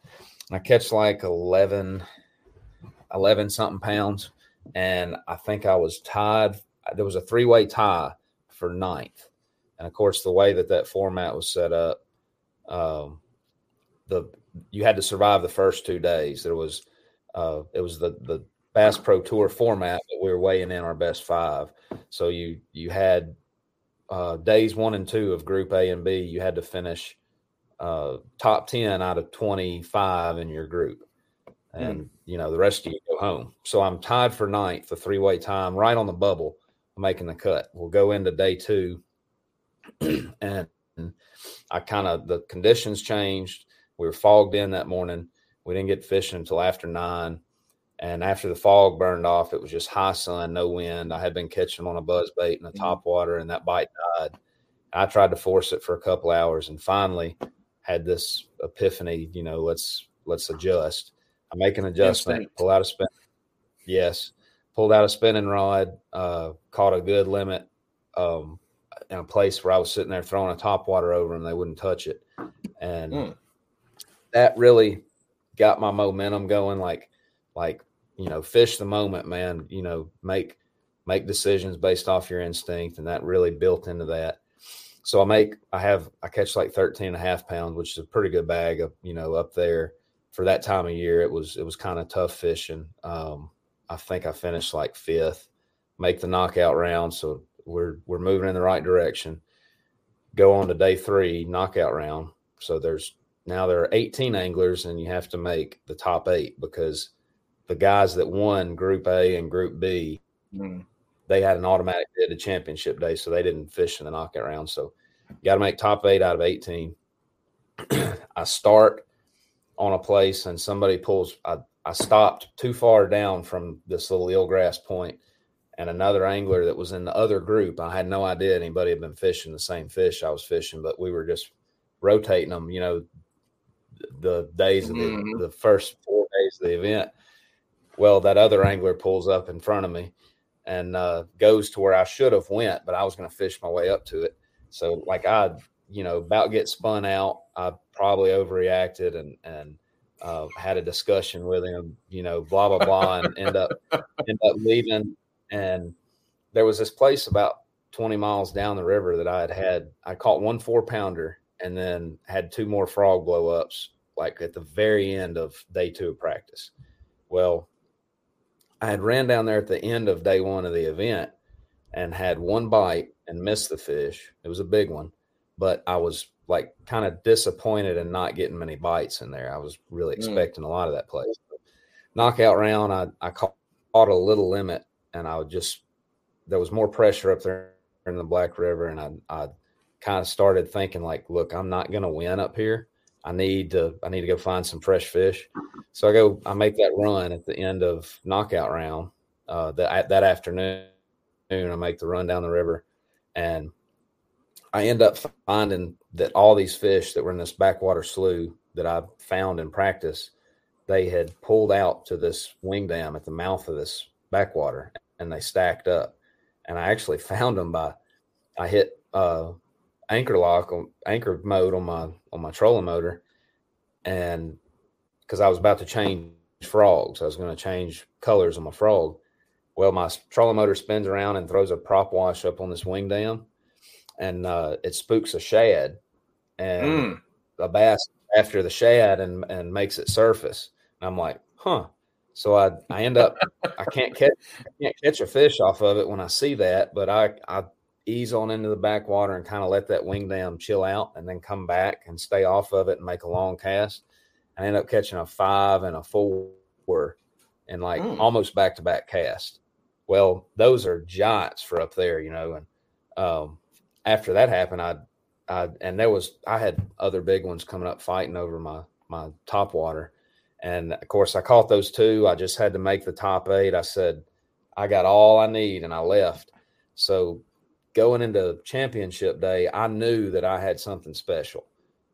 I catch like 11, 11 something pounds. And I think I was tied. There was a three way tie for ninth. And of course, the way that that format was set up, um, the you had to survive the first two days. There was uh, it was the the Bass Pro Tour format, but we were weighing in our best five. So you you had uh, days one and two of Group A and B. You had to finish uh, top ten out of twenty five in your group, and mm. you know the rest of you go home. So I'm tied for ninth, the three way time, right on the bubble, making the cut. We'll go into day two, and I kind of the conditions changed. We were fogged in that morning. We didn't get fishing until after nine. And after the fog burned off, it was just high sun, no wind. I had been catching on a buzz bait in the mm-hmm. top water, and that bite died. I tried to force it for a couple hours, and finally had this epiphany. You know, let's let's adjust. I make an adjustment, pull out a spin. Yes, pulled out a spinning rod, uh, caught a good limit um, in a place where I was sitting there throwing a top water over them. They wouldn't touch it, and mm. that really got my momentum going. Like, like you know, fish the moment, man. You know, make make decisions based off your instinct, and that really built into that. So I make, I have, I catch like 13 and a half pounds, which is a pretty good bag of, you know, up there for that time of year. It was, it was kind of tough fishing. Um, I think I finished like fifth, make the knockout round. So we're, we're moving in the right direction. Go on to day three, knockout round. So there's now there are 18 anglers and you have to make the top eight because the guys that won Group A and Group B, mm. They had an automatic bid to championship day, so they didn't fish in the knockout round. So you got to make top eight out of 18. I start on a place and somebody pulls. I, I stopped too far down from this little eelgrass point, and another angler that was in the other group. I had no idea anybody had been fishing the same fish I was fishing, but we were just rotating them. You know, the days of the, mm-hmm. the first four days of the event well, that other angler pulls up in front of me and uh, goes to where I should have went, but I was going to fish my way up to it. So like I, you know, about get spun out, I probably overreacted and and uh, had a discussion with him, you know, blah blah blah, and end up end up leaving. And there was this place about 20 miles down the river that I had had. I caught one four pounder and then had two more frog blow ups, like at the very end of day two of practice. Well, I had ran down there at the end of day one of the event and had one bite and missed the fish. It was a big one, but I was like kind of disappointed in not getting many bites in there. I was really mm. expecting mm. a lot of that place. Knockout round, I, I caught, caught a little limit and I would just, there was more pressure up there in the Black River. And I, I kind of started thinking like, look, I'm not going to win up here. I need to I need to go find some fresh fish. So I go I make that run at the end of knockout round. Uh, that that afternoon, I make the run down the river, and I end up finding that all these fish that were in this backwater slough that I found in practice, they had pulled out to this wing dam at the mouth of this backwater, and they stacked up. And I actually found them by I hit uh, anchor lock on anchor mode on my on my trolling motor, and because I was about to change frogs, I was going to change colors on my frog. Well, my trolling motor spins around and throws a prop wash up on this wing dam, and uh, it spooks a shad and mm. a bass after the shad and and makes it surface. And I'm like, huh. So I I end up I can't catch I can't catch a fish off of it when I see that, but I I ease on into the backwater and kind of let that wing dam chill out and then come back and stay off of it and make a long cast. I end up catching a five and a four and like mm. almost back to back cast. Well, those are giants for up there, you know. And um, after that happened, I, I, and there was, I had other big ones coming up fighting over my, my top water. And of course, I caught those two. I just had to make the top eight. I said, I got all I need and I left. So going into championship day, I knew that I had something special.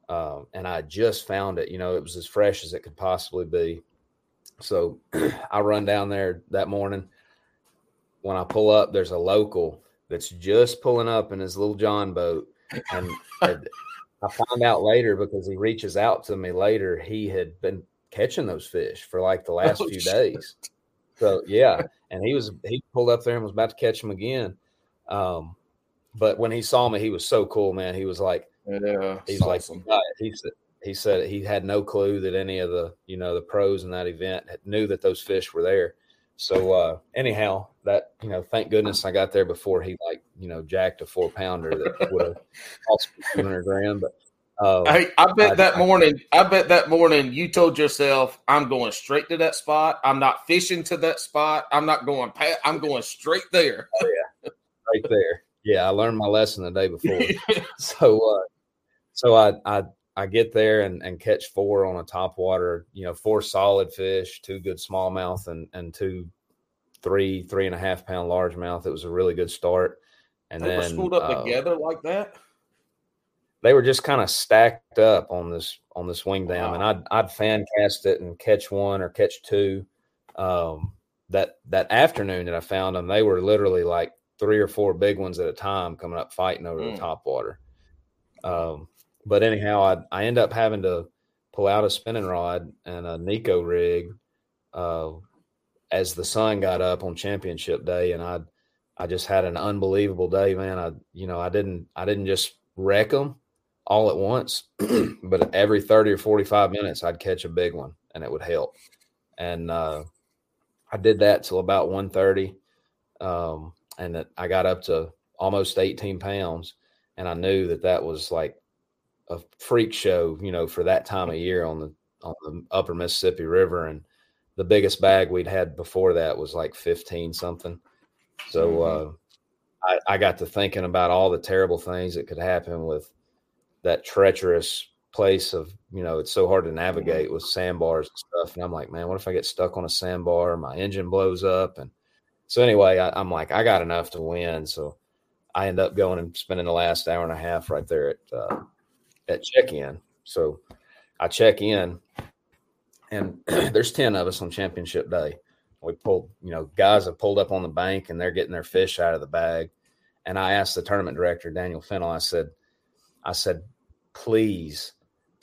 Um, and I just found it. You know, it was as fresh as it could possibly be. So I run down there that morning. When I pull up, there's a local that's just pulling up in his little John boat. And I find out later because he reaches out to me later, he had been catching those fish for like the last oh, few shit. days. So yeah. And he was, he pulled up there and was about to catch them again. Um, but when he saw me, he was so cool, man. He was like, Yeah, he's like awesome. he said he said he had no clue that any of the you know the pros in that event knew that those fish were there. So uh, anyhow, that you know, thank goodness I got there before he like you know jacked a four pounder that would have cost two hundred grand. But uh, hey, I bet I, that I, morning, I bet that morning you told yourself, "I'm going straight to that spot. I'm not fishing to that spot. I'm not going past. I'm going straight there." Oh, yeah, right there. Yeah, I learned my lesson the day before. so, uh, so I, I I get there and, and catch four on a top water, you know, four solid fish, two good smallmouth and, and two, three, three and a half pound largemouth. It was a really good start. And they then were schooled up uh, together like that. They were just kind of stacked up on this on this wing dam, wow. and I'd I'd fan cast it and catch one or catch two. Um, that that afternoon that I found them, they were literally like three or four big ones at a time coming up fighting over mm. the top water. Um, but anyhow, I I end up having to pull out a spinning rod and a neko rig uh, as the sun got up on championship day, and I I just had an unbelievable day, man. I you know I didn't I didn't just wreck them all at once, but every thirty or forty five minutes I'd catch a big one, and it would help. And uh, I did that till about one thirty, um, and that I got up to almost eighteen pounds, and I knew that that was like a freak show, you know, for that time of year on the on the upper Mississippi River. And the biggest bag we'd had before that was like 15 something. So mm-hmm. uh, I, I got to thinking about all the terrible things that could happen with that treacherous place of, you know, it's so hard to navigate mm-hmm. with sandbars and stuff. And I'm like, man, what if I get stuck on a sandbar? My engine blows up. And so anyway, I, I'm like, I got enough to win. So I end up going and spending the last hour and a half right there at uh, at check in. So I check in, and there's 10 of us on championship day. We pulled, you know, guys have pulled up on the bank and they're getting their fish out of the bag. And I asked the tournament director, Daniel Fennell, I said, I said, please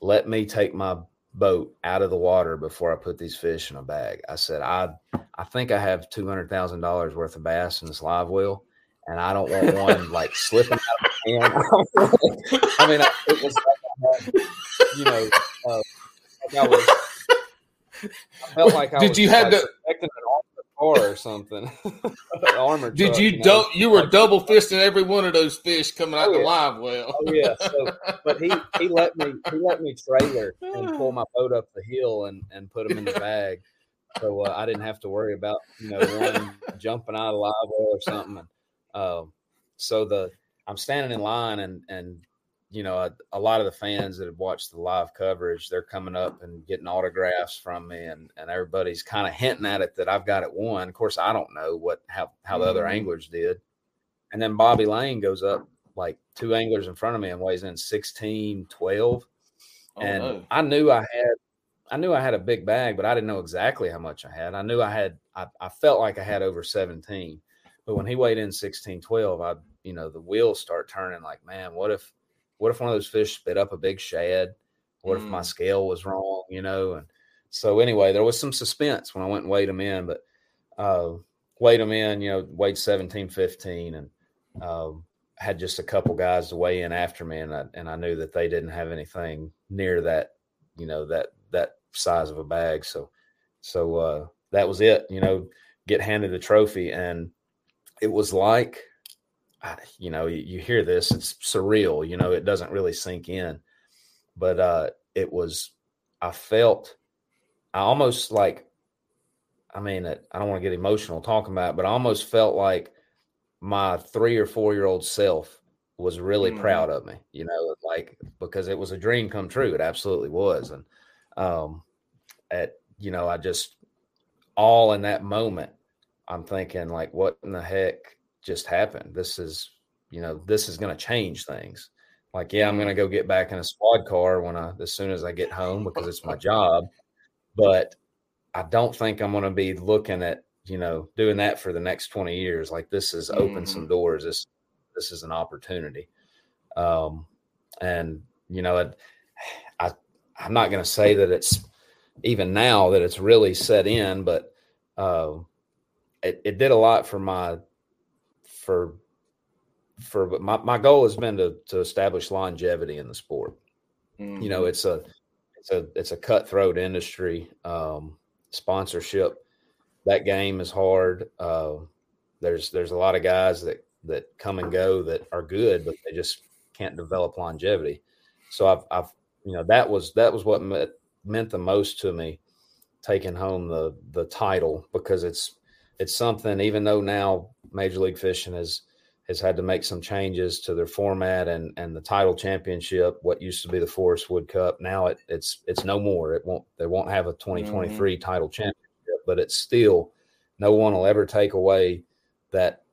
let me take my boat out of the water before I put these fish in a bag. I said, I I think I have two hundred thousand dollars worth of bass in this live well, and I don't want one like slipping out of my hand. I mean, it was you know, uh, like I was. I felt like I did was you have like an car or something? armor. Did truck, you? You, know? you were double fisting every one of those fish coming out oh, the live well. Oh yeah. So, but he he let me he let me trailer and pull my boat up the hill and and put them in the bag. So uh, I didn't have to worry about you know one jumping out of live well or something. And, uh, so the I'm standing in line and and you know, a, a, lot of the fans that have watched the live coverage, they're coming up and getting autographs from me, and and everybody's kind of hinting at it that I've got it won. Of course, I don't know what how how the other mm-hmm. anglers did. And then Bobby Lane goes up like two anglers in front of me and weighs in 16, 12. Oh, and no. I knew I had I knew I had a big bag, but I didn't know exactly how much I had. I knew I had I, I felt like I had over 17. But when he weighed in 16, 12, I you know, the wheels start turning like, man, what if what if one of those fish spit up a big shad? What mm. if my mm. scale was wrong? You know, and so anyway, there was some suspense when I went and weighed them in, but uh, weighed them in, you know, weighed 17, 15 and uh, had just a couple guys to weigh in after me. And I, and I knew that they didn't have anything near that, you know, that, that size of a bag. So, so uh, that was it, you know, get handed the trophy. And it was like, you know, you, hear this, it's surreal, you know, it doesn't really sink in. But uh, it was, I felt, I almost like, I mean, I don't want to get emotional talking about it, but I almost felt like my three or four year old self was really mm-hmm. proud of me, you know, like because it was a dream come true. It absolutely was. And, um, at, you know, I just, all in that moment, I'm thinking, like, what in the heck just happened. This is, you know, this is going to change things. Like, yeah, I'm going to go get back in a squad car when I, as soon as I get home because it's my job. But I don't think I'm going to be looking at, you know, doing that for the next 20 years. Like, this has opened mm-hmm. some doors. This, this is an opportunity. Um, and, you know, it, I, I'm not going to say that it's even now that it's really set in, but, uh, it, it did a lot for my for for my, my goal has been to to establish longevity in the sport. Mm-hmm. You know, it's a it's a it's a cutthroat industry. Um, sponsorship, that game is hard. Uh, there's there's a lot of guys that that come and go that are good, but they just can't develop longevity. So I've I've you know that was that was what meant the most to me taking home the the title because it's it's something even though now Major League Fishing has has had to make some changes to their format and and the title championship what used to be the Forrest Wood Cup now it, it's it's no more it won't they won't have a 2023 mm-hmm. title championship but it's still no one will ever take away that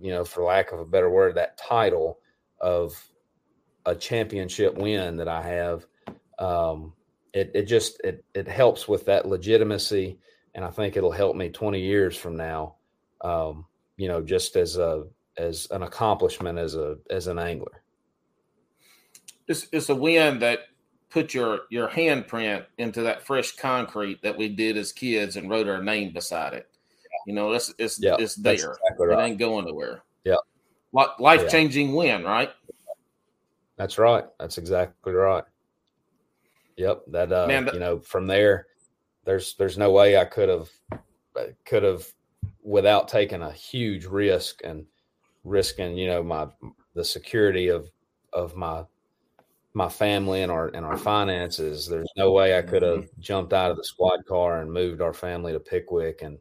you know for lack of a better word that title of a championship win that I have um, it it just it it helps with that legitimacy, and I think it'll help me 20 years from now. Um, you know, just as a as an accomplishment as a as an angler. It's it's a win that put your your handprint into that fresh concrete that we did as kids and wrote our name beside it. You know, it's it's yeah, it's there. Exactly right. It ain't going nowhere. Yeah. Life changing yeah. win, right? That's right. That's exactly right. Yep. That uh, Man, you know, from there, there's there's no way I could have could have without taking a huge risk and risking, you know, my the security of of my my family and our and our finances. There's no way I could have mm-hmm. jumped out of the squad car and moved our family to Pickwick and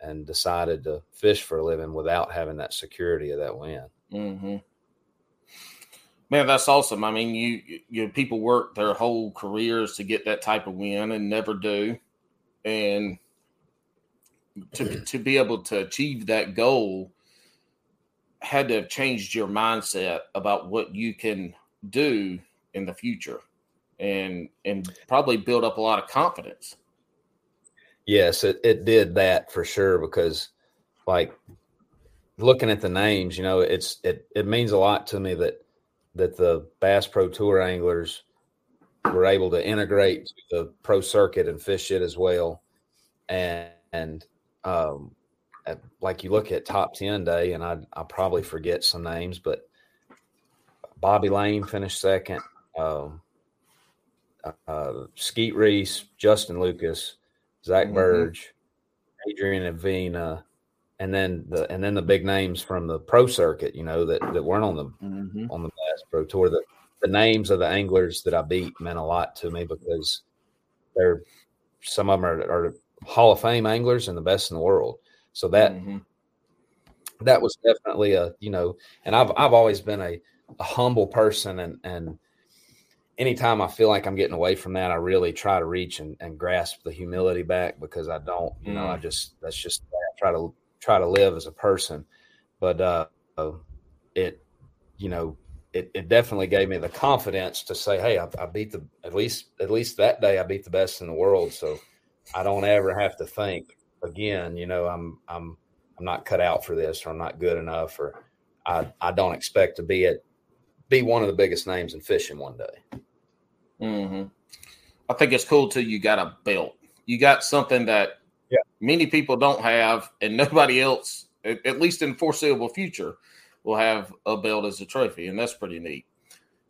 and decided to fish for a living without having that security of that win. Mm-hmm. Man, that's awesome. I mean, you you people work their whole careers to get that type of win and never do, and to to be able to achieve that goal had to have changed your mindset about what you can do in the future, and and probably build up a lot of confidence. Yes, it it did that for sure because, like, looking at the names, you know, it's it it means a lot to me that that the Bass Pro Tour anglers were able to integrate to the pro circuit and fish it as well. And, and um, like you look at top 10 day, and I, I probably forget some names, but Bobby Lane finished second. Um, uh, Skeet Reese, Justin Lucas, Zack mm-hmm. Birge, Adrian Avena, and then the and then the big names from the pro circuit, you know, that that weren't on the mm-hmm. on the Bass Pro Tour. The the names of the anglers that I beat meant a lot to me because they're some of them are, are Hall of Fame anglers and the best in the world. So that mm-hmm. that was definitely a you know, and I've I've always been a, a humble person and and anytime I feel like I'm getting away from that, I really try to reach and, and grasp the humility back because I don't, you know, I mm. just that's just I try to try to live as a person. But uh, it, you know, it, it definitely gave me the confidence to say, "Hey, I, I, beat the at least at least that day I beat the best in the world." So I don't ever have to think again. You know, I'm I'm I'm not cut out for this, or I'm not good enough, or I I don't expect to be at be one of the biggest names in fishing one day. Mm-hmm. I think it's cool too. You got a belt. You got something that yeah. many people don't have, and nobody else, at, at least in foreseeable future, will have a belt as a trophy, and that's pretty neat.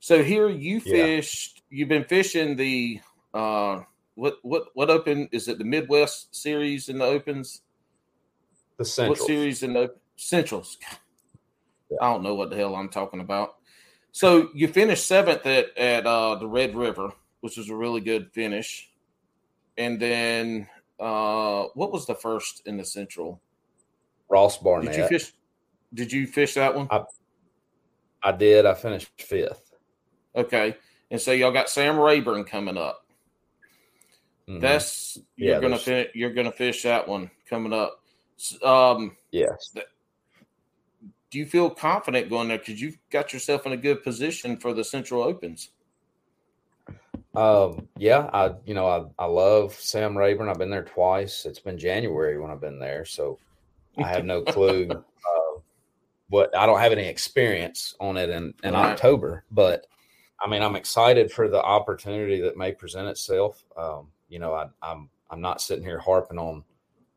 So here you fished. Yeah. You've been fishing the uh, what what what open is it? The Midwest series in the opens. The Centrals. What series in the Centrals? Yeah. I don't know what the hell I'm talking about. So you finished seventh at at uh, the Red River, which was a really good finish, and then uh, what was the first in the Central? Ross Barnett. Did you fish? Did you fish that one? I, I did. I finished fifth. Okay, and so y'all got Sam Rayburn coming up. Mm-hmm. That's you're yeah, gonna fin- you're gonna fish that one coming up. Um, yes. do you feel confident going there because you've got yourself in a good position for the Central Opens? Um, yeah, I you know I I love Sam Rayburn. I've been there twice. It's been January when I've been there, so I have no clue. What I don't have any experience on it in in right. October, but I mean I'm excited for the opportunity that may present itself. Um, you know, I, I'm I'm not sitting here harping on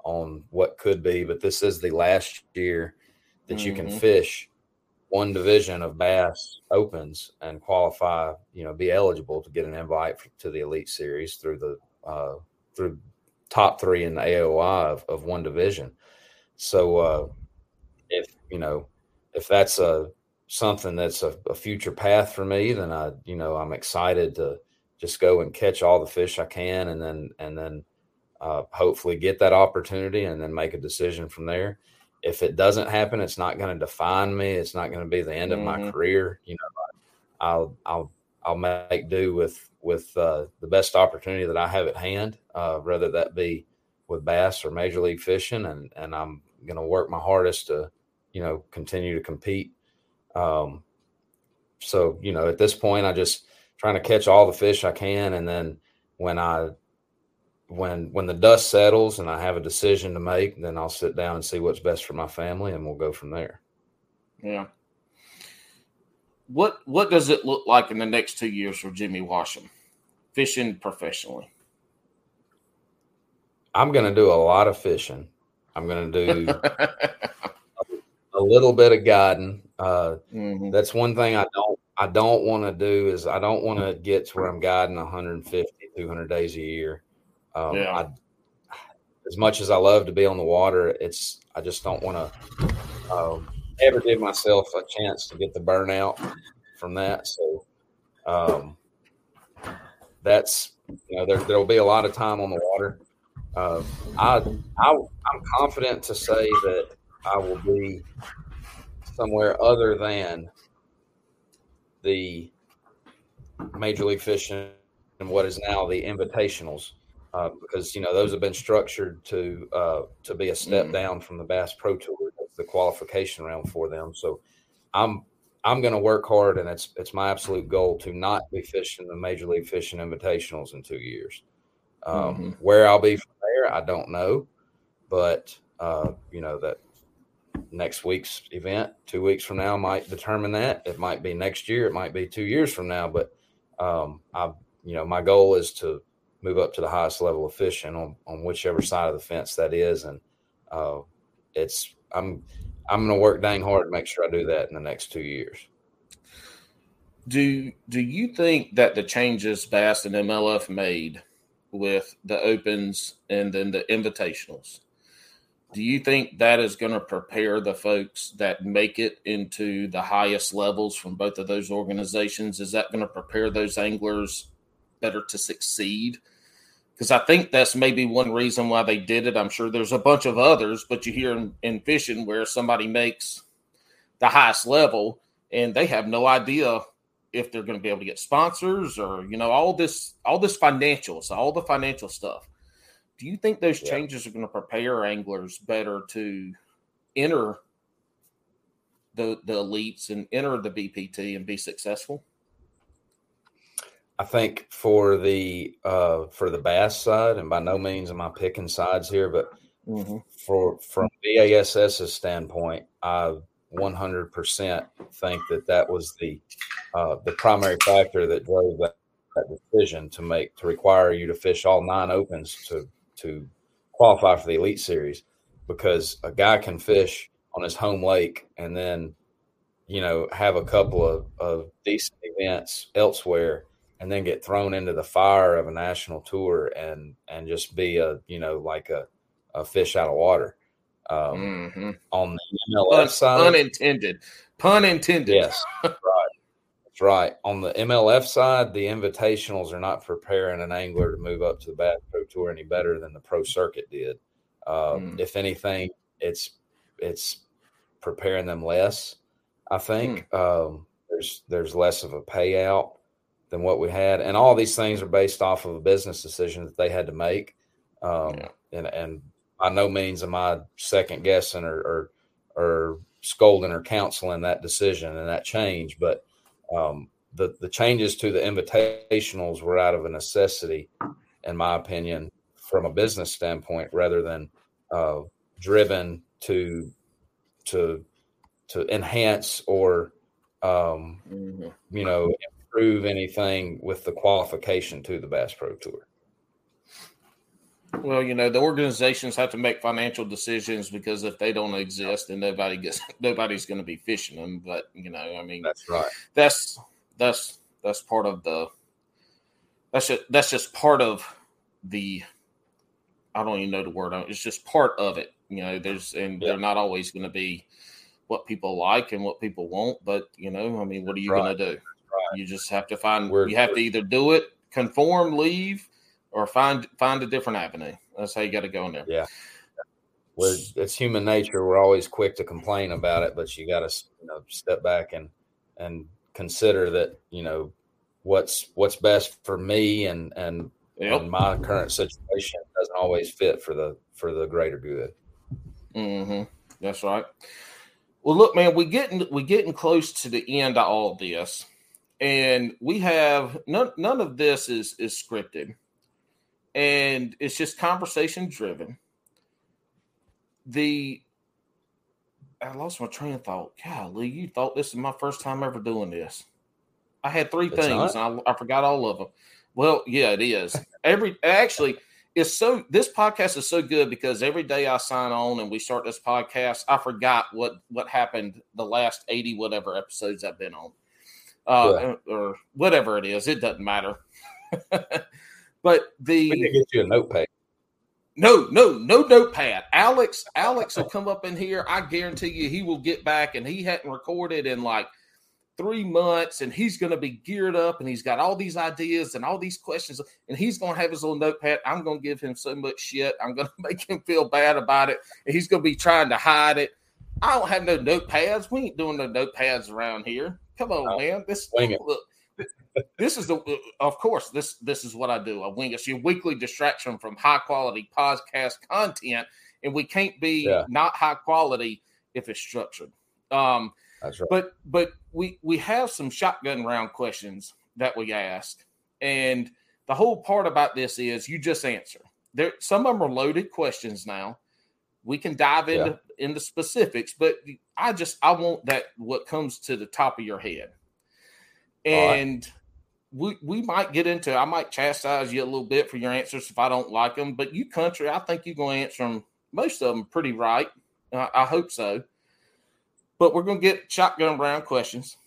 on what could be, but this is the last year that mm-hmm. you can mm-hmm. fish one division of bass opens and qualify, you know, be eligible to get an invite to the Elite Series through the uh, through top three in the AOY of, of one division. So uh, if you know if that's a something that's a, a, future path for me, then I you know I'm excited to just go and catch all the fish I can, and then and then uh, hopefully get that opportunity, and then make a decision from there if it doesn't happen, it's not going to define me. It's not going to be the end mm-hmm. of my mm-hmm. career. You know, I'll I'll I'll make do with with uh, the best opportunity that I have at hand, uh, whether that be with bass or major league fishing, and and I'm going to work my hardest to you know continue to compete. Um, so you know, at this point, I just trying to catch all the fish I can, and then when I when when the dust settles and I have a decision to make, then I'll sit down and see what's best for my family, and we'll go from there. Yeah. What what does it look like in the next two years for Jimmy Washam, fishing professionally? I'm going to do a lot of fishing. I'm going to do a, little bit of guiding. Uh, mm-hmm. That's one thing I don't I don't want to do is I don't want to get to where I'm guiding 150, 200 days a year. Um, yeah. I, as much as I love to be on the water, it's I just don't want to um, ever give myself a chance to get the burnout from that. So um, that's you know there there will be a lot of time on the water. Uh, I, I I'm confident to say that I will be somewhere other than the Major League Fishing and what is now the Invitationals uh, because you know those have been structured to uh, to be a step mm. down from the Bass Pro Tour, the qualification round for them. So I'm I'm going to work hard, and it's it's my absolute goal to not be fishing the Major League Fishing Invitationals in two years. Um, mm-hmm. Where I'll be from there, I don't know, but uh, you know that next week's event, two weeks from now, might determine that. It might be next year, it might be two years from now, but um, I, you know, my goal is to move up to the highest level of fishing on, on whichever side of the fence that is. And uh, it's I'm I'm going to work dang hard to make sure I do that in the next two years. Do Do you think that the changes Bass and MLF made with the opens and then the invitationals? Do you think that is going to prepare the folks that make it into the highest levels from both of those organizations? Is that going to prepare those anglers better to succeed because I think that's maybe one reason why they did it. I'm sure there's a bunch of others, but you hear in, in fishing where somebody makes the highest level and they have no idea if they're going to be able to get sponsors or you know all this all this financials all the financial stuff do you think those yeah. changes are going to prepare anglers better to enter the the elites and enter the bpt and be successful I think for the uh, for the bass side, and by no means am I picking sides here, but mm-hmm. for from BASS's standpoint, I 100% think that that was the uh, the primary factor that drove that, that decision to make to require you to fish all nine opens to to qualify for the elite series, because a guy can fish on his home lake and then you know have a couple of, of decent events elsewhere and then get thrown into the fire of a national tour and and just be a you know like a, a fish out of water um, mm-hmm. on the MLF pun, side. Unintended, pun intended. Yes, right. That's right. On the MLF side, the invitationals are not preparing an angler to move up to the Bass Pro Tour any better than the Pro Circuit did. Um, mm. If anything, it's it's preparing them less. I think mm. um, there's there's less of a payout than what we had. And all these things are based off of a business decision that they had to make. Um, yeah. and, and by no means am I second guessing or, or, or scolding or counseling that decision and that change. But um, the, the changes to the invitationals were out of a necessity, in my opinion, from a business standpoint, rather than uh, driven to to to enhance or um, mm-hmm. you know prove anything with the qualification to the Bass Pro Tour. Well, you know, the organizations have to make financial decisions because if they don't exist, then nobody gets nobody's going to be fishing them. But you know, I mean, That's right. that's that's that's part of the that's just that's just part of the I don't even know the word. It's just part of it. You know, there's and Yeah. they're not always going to be what people like and what people want. But you know, I mean, what are you Right. going to do? You just have to find. We're- you have to either do it, conform, leave, or find find a different avenue. That's how you got to go in there. We're, it's human nature. We're always quick to complain about it, but you got to you know, step back and and consider that you know what's what's best for me and and, Yep. and my current situation doesn't always fit for the for the greater good. hmm That's right. Well, look, man, we getting we getting close to the end of all this, and we have none. None of this is is scripted, and it's just conversation driven. The I lost my train of thought. Golly, you thought this is my first time ever doing this? I had three It's things. And I, I forgot all of them. Well, yeah, it is. Every actually, it's so this podcast is so good because every day I sign on and we start this podcast, I forgot what what happened the last eighty whatever episodes I've been on, uh, or whatever it is. It doesn't matter. but We the need to get you a notepad. no, no, no notepad. Alex, Alex will come up in here. I guarantee you, he will get back, and he hadn't recorded in like three months, and he's going to be geared up, and he's got all these ideas and all these questions, and he's going to have his little notepad. I'm going to give him so much shit. I'm going to make him feel bad about it, and he's going to be trying to hide it. I don't have no notepads. We ain't doing no notepads around here. Come on, man. This look. This is the, of course, this this is what I do. I wing. It's your weekly distraction from high quality podcast content, and we can't be Yeah. not high quality if it's structured. Um, That's right. but but we we have some shotgun round questions that we ask, and the whole part about this is you just answer. There, some of them are loaded questions now. We can dive into into specifics, but I just I want that what comes to the top of your head, All right. and we we might get into. I might chastise you a little bit for your answers if I don't like them, but you country, I think you're going to answer them most of them pretty right. I, I hope so. But we're going to get shotgun round questions.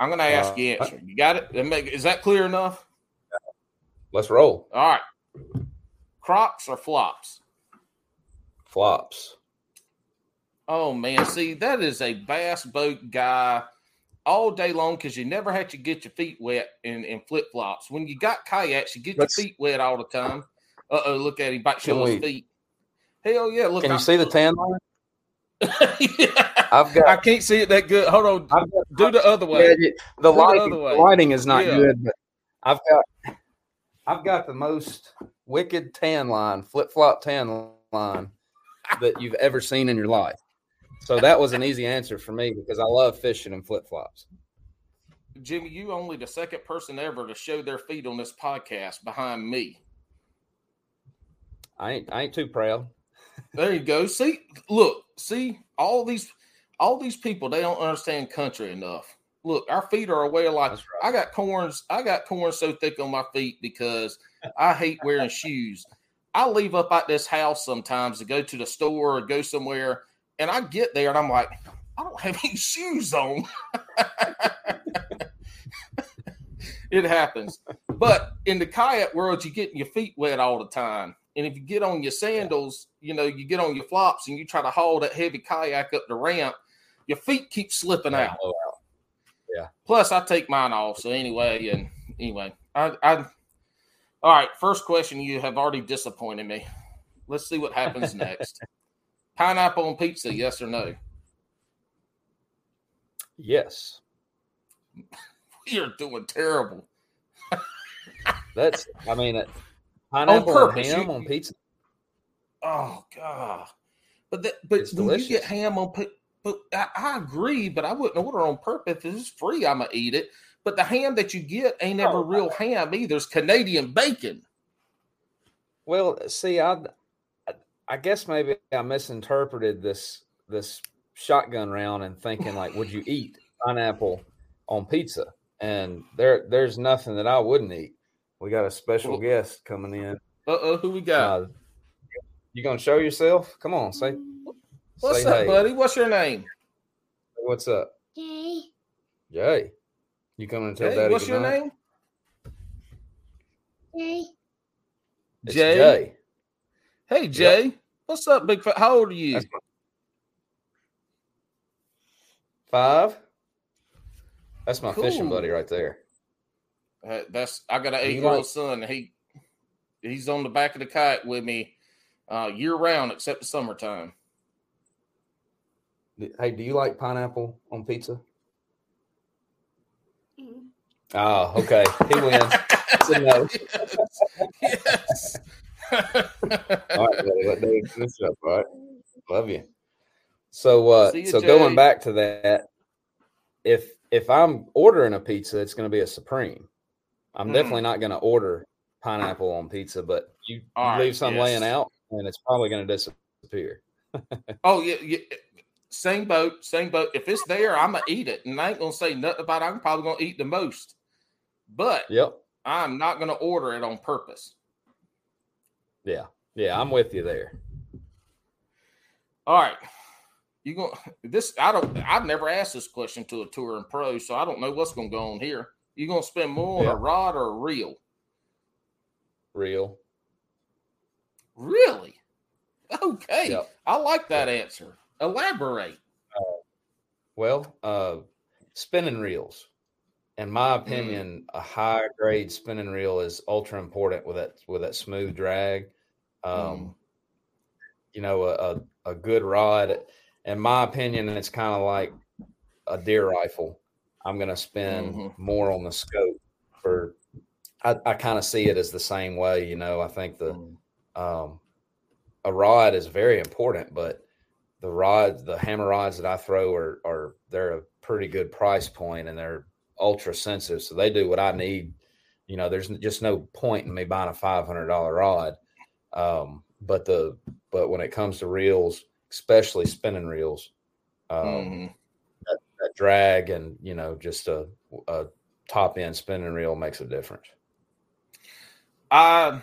I'm going to ask Uh, you answer. You got it? Is That that clear enough? Let's roll. All right. Crocs or flops? Flops. Oh man, see that is a bass boat guy all day long because you never had to get your feet wet in, in flip flops. When you got kayaks, you get Let's- your feet wet all the time. Uh oh, look at him, back Can show his feet. Hell yeah, look. Can you I- see the tan line? Yeah. I've got. I can't see it that good. Hold on, got do the other way. Yeah, the the lighting, other way. the lighting is not Yeah. good, but I've got I've got the most wicked tan line, flip flop tan line that you've ever seen in your life. So that was an easy answer for me because I love fishing and flip flops. Jimmy, you only the second person ever to show their feet on this podcast behind me. I ain't I ain't too proud. There you go. See, look, see all these, all these people. They don't understand country enough. Look, our feet are aware. Like That's right. I got corns. I got corns so thick on my feet because I hate wearing shoes. I leave up at this house sometimes to go to the store or go somewhere, and I get there and I'm like, I don't have any shoes on. it happens. But in the kayak world, you get your feet wet all the time. And if you get on your sandals, you know, you get on your flops and you try to haul that heavy kayak up the ramp, your feet keep slipping out. Oh, Plus, I take mine off. So anyway, and anyway, I, I all right. First question, you have already disappointed me. Let's see what happens next. Pineapple on pizza, yes or no? Yes. You're doing terrible. That's I mean uh, it, pineapple purpose, and ham you- on pizza. Oh God! But that, but It's when you get ham on, but I, I agree. But I wouldn't order on purpose. If it's free, I'm gonna eat it. But the ham that you get ain't ever Oh, real ham either. It's Canadian bacon. Well, see, I, I guess maybe I misinterpreted this this shotgun round and thinking like, would you eat pineapple on pizza? And there, there's nothing that I wouldn't eat. We got a special Well- guest coming in. Uh oh, who we got? Uh, you gonna show yourself? Come on, say. What's say up, hey. buddy? What's your name? What's up? Jay. Jay. You coming to tell Jay, Daddy what's your goodnight? name? Jay. It's Jay? Jay. Hey, Jay. What's up, big? Fa- How old are you? That's Five. That's my fishing buddy right there. Uh, that's I got an eight year old like- son. He he's on the back of the kayak with me uh, year round except the summertime. Hey, do you like pineapple on pizza? Mm. Oh, okay. He wins. It's a no. yes. All right, buddy. Let Dave finish up. All right. Love you. So, uh, ya, so Jay. going back to that, if if I'm ordering a pizza, it's going to be a supreme. I'm Mm. definitely not going to order pineapple on pizza, but you, you right, leave some yes. laying out, and it's probably going to disappear. Oh yeah, yeah. Same boat, same boat. If it's there, I'm gonna eat it, and I ain't gonna say nothing about. it. I'm probably gonna eat the most, but Yep. I'm not gonna order it on purpose. Yeah. Yeah. I'm with you there. All right, you to this? I don't. I've never asked this question to a tour and pro, so I don't know what's gonna go on here. You gonna spend more on a rod or a reel? Real. Really? Okay, Yep. I like that answer. Elaborate. Well, uh, spinning reels. In my Mm. opinion, a high grade spinning reel is ultra important with that with that smooth drag. Um, Mm. You know, a, a a good rod. In my opinion, it's kind of like a deer rifle. I'm going to spend Mhm. more on the scope for. I, I kind of see it as the same way. You know, I think the Mm. um, a rod is very important, but the rods, the hammer rods that I throw are are they're a pretty good price point and they're ultra sensitive, so they do what I need. You know, there's just no point in me buying a five hundred dollar rod. Um, but the but when it comes to reels, especially spinning reels, um, Mhm. that drag and you know just a, a top end spinning reel makes a difference. I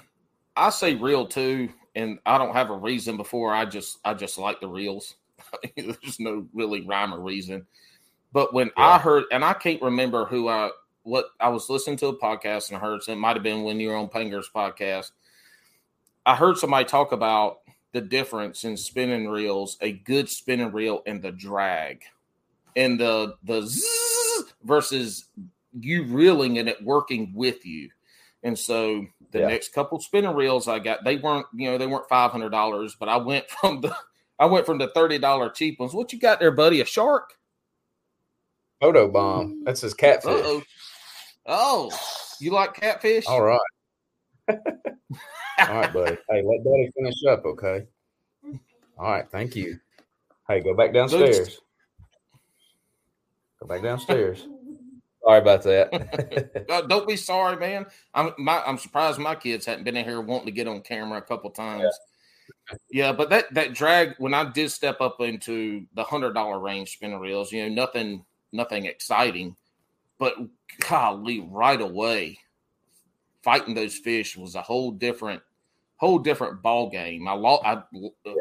I say reel too, and I don't have a reason before. I just I just like the reels. There's no really rhyme or reason. But when I heard, and I can't remember who I what I was listening to a podcast and I heard it might have been when you were on Panger's podcast. I heard somebody talk about the difference in spinning reels, a good spinning reel, and the drag, and the the zzz versus you reeling and it working with you. And so the Yeah. next couple spinning reels I got, they weren't, you know, they weren't five hundred dollars, but I went from the I went from the thirty dollar cheap ones. What you got there, buddy? A shark? Photo bomb. Mm-hmm. That's his catfish. Uh-oh. Oh, you like catfish? All right. All right, buddy. Hey, let Daddy finish up, okay? All right, thank you. Hey, go back downstairs. Go back downstairs. Sorry about that. Don't be sorry, man. I'm my, I'm surprised my kids hadn't been in here wanting to get on camera a couple times. Yeah. but that that drag when I did step up into the hundred dollar range spinner reels, you know, nothing nothing exciting, but golly, right away, fighting those fish was a whole different whole different ball game. I lost I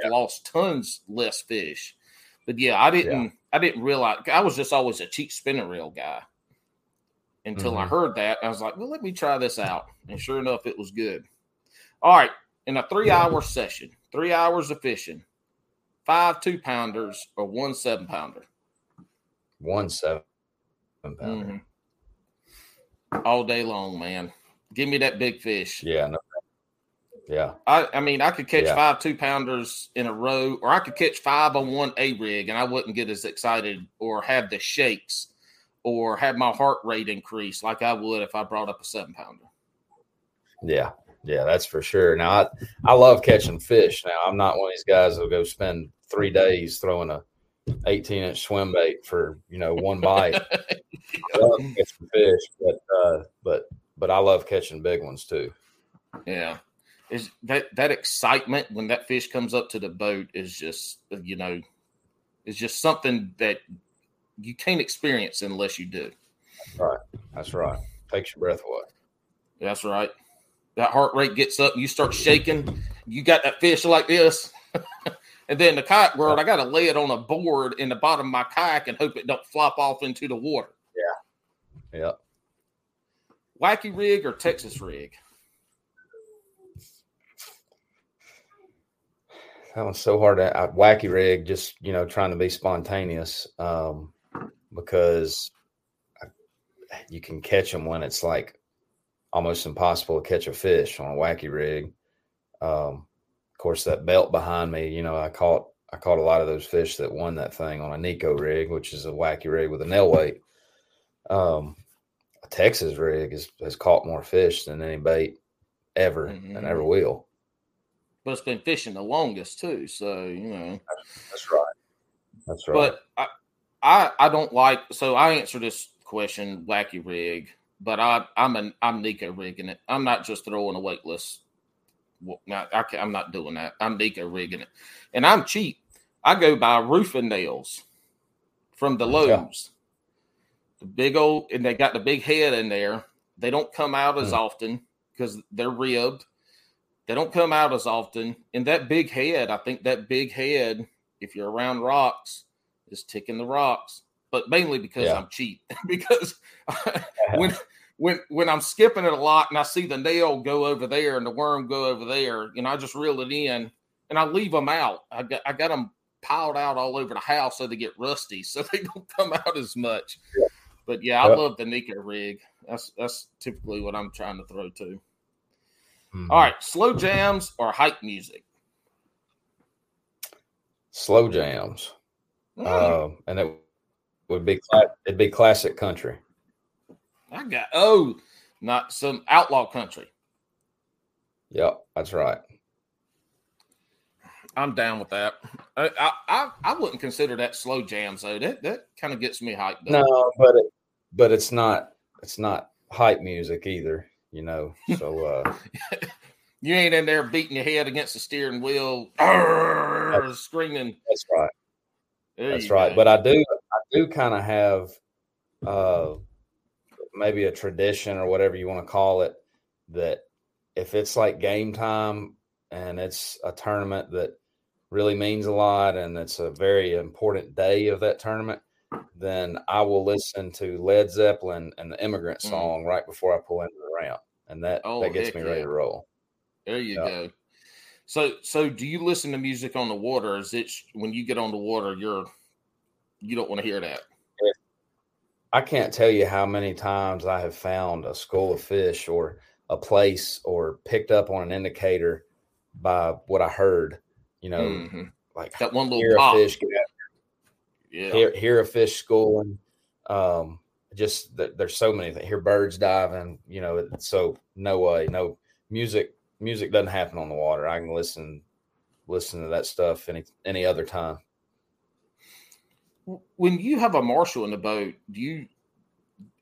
lost tons less fish, but yeah, I didn't I didn't realize I was just always a cheap spinner reel guy until I Mhm. heard that. I was like, well, let me try this out. And sure enough, it was good. All right. In a three hour session, three hours of fishing, five two pounders or one seven pounder. One seven pounder. Mhm. All day long, man. Give me that big fish. Yeah, no, yeah, I, I mean, I could catch Yeah. five two pounders in a row, or I could catch five on one A rig, and I wouldn't get as excited or have the shakes or have my heart rate increase like I would if I brought up a seven pounder. yeah, yeah. That's for sure. Now, I I love catching fish. Now, I'm not one of these guys that'll go spend three days throwing a 18 inch swim bait for you know one bite. I love catching fish, but uh, but but I love catching big ones too. Yeah. Is that that excitement when that fish comes up to the boat is just you know is just something that you can't experience unless you do. Right. That's right. Takes your breath away. That's right. that heart rate gets up and you start shaking. You got that fish like this. And then the kayak world, I got to lay it on a board in the bottom of my kayak and hope it don't flop off into the water. Yeah. Yeah. Wacky rig or Texas rig? That one's so hard to uh, wacky rig, just you know, trying to be spontaneous. Um, because you can catch them when it's like almost impossible to catch a fish on a wacky rig. Um, of course, that belt behind me, you know, I caught I caught a lot of those fish that won that thing on a Neko rig, which is a wacky rig with a nail weight. Um, a Texas rig has, has caught more fish than any bait ever mm-hmm. and ever will. But it's been fishing the longest too, so you know. That's right. That's right. But I, I, I don't like. So I answer this question wacky rig, but I, I'm an I'm Neko rigging it. I'm not just throwing a weightless. Well, not, I am not doing that. I'm Neko rigging it, and I'm cheap. I go by roofing nails from the Lowe's. Yeah. The big old, and they got the big head in there. They don't come out as mm. often because they're ribbed. They don't come out as often. And that big head, I think that big head, if you're around rocks, is ticking the rocks. But mainly because yeah. I'm cheap. because when when when I'm skipping it a lot and I see the nail go over there and the worm go over there, you know, I just reel it in and I leave them out. I got I got them piled out all over the house so they get rusty, so they don't come out as much. Yeah. But yeah, I love the Neko rig. That's that's typically what I'm trying to throw to. Mm-hmm. All right, slow jams or hype music. Slow jams, mm. uh, and it would be it'd be classic country. I got oh, not some outlaw country. Yep, that's right. I'm down with that. I I, I wouldn't consider that slow jams though. That that kind of gets me hyped. Up. No, but it, but it's not it's not hype music either. You know, so uh you ain't in there beating your head against the steering wheel, argh, screaming. That's right. There that's right. Go. But I do I do kind of have uh maybe a tradition or whatever you want to call it that if it's like game time and it's a tournament that really means a lot and it's a very important day of that tournament, then I will listen to Led Zeppelin and the Immigrant mm. Song mm. right before I pull into the ramp, and that oh, that gets me ready to roll. There you go. So, so do you listen to music on the water? Is it when you get on the water, you're you don't want to hear that? I can't tell you how many times I have found a school of fish or a place or picked up on an indicator by what I heard. You know, mm-hmm. like that one little pop. fish get out yeah. Hear, hear a fish schooling. Um, just there's so many things. Hear birds diving. You know, so no way, no music. Music doesn't happen on the water. I can listen listen to that stuff any any other time. When you have a marshal in the boat, do you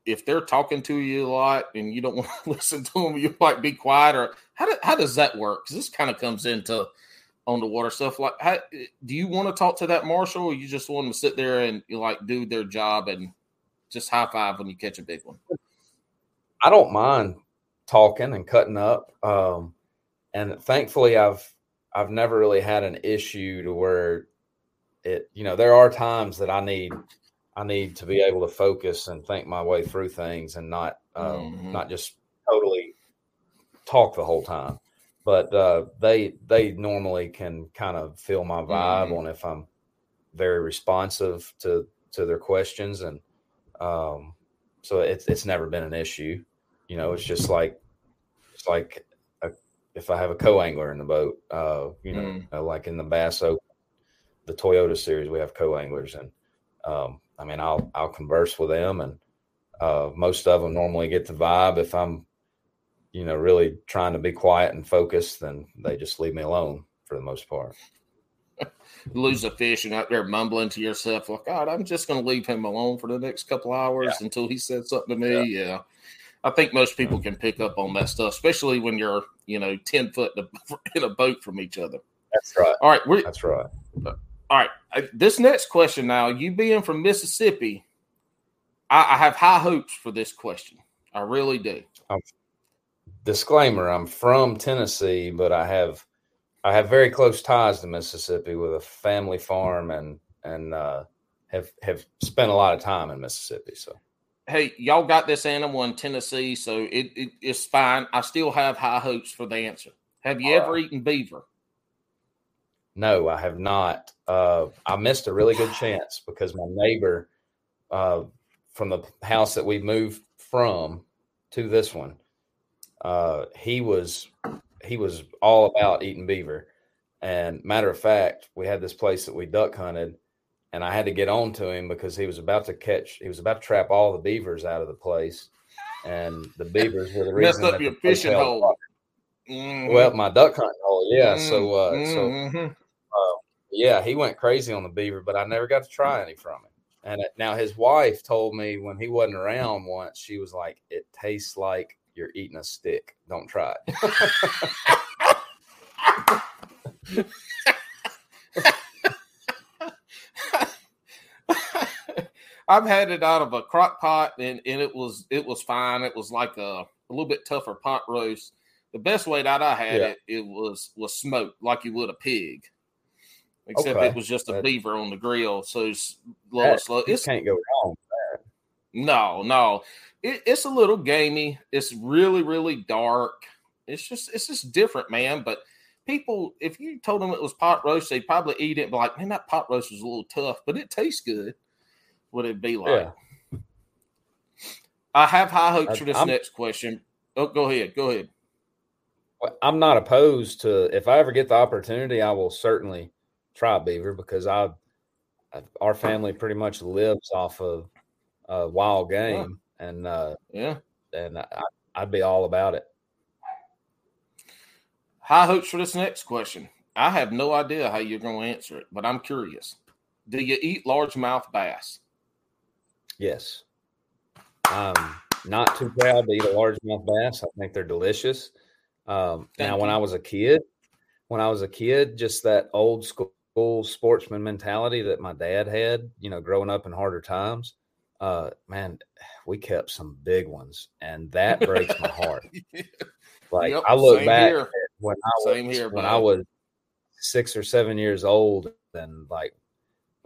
if they're talking to you a lot and you don't want to listen to them, you might be quiet or how, do, how does that work? Because this kind of comes into on the water stuff. Like, how, do you want to talk to that marshal, or you just want them to sit there and like do their job and just high five when you catch a big one? I don't mind talking and cutting up, um, and thankfully, I've I've never really had an issue to where it. You know, there are times that I need I need to be able to focus and think my way through things and not um, mm-hmm. not just totally talk the whole time but uh, they they normally can kind of feel my vibe mm-hmm. on if I'm very responsive to to their questions, and um, so it's it's never been an issue. You know, it's just like it's like a, if I have a co-angler in the boat, uh, you know, mm. like in the Bass Open, the Toyota Series, we have co-anglers, and um, I mean, I'll I'll converse with them, and uh, most of them normally get the vibe if I'm you know, really trying to be quiet and focused, then they just leave me alone for the most part. Lose a fish and out there mumbling to yourself, like, God, I'm just going to leave him alone for the next couple hours yeah. until he says something to me. Yeah. yeah. I think most people can pick up on that stuff, especially when you're, you know, 10 foot in a boat from each other. That's right. All right. We're, That's right. All right. This next question now, you being from Mississippi, I, I have high hopes for this question. I really do. I'm disclaimer: I'm from Tennessee, but I have I have very close ties to Mississippi with a family farm and and uh, have have spent a lot of time in Mississippi. So, hey, y'all got this animal in Tennessee, so it, it it's fine. I still have high hopes for the answer. Have you All ever right. eaten beaver? No, I have not. Uh, I missed a really good chance because my neighbor uh, from the house that we moved from to this one, uh, he was he was all about eating beaver. And matter of fact, we had this place that we duck hunted, and I had to get on to him because he was about to catch, he was about to trap all the beavers out of the place, and the beavers were the reason messed up your fishing hole. Mm-hmm. Well, my duck hunting hole, yeah. Mm-hmm. So, uh, mm-hmm. so, uh, yeah, he went crazy on the beaver, but I never got to try any from him. And uh, now his wife told me when he wasn't around once, she was like, "It tastes like you're eating a stick. Don't try it." I've had it out of a crock pot and, and it was it was fine. It was like a, a little bit tougher pot roast. The best way that I had yeah. it, it was was smoked like you would a pig. Except okay. it was just a beaver on the grill. So it's low slow. It can't go wrong No, no. It, it's a little gamey. It's really, really dark. It's just it's just different, man. But people, if you told them it was pot roast, they'd probably eat it. But like, man, that pot roast was a little tough, but it tastes good would it be like? Yeah. I have high hopes for this I'm, next question. Oh, go ahead. Go ahead. I'm not opposed to if I ever get the opportunity, I will certainly try beaver because I, our family pretty much lives off of uh, wild game, yeah. and uh, yeah, and I, I'd be all about it. High hopes for this next question. I have no idea how you're going to answer it, but I'm curious. Do you eat largemouth bass? Yes. Um, not too proud to eat a largemouth bass. I think they're delicious. Um, now, when I was a kid, when I was a kid, just that old school sportsman mentality that my dad had, you know, growing up in harder times. Uh, man, we kept some big ones, and that breaks my heart. Like yep, I look back when I was here, when I was six or seven years old, and like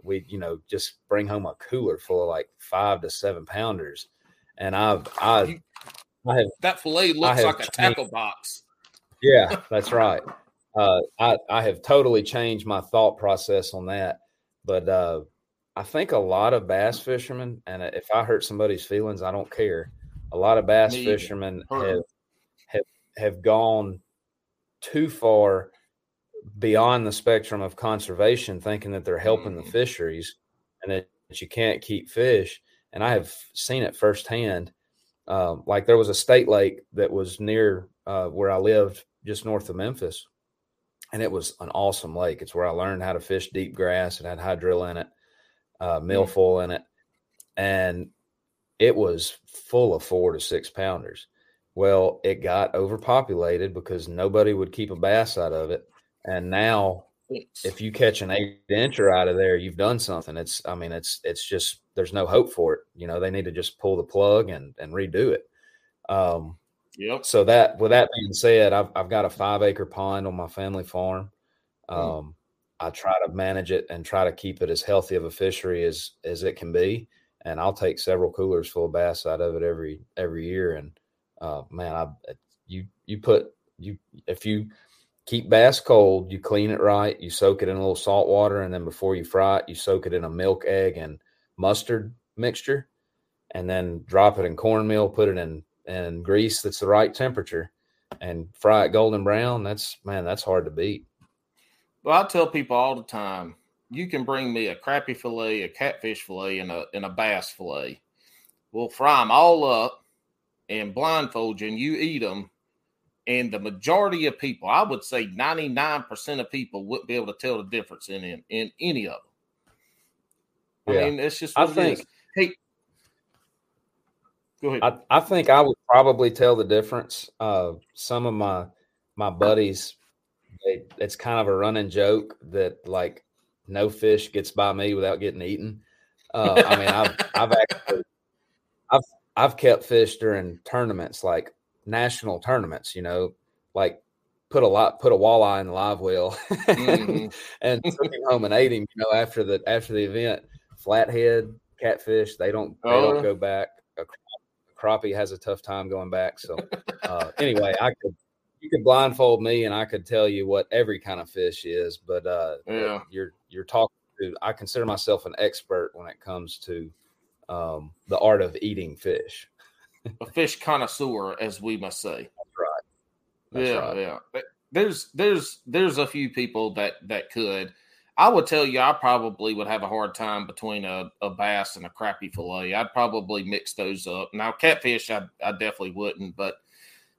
we you know just bring home a cooler full of like five to seven pounders, and I've I I have that fillet looks like a tackle box. Yeah, that's right. Uh, I I have totally changed my thought process on that, but uh, I think a lot of bass fishermen, and if I hurt somebody's feelings, I don't care. A lot of bass Me fishermen have, have have gone too far beyond the spectrum of conservation, thinking that they're helping mm. the fisheries and that you can't keep fish. And I have seen it firsthand. Um, like there was a state lake that was near uh, where I lived, just north of Memphis, and it was an awesome lake. It's where I learned how to fish deep grass. It had hydrilla in it, uh, mm. milfoil in it, and it was full of four to six pounders. Well, it got overpopulated because nobody would keep a bass out of it and now, if you catch an eight incher out of there, you've done something. It's, I mean, it's, it's just, there's no hope for it. You know, they need to just pull the plug and, and redo it. Um, Yep. So that, with that being said, I've, I've got a five acre pond on my family farm. Hmm. Um, mm. I try to manage it and try to keep it as healthy of a fishery as, as it can be. And I'll take several coolers full of bass out of it every, every year. And, uh, man, I, you, you put, you, if you, keep bass cold. You clean it right. You soak it in a little salt water, and then before you fry it, you soak it in a milk, egg, and mustard mixture, and then drop it in cornmeal. Put it in in grease that's the right temperature, and fry it golden brown. That's man, that's hard to beat. Well, I tell people all the time, you can bring me a crappie fillet, a catfish fillet, and a and a bass fillet. We'll fry them all up and blindfold you, and you eat them and the majority of people, I would say 99% of people wouldn't be able to tell the difference in in, in any of them. Yeah. I mean, it's just I think hey go ahead. I, I think I would probably tell the difference. Uh some of my my buddies they, it's kind of a running joke that like no fish gets by me without getting eaten. Uh, I mean, I've I've actually I've I've kept fish during tournaments like national tournaments. You know, like put a lot put a walleye in the live well mm-hmm. and took him home and ate him. You know, after the after the event, flathead catfish they don't they oh. don't go back. Crappie has a tough time going back. So uh, anyway, I could you could blindfold me and I could tell you what every kind of fish is, but uh, yeah. you're you're talking to. I consider myself an expert when it comes to um, the art of eating fish. a fish connoisseur, as we must say. That's right. That's yeah, right. yeah. There's there's there's a few people that that could. I would tell you, I probably would have a hard time between a, a bass and a crappie fillet. I'd probably mix those up. Now, catfish, I, I definitely wouldn't, but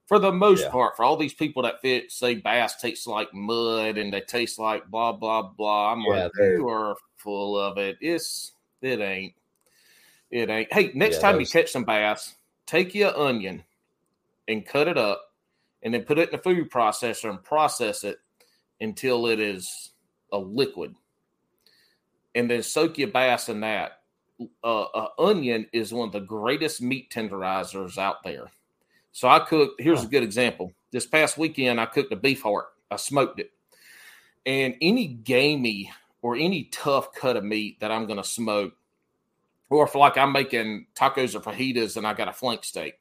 for the most yeah. part, for all these people that fit, say bass tastes like mud and they taste like blah blah blah. I'm yeah, like, you are full of it. It's it ain't. It ain't. Hey, next yeah, time you catch some bass, take your onion and cut it up and then put it in a food processor and process it until it is a liquid. And then soak your bass in that. Uh, uh, onion is one of the greatest meat tenderizers out there. So I cooked, here's a good example. This past weekend, I cooked a beef heart. I smoked it. And any gamey or any tough cut of meat that I'm going to smoke, or if like I'm making tacos or fajitas and I got a flank steak,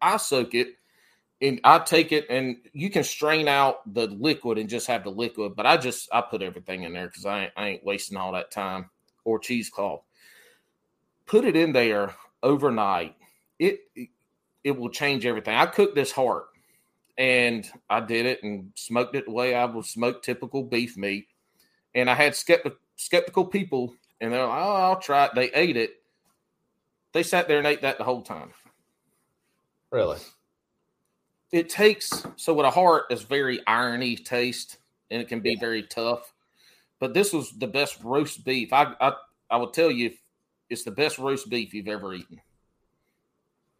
I soak it and I take it and you can strain out the liquid and just have the liquid, but I just I put everything in there because I ain't, I ain't wasting all that time or cheesecloth. Put it in there overnight. It it will change everything. I cooked this heart and I did it and smoked it the way I would smoke typical beef meat. And I had skeptical skeptical people and they're like, oh, I'll try it. They ate it. They sat there and ate that the whole time. Really? It takes so with a heart is very irony taste and it can be yeah. very tough. But this was the best roast beef. I I, I will tell you it's the best roast beef you've ever eaten.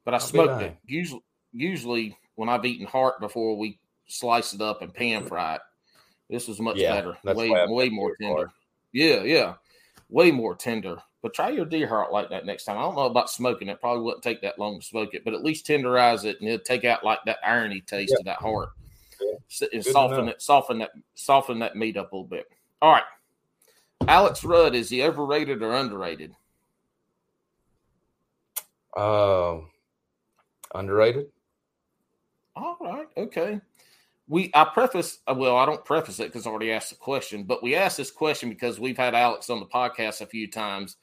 But I I'll smoked it. Usually usually when I've eaten heart before we slice it up and pan fry it. This was much yeah, better. Way way more tender. Heart. Yeah, yeah way more tender. But try your deer heart like that next time. I don't know about smoking it. Probably wouldn't take that long to smoke it, but at least tenderize it and it'll take out like that irony taste of that heart. Yeah. And soften it, soften that, soften that meat up a little bit. All right. Alex Rudd, is he overrated or underrated? Uh, underrated. All right. Okay we I preface uh, well, I don't preface it because I already asked the question, but we asked this question because we've had Alex on the podcast a few times.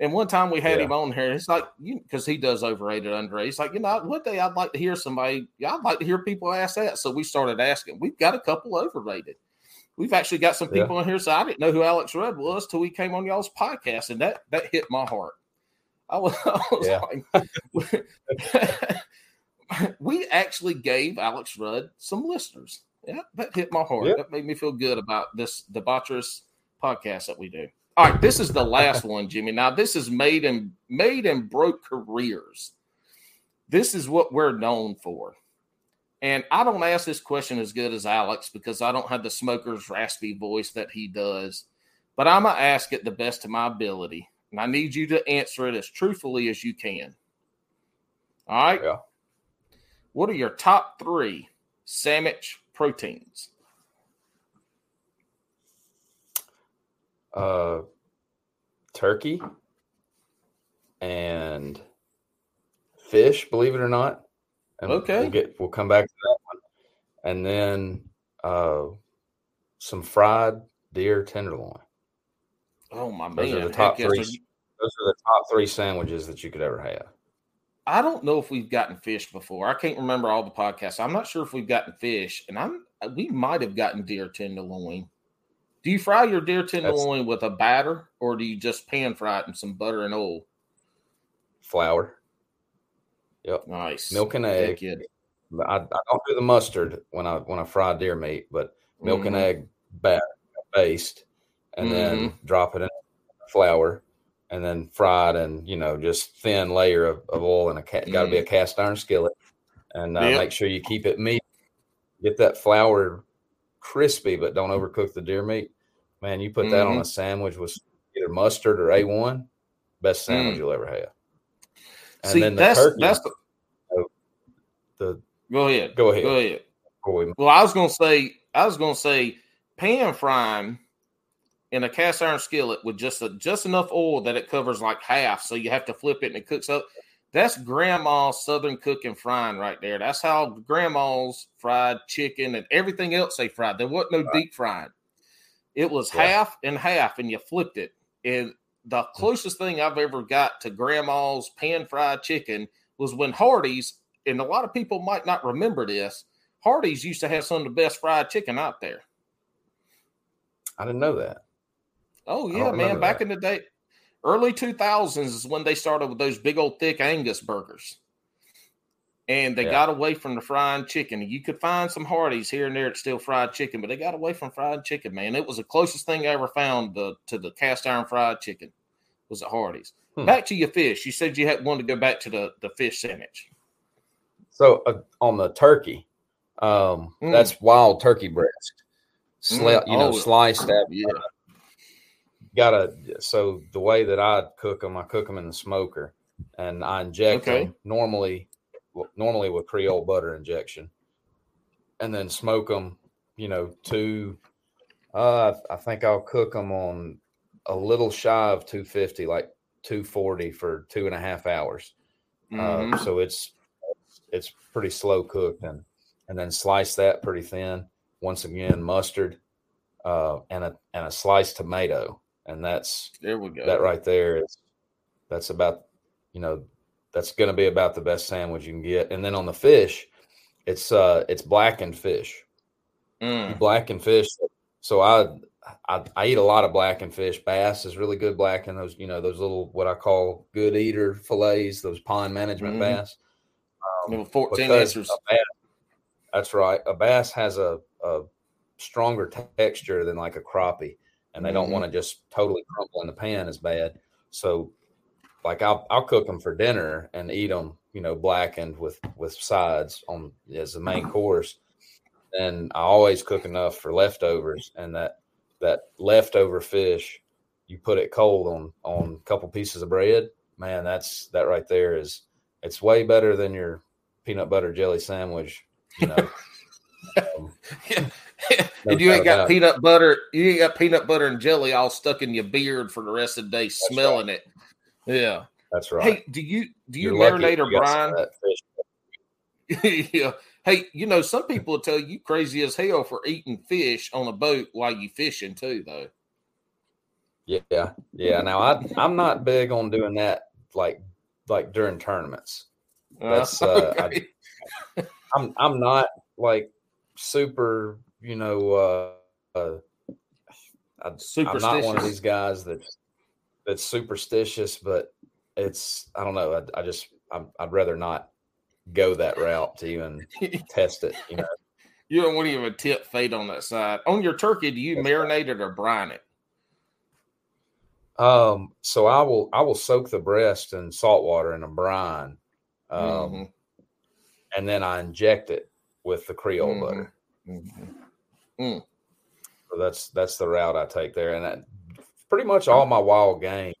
And one time we had yeah. him on here, it's like you because he does overrated, underrated. He's like, you know, one day I'd like to hear somebody, yeah, I'd like to hear people ask that. So we started asking. We've got a couple overrated. We've actually got some people yeah. on here. So I didn't know who Alex Rudd was till we came on y'all's podcast, and that that hit my heart. I was, I was yeah. like, we actually gave Alex Rudd some listeners. Yeah, that hit my heart. That made me feel good about this debaucherous podcast that we do. All right, this is the last one, Jimmy. Now, this is made and made and broke careers. This is what we're known for. And I don't ask this question as good as Alex because I don't have the smoker's raspy voice that he does. But I'm going to ask it the best of my ability. And I need you to answer it as truthfully as you can. All right. Yeah. What are your top three sandwich proteins? Uh, turkey and fish, believe it or not. And okay. We'll get we'll come back to that one. And then uh some fried deer tenderloin. Oh my those man. Are the top three, those are the top three sandwiches that you could ever have. I don't know if we've gotten fish before. I can't remember all the podcasts. I'm not sure if we've gotten fish, and I'm we might have gotten deer tenderloin. Do you fry your deer tenderloin That's, with a batter, or do you just pan fry it in some butter and oil? Flour. Yep. Nice. Milk and egg. I, I, don't do the mustard when I when I fry deer meat, but milk mm-hmm. and egg batter based, and mm-hmm. then drop it in flour and then fried and you know just thin layer of, of oil and a cat got to be a mm. cast iron skillet and uh, yep. make sure you keep it meat get that flour crispy but don't overcook the deer meat man you put mm-hmm. that on a mm-hmm. sandwich with either mustard or a1 best sandwich mm. you'll ever have and See, then the that's, turkey that's the, the Go ahead. Go ahead. Go ahead. Well, I was gonna say, I was gonna say, pan frying in a cast iron skillet with just a, just enough oil that it covers like half, so you have to flip it and it cooks up. That's grandma's southern cooking frying right there. That's how grandma's fried chicken and everything else they fried. There wasn't no deep frying. It was Yeah. half and half, and you flipped it. And the mm. closest thing I've ever got to grandma's pan fried chicken was when Hardee's, and a lot of people might not remember this. Hardee's used to have some of the best fried chicken out there. I didn't know that. Oh yeah, man! Back that. in the day, early two thousands is when they started with those big old thick Angus burgers, and they Yeah. got away from the fried chicken. You could find some Hardee's here and there that's still fried chicken, but they got away from fried chicken, man. It was the closest thing I ever found to, to the cast iron fried chicken was at Hardee's. Hmm. Back to your fish. You said you had wanted to go back to the the fish sandwich. So uh, on the turkey, um, Mm. that's wild turkey breast, Sli- Mm. you know, Oh. sliced up. Yeah. Gotta. So the way that I cook them, I cook them in the smoker, and I inject Okay. them normally, normally with Creole butter injection, and then smoke them. You know, two. Uh, I think I'll cook them on a little shy of 250, like 240 for two and a half hours. Mhm. Uh, so it's it's pretty slow cooked and and then slice that pretty thin. Once again, mustard uh, and a and a sliced tomato, and that's there we go. that right there is that's about you know that's going to be about the best sandwich you can get. And then on the fish, it's uh it's blackened fish, Mm. blackened fish. So I. I, I eat a lot of blackened fish. Bass is really good blackened. Those, you know, those little what I call good eater fillets, those pond management Mhm. bass. Number fourteen answers. bass- that's right. A bass has a, a stronger texture than like a crappie, and they don't Mhm. want to just totally crumple in the pan as bad. So, like I'll I'll cook them for dinner and eat them, you know, blackened with with sides on as the main course. And I always cook enough for leftovers, and that that leftover fish, you put it cold on on a couple pieces of bread. Man, that's that right there is it's way better than your peanut butter jelly sandwich. You know, um, and you ain't got peanut butter, you ain't got peanut butter and jelly all stuck in your beard for the rest of the day, smelling it. Yeah. that's right. Hey, do you do you You're marinate or brine? of that fish. yeah. Hey, you know, some people will tell you crazy as hell for eating fish on a boat while you fishing too, though. Yeah, yeah. Now I I'm not big on doing that like like during tournaments. That's, uh, I- I'm I'm not like super, you know, uh, uh I, I'm not one of these guys that that's superstitious, but it's I don't know. I, I just I'm, I'd rather not go that route to even test it. You know, you don't want to even tip fate on that side. On your turkey, do you That's marinate it or brine it? um, so I will I will soak the breast in salt water in a brine, um, Mhm. and then I inject it with the Creole Mhm. butter. Mhm. So that's that's the route I take there, and that, pretty much all my wild game,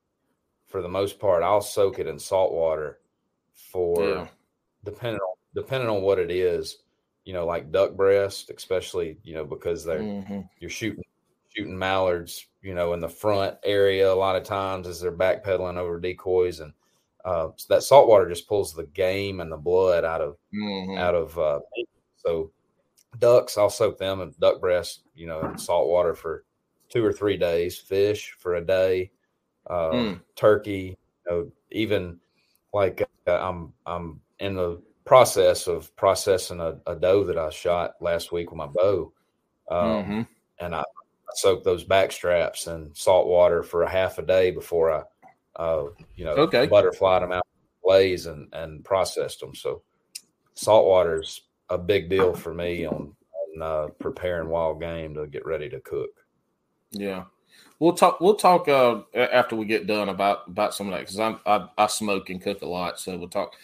for the most part, I'll soak it in salt water for Yeah. depending on depending on what it is. You know, like duck breast, especially you know because they're Mhm. you're shooting shooting mallards, you know, in the front area a lot of times as they're backpedaling over decoys, and uh, so that salt water just pulls the game and the blood out of Mhm. out of uh, so ducks i'll soak them in duck breast you know in salt water for two or three days fish for a day uh, Mm. turkey you know even like uh, i'm i'm in the process of processing a, a doe that i shot last week with my bow um, Mhm. and I soaked those back straps in salt water for a half a day before I, uh, you know, Okay. butterflied them out, blaze and and processed them. So salt water's a big deal for me on, on uh, preparing wild game to get ready to cook. Yeah, we'll talk. We'll talk uh, after we get done about about some of that because I, I smoke and cook a lot, so we'll talk.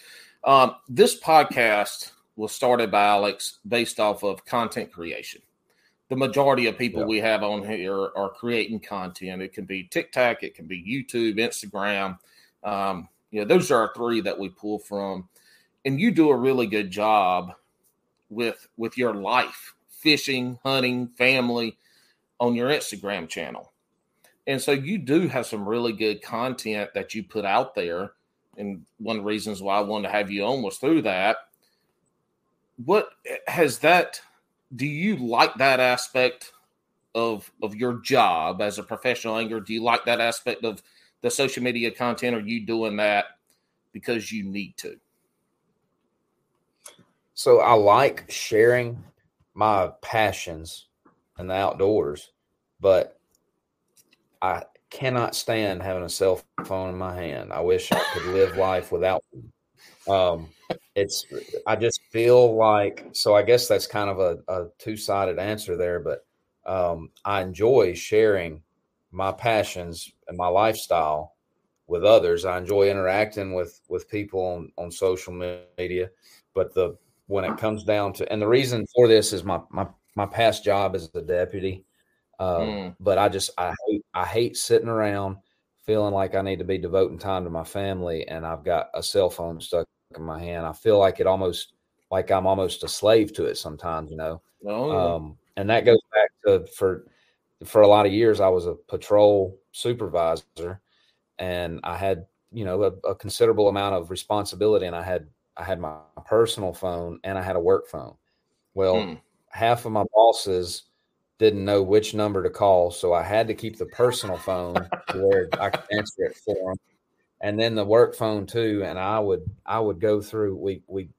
Um, this podcast was started by Alex based off of content creation. The majority of people Yeah. we have on here are creating content. It can be TikTok, it can be YouTube, Instagram. Um, you know, those are our three that we pull from. and you do a really good job with with your life, fishing, hunting, family on your Instagram channel. And so you do have some really good content that you put out there. And one of the reasons why I wanted to have you on was through that. What has that do you like that aspect of of your job as a professional angler? Do you like that aspect of the social media content? Or are you doing that because you need to? So I like sharing my passions in the outdoors, but I cannot stand having a cell phone in my hand. I wish I could live life without Um, it's I just feel like so I guess that's kind of a, a two-sided answer there, but um, I enjoy sharing my passions and my lifestyle with others. I enjoy interacting with with people on, on social media, but the when it comes down to and the reason for this is my my my past job as a deputy. Um, mm. But I just I hate I hate sitting around feeling like I need to be devoting time to my family and I've got a cell phone stuck in my hand. I feel like it almost like I'm almost a slave to it sometimes, you know. Oh, um, and that goes back to for for a lot of years I was a patrol supervisor and I had you know a, a considerable amount of responsibility and I had I had my personal phone and I had a work phone. Well, hmm. half of my bosses didn't know which number to call, so I had to keep the personal phone where I could answer it for them, and then the work phone too. And I would I would go through we we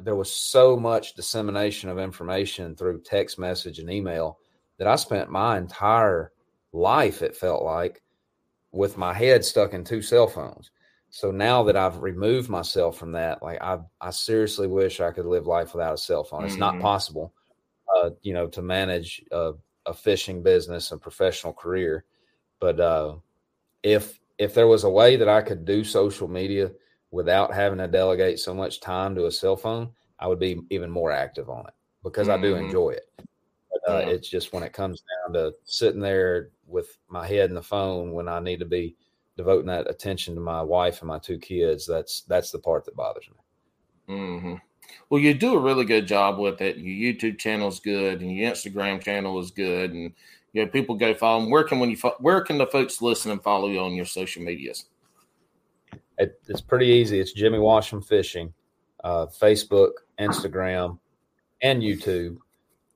there was so much dissemination of information through text message and email that I spent my entire life it felt like with my head stuck in two cell phones. So now that I've removed myself from that, like I, I seriously wish I could live life without a cell phone. It's mm-hmm. not possible, uh, you know, to manage a, a, fishing business and professional career. But uh, if if there was a way that I could do social media without having to delegate so much time to a cell phone, I would be even more active on it because mm-hmm. I do mm-hmm. enjoy it. But, uh, yeah. It's just when it comes down to sitting there with my head in the phone when I need to be devoting that attention to my wife and my two kids, that's that's the part that bothers me. Mm-hmm. Well, you do a really good job with it. Your YouTube channel is good, and your Instagram channel is good, and you know people go follow. Them. Where can when you where can the folks listen and follow you on your social medias? It, it's pretty easy. It's Jimmy Washam Fishing, uh, Facebook, Instagram, and YouTube.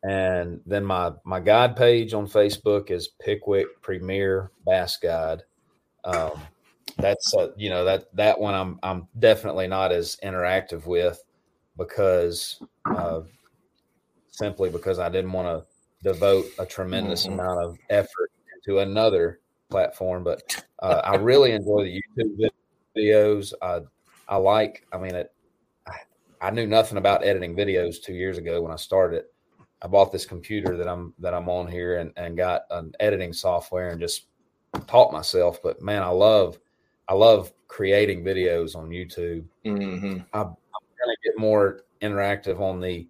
And then my my guide page on Facebook is Pickwick Premier Bass Guide. Um, that's uh, you know that that one I'm I'm definitely not as interactive with because uh, simply because I didn't want to devote a tremendous mm-hmm. amount of effort to another platform. But uh, I really enjoy the YouTube videos. I I like. I mean, it, I, I knew nothing about editing videos two years ago when I started. I bought this computer that I'm that I'm on here and, and got an editing software and just taught myself. But man, I love I love creating videos on YouTube. Mm-hmm. I, am going to get more interactive on the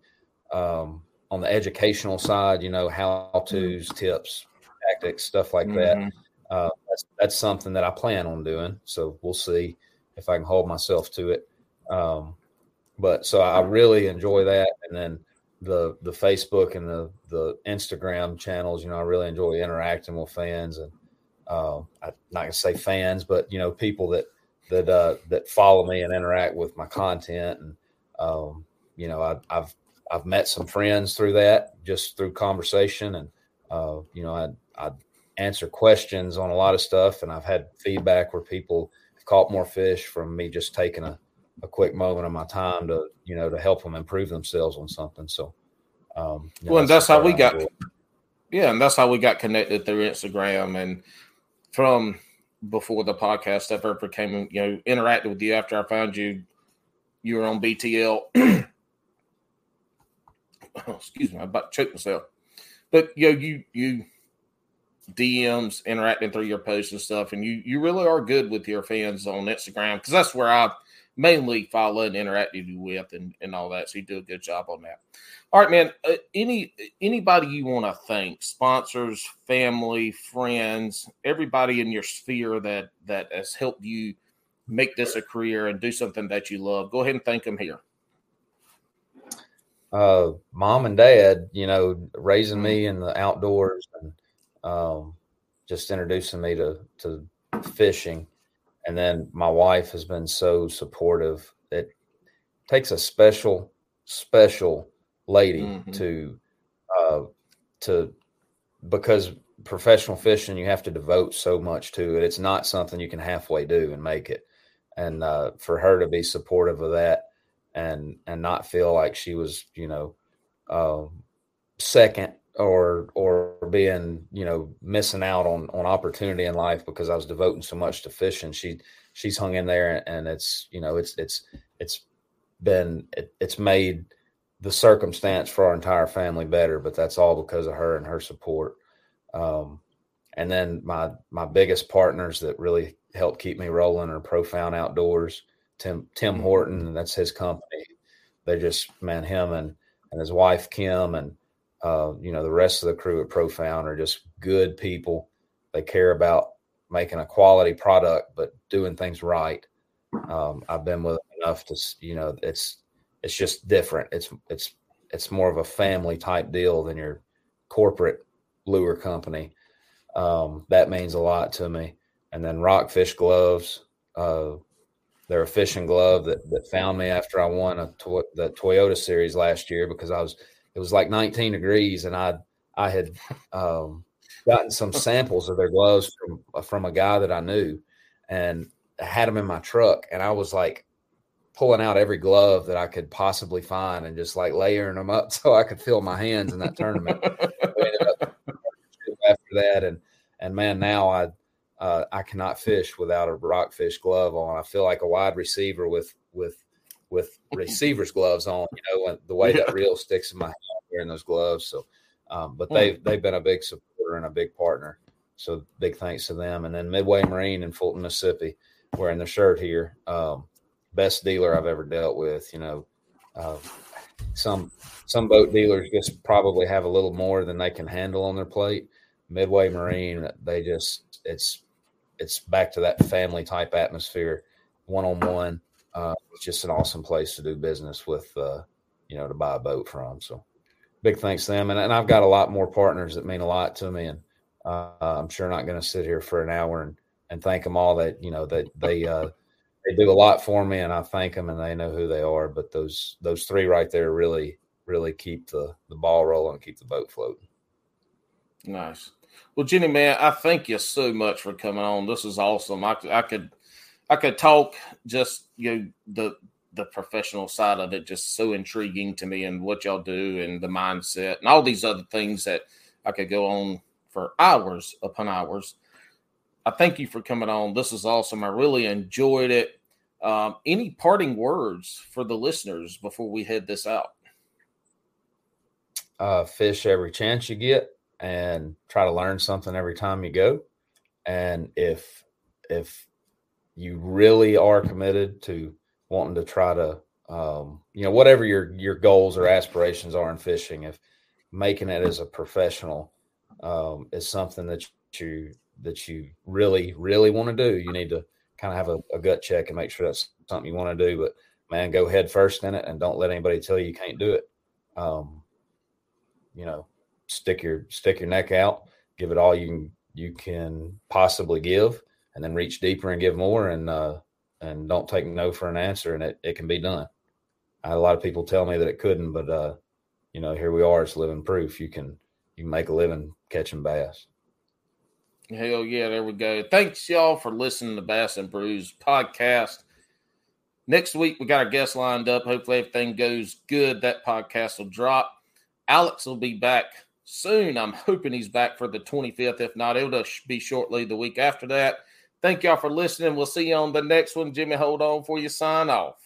um, on the educational side. You know, how tos, mm-hmm. tips, tactics, stuff like mm-hmm. that. Uh, that's, that's something that I plan on doing. So we'll see if I can hold myself to it. Um, but so I really enjoy that, and then the the Facebook and the the Instagram channels. You know, I really enjoy interacting with fans and uh, I'm not gonna say fans, but you know, people that that uh, that follow me and interact with my content, and um, you know, I, have I've met some friends through that, just through conversation, and uh, you know, I I answer questions on a lot of stuff, and I've had feedback where people have caught more fish from me just taking a, a quick moment of my time to you know to help them improve themselves on something. So, um, you know, well, that's, that's how we got. Yeah, and that's how we got connected through Instagram, and from before the podcast ever became, you know, interacted with you after I found you. You were on BTL. oh, excuse me, I'm about to choke myself. But you know, you you DMs interacting through your posts and stuff, and you you really are good with your fans on Instagram because that's where I mainly follow and interact with and, and all that. So you do a good job on that. All right, man. Uh, any anybody you want to thank, sponsors, family, friends, everybody in your sphere that that has helped you make this a career and do something that you love. Go ahead and thank them here. uh, mom and dad, you know, raising me in the outdoors and um, just introducing me to to fishing, and then my wife has been so supportive. It takes a special, special lady mm-hmm. to uh, to because professional fishing you have to devote so much to it. It's not something you can halfway do and make it. And uh, for her to be supportive of that and and not feel like she was you know uh, second or or being you know missing out on on opportunity in life because I was devoting so much to fishing. She she's hung in there and it's you know it's it's it's been it, it's made the circumstance for our entire family better, but that's all because of her and her support. Um, and then my my biggest partners that really help keep me rolling are Profound Outdoors. Tim Tim mm-hmm. Horton, that's his company. They just man him and and his wife Kim and uh, you know the rest of the crew at Profound are just good people. They care about making a quality product, but doing things right. Um, I've been with enough to you know it's it's just different. It's it's it's more of a family type deal than your corporate lure company. Um, that means a lot to me. And then Rockfish gloves. Uh, they're a fishing glove that, that found me after I won a to- the Toyota Series last year because I was it was like 19 degrees and I I had um, gotten some samples of their gloves from from a guy that I knew and had them in my truck and I was like pulling out every glove that I could possibly find and just like layering them up so I could feel my hands in that tournament. after that, and and man, now I uh, I cannot fish without a rockfish glove on. I feel like a wide receiver with with with receivers gloves on. You know, the way that reel sticks in my hand wearing those gloves. So, um, but they hmm. they've been a big supporter and a big partner. So big thanks to them. And then Midway Marine in Fulton, Mississippi, wearing the shirt here. Um, best dealer I've ever dealt with. You know, uh, some some boat dealers just probably have a little more than they can handle on their plate. Midway Marine, they just it's it's back to that family type atmosphere, one on one. It's just an awesome place to do business with, uh, you know, to buy a boat from. So, big thanks to them, and, and I've got a lot more partners that mean a lot to me, and uh, I'm sure not going to sit here for an hour and and thank them all that you know that they uh, they do a lot for me, and I thank them, and they know who they are. But those those three right there really really keep the the ball rolling, and keep the boat floating. Nice. Well, Jimmy, man, I thank you so much for coming on. This is awesome. I, I could I could talk just you know the the professional side of it just so intriguing to me and what y'all do and the mindset and all these other things that I could go on for hours upon hours. I thank you for coming on. This is awesome. I really enjoyed it. Um, any parting words for the listeners before we head this out? Uh, fish every chance you get and try to learn something every time you go. And if if you really are committed to wanting to try to um, you know whatever your your goals or aspirations are in fishing, if making it as a professional um, is something that you that you really really want to do, you need to kind of have a, a, gut check and make sure that's something you want to do. But man, go head first in it and don't let anybody tell you you can't do it. Um, you know, stick your stick your neck out, give it all you can you can possibly give, and then reach deeper and give more, and uh, and don't take no for an answer, and it, it can be done. A lot of people tell me that it couldn't, but uh, you know, here we are. It's living proof. You can you can make a living catching bass. Hell yeah, there we go. Thanks y'all for listening to Bass and Brews podcast. Next week we got our guest lined up. Hopefully everything goes good. That podcast will drop. Alex will be back soon. I'm hoping he's back for the 25th. If not, it'll be shortly the week after that. Thank y'all for listening. We'll see you on the next one. Jimmy, hold on for you sign off.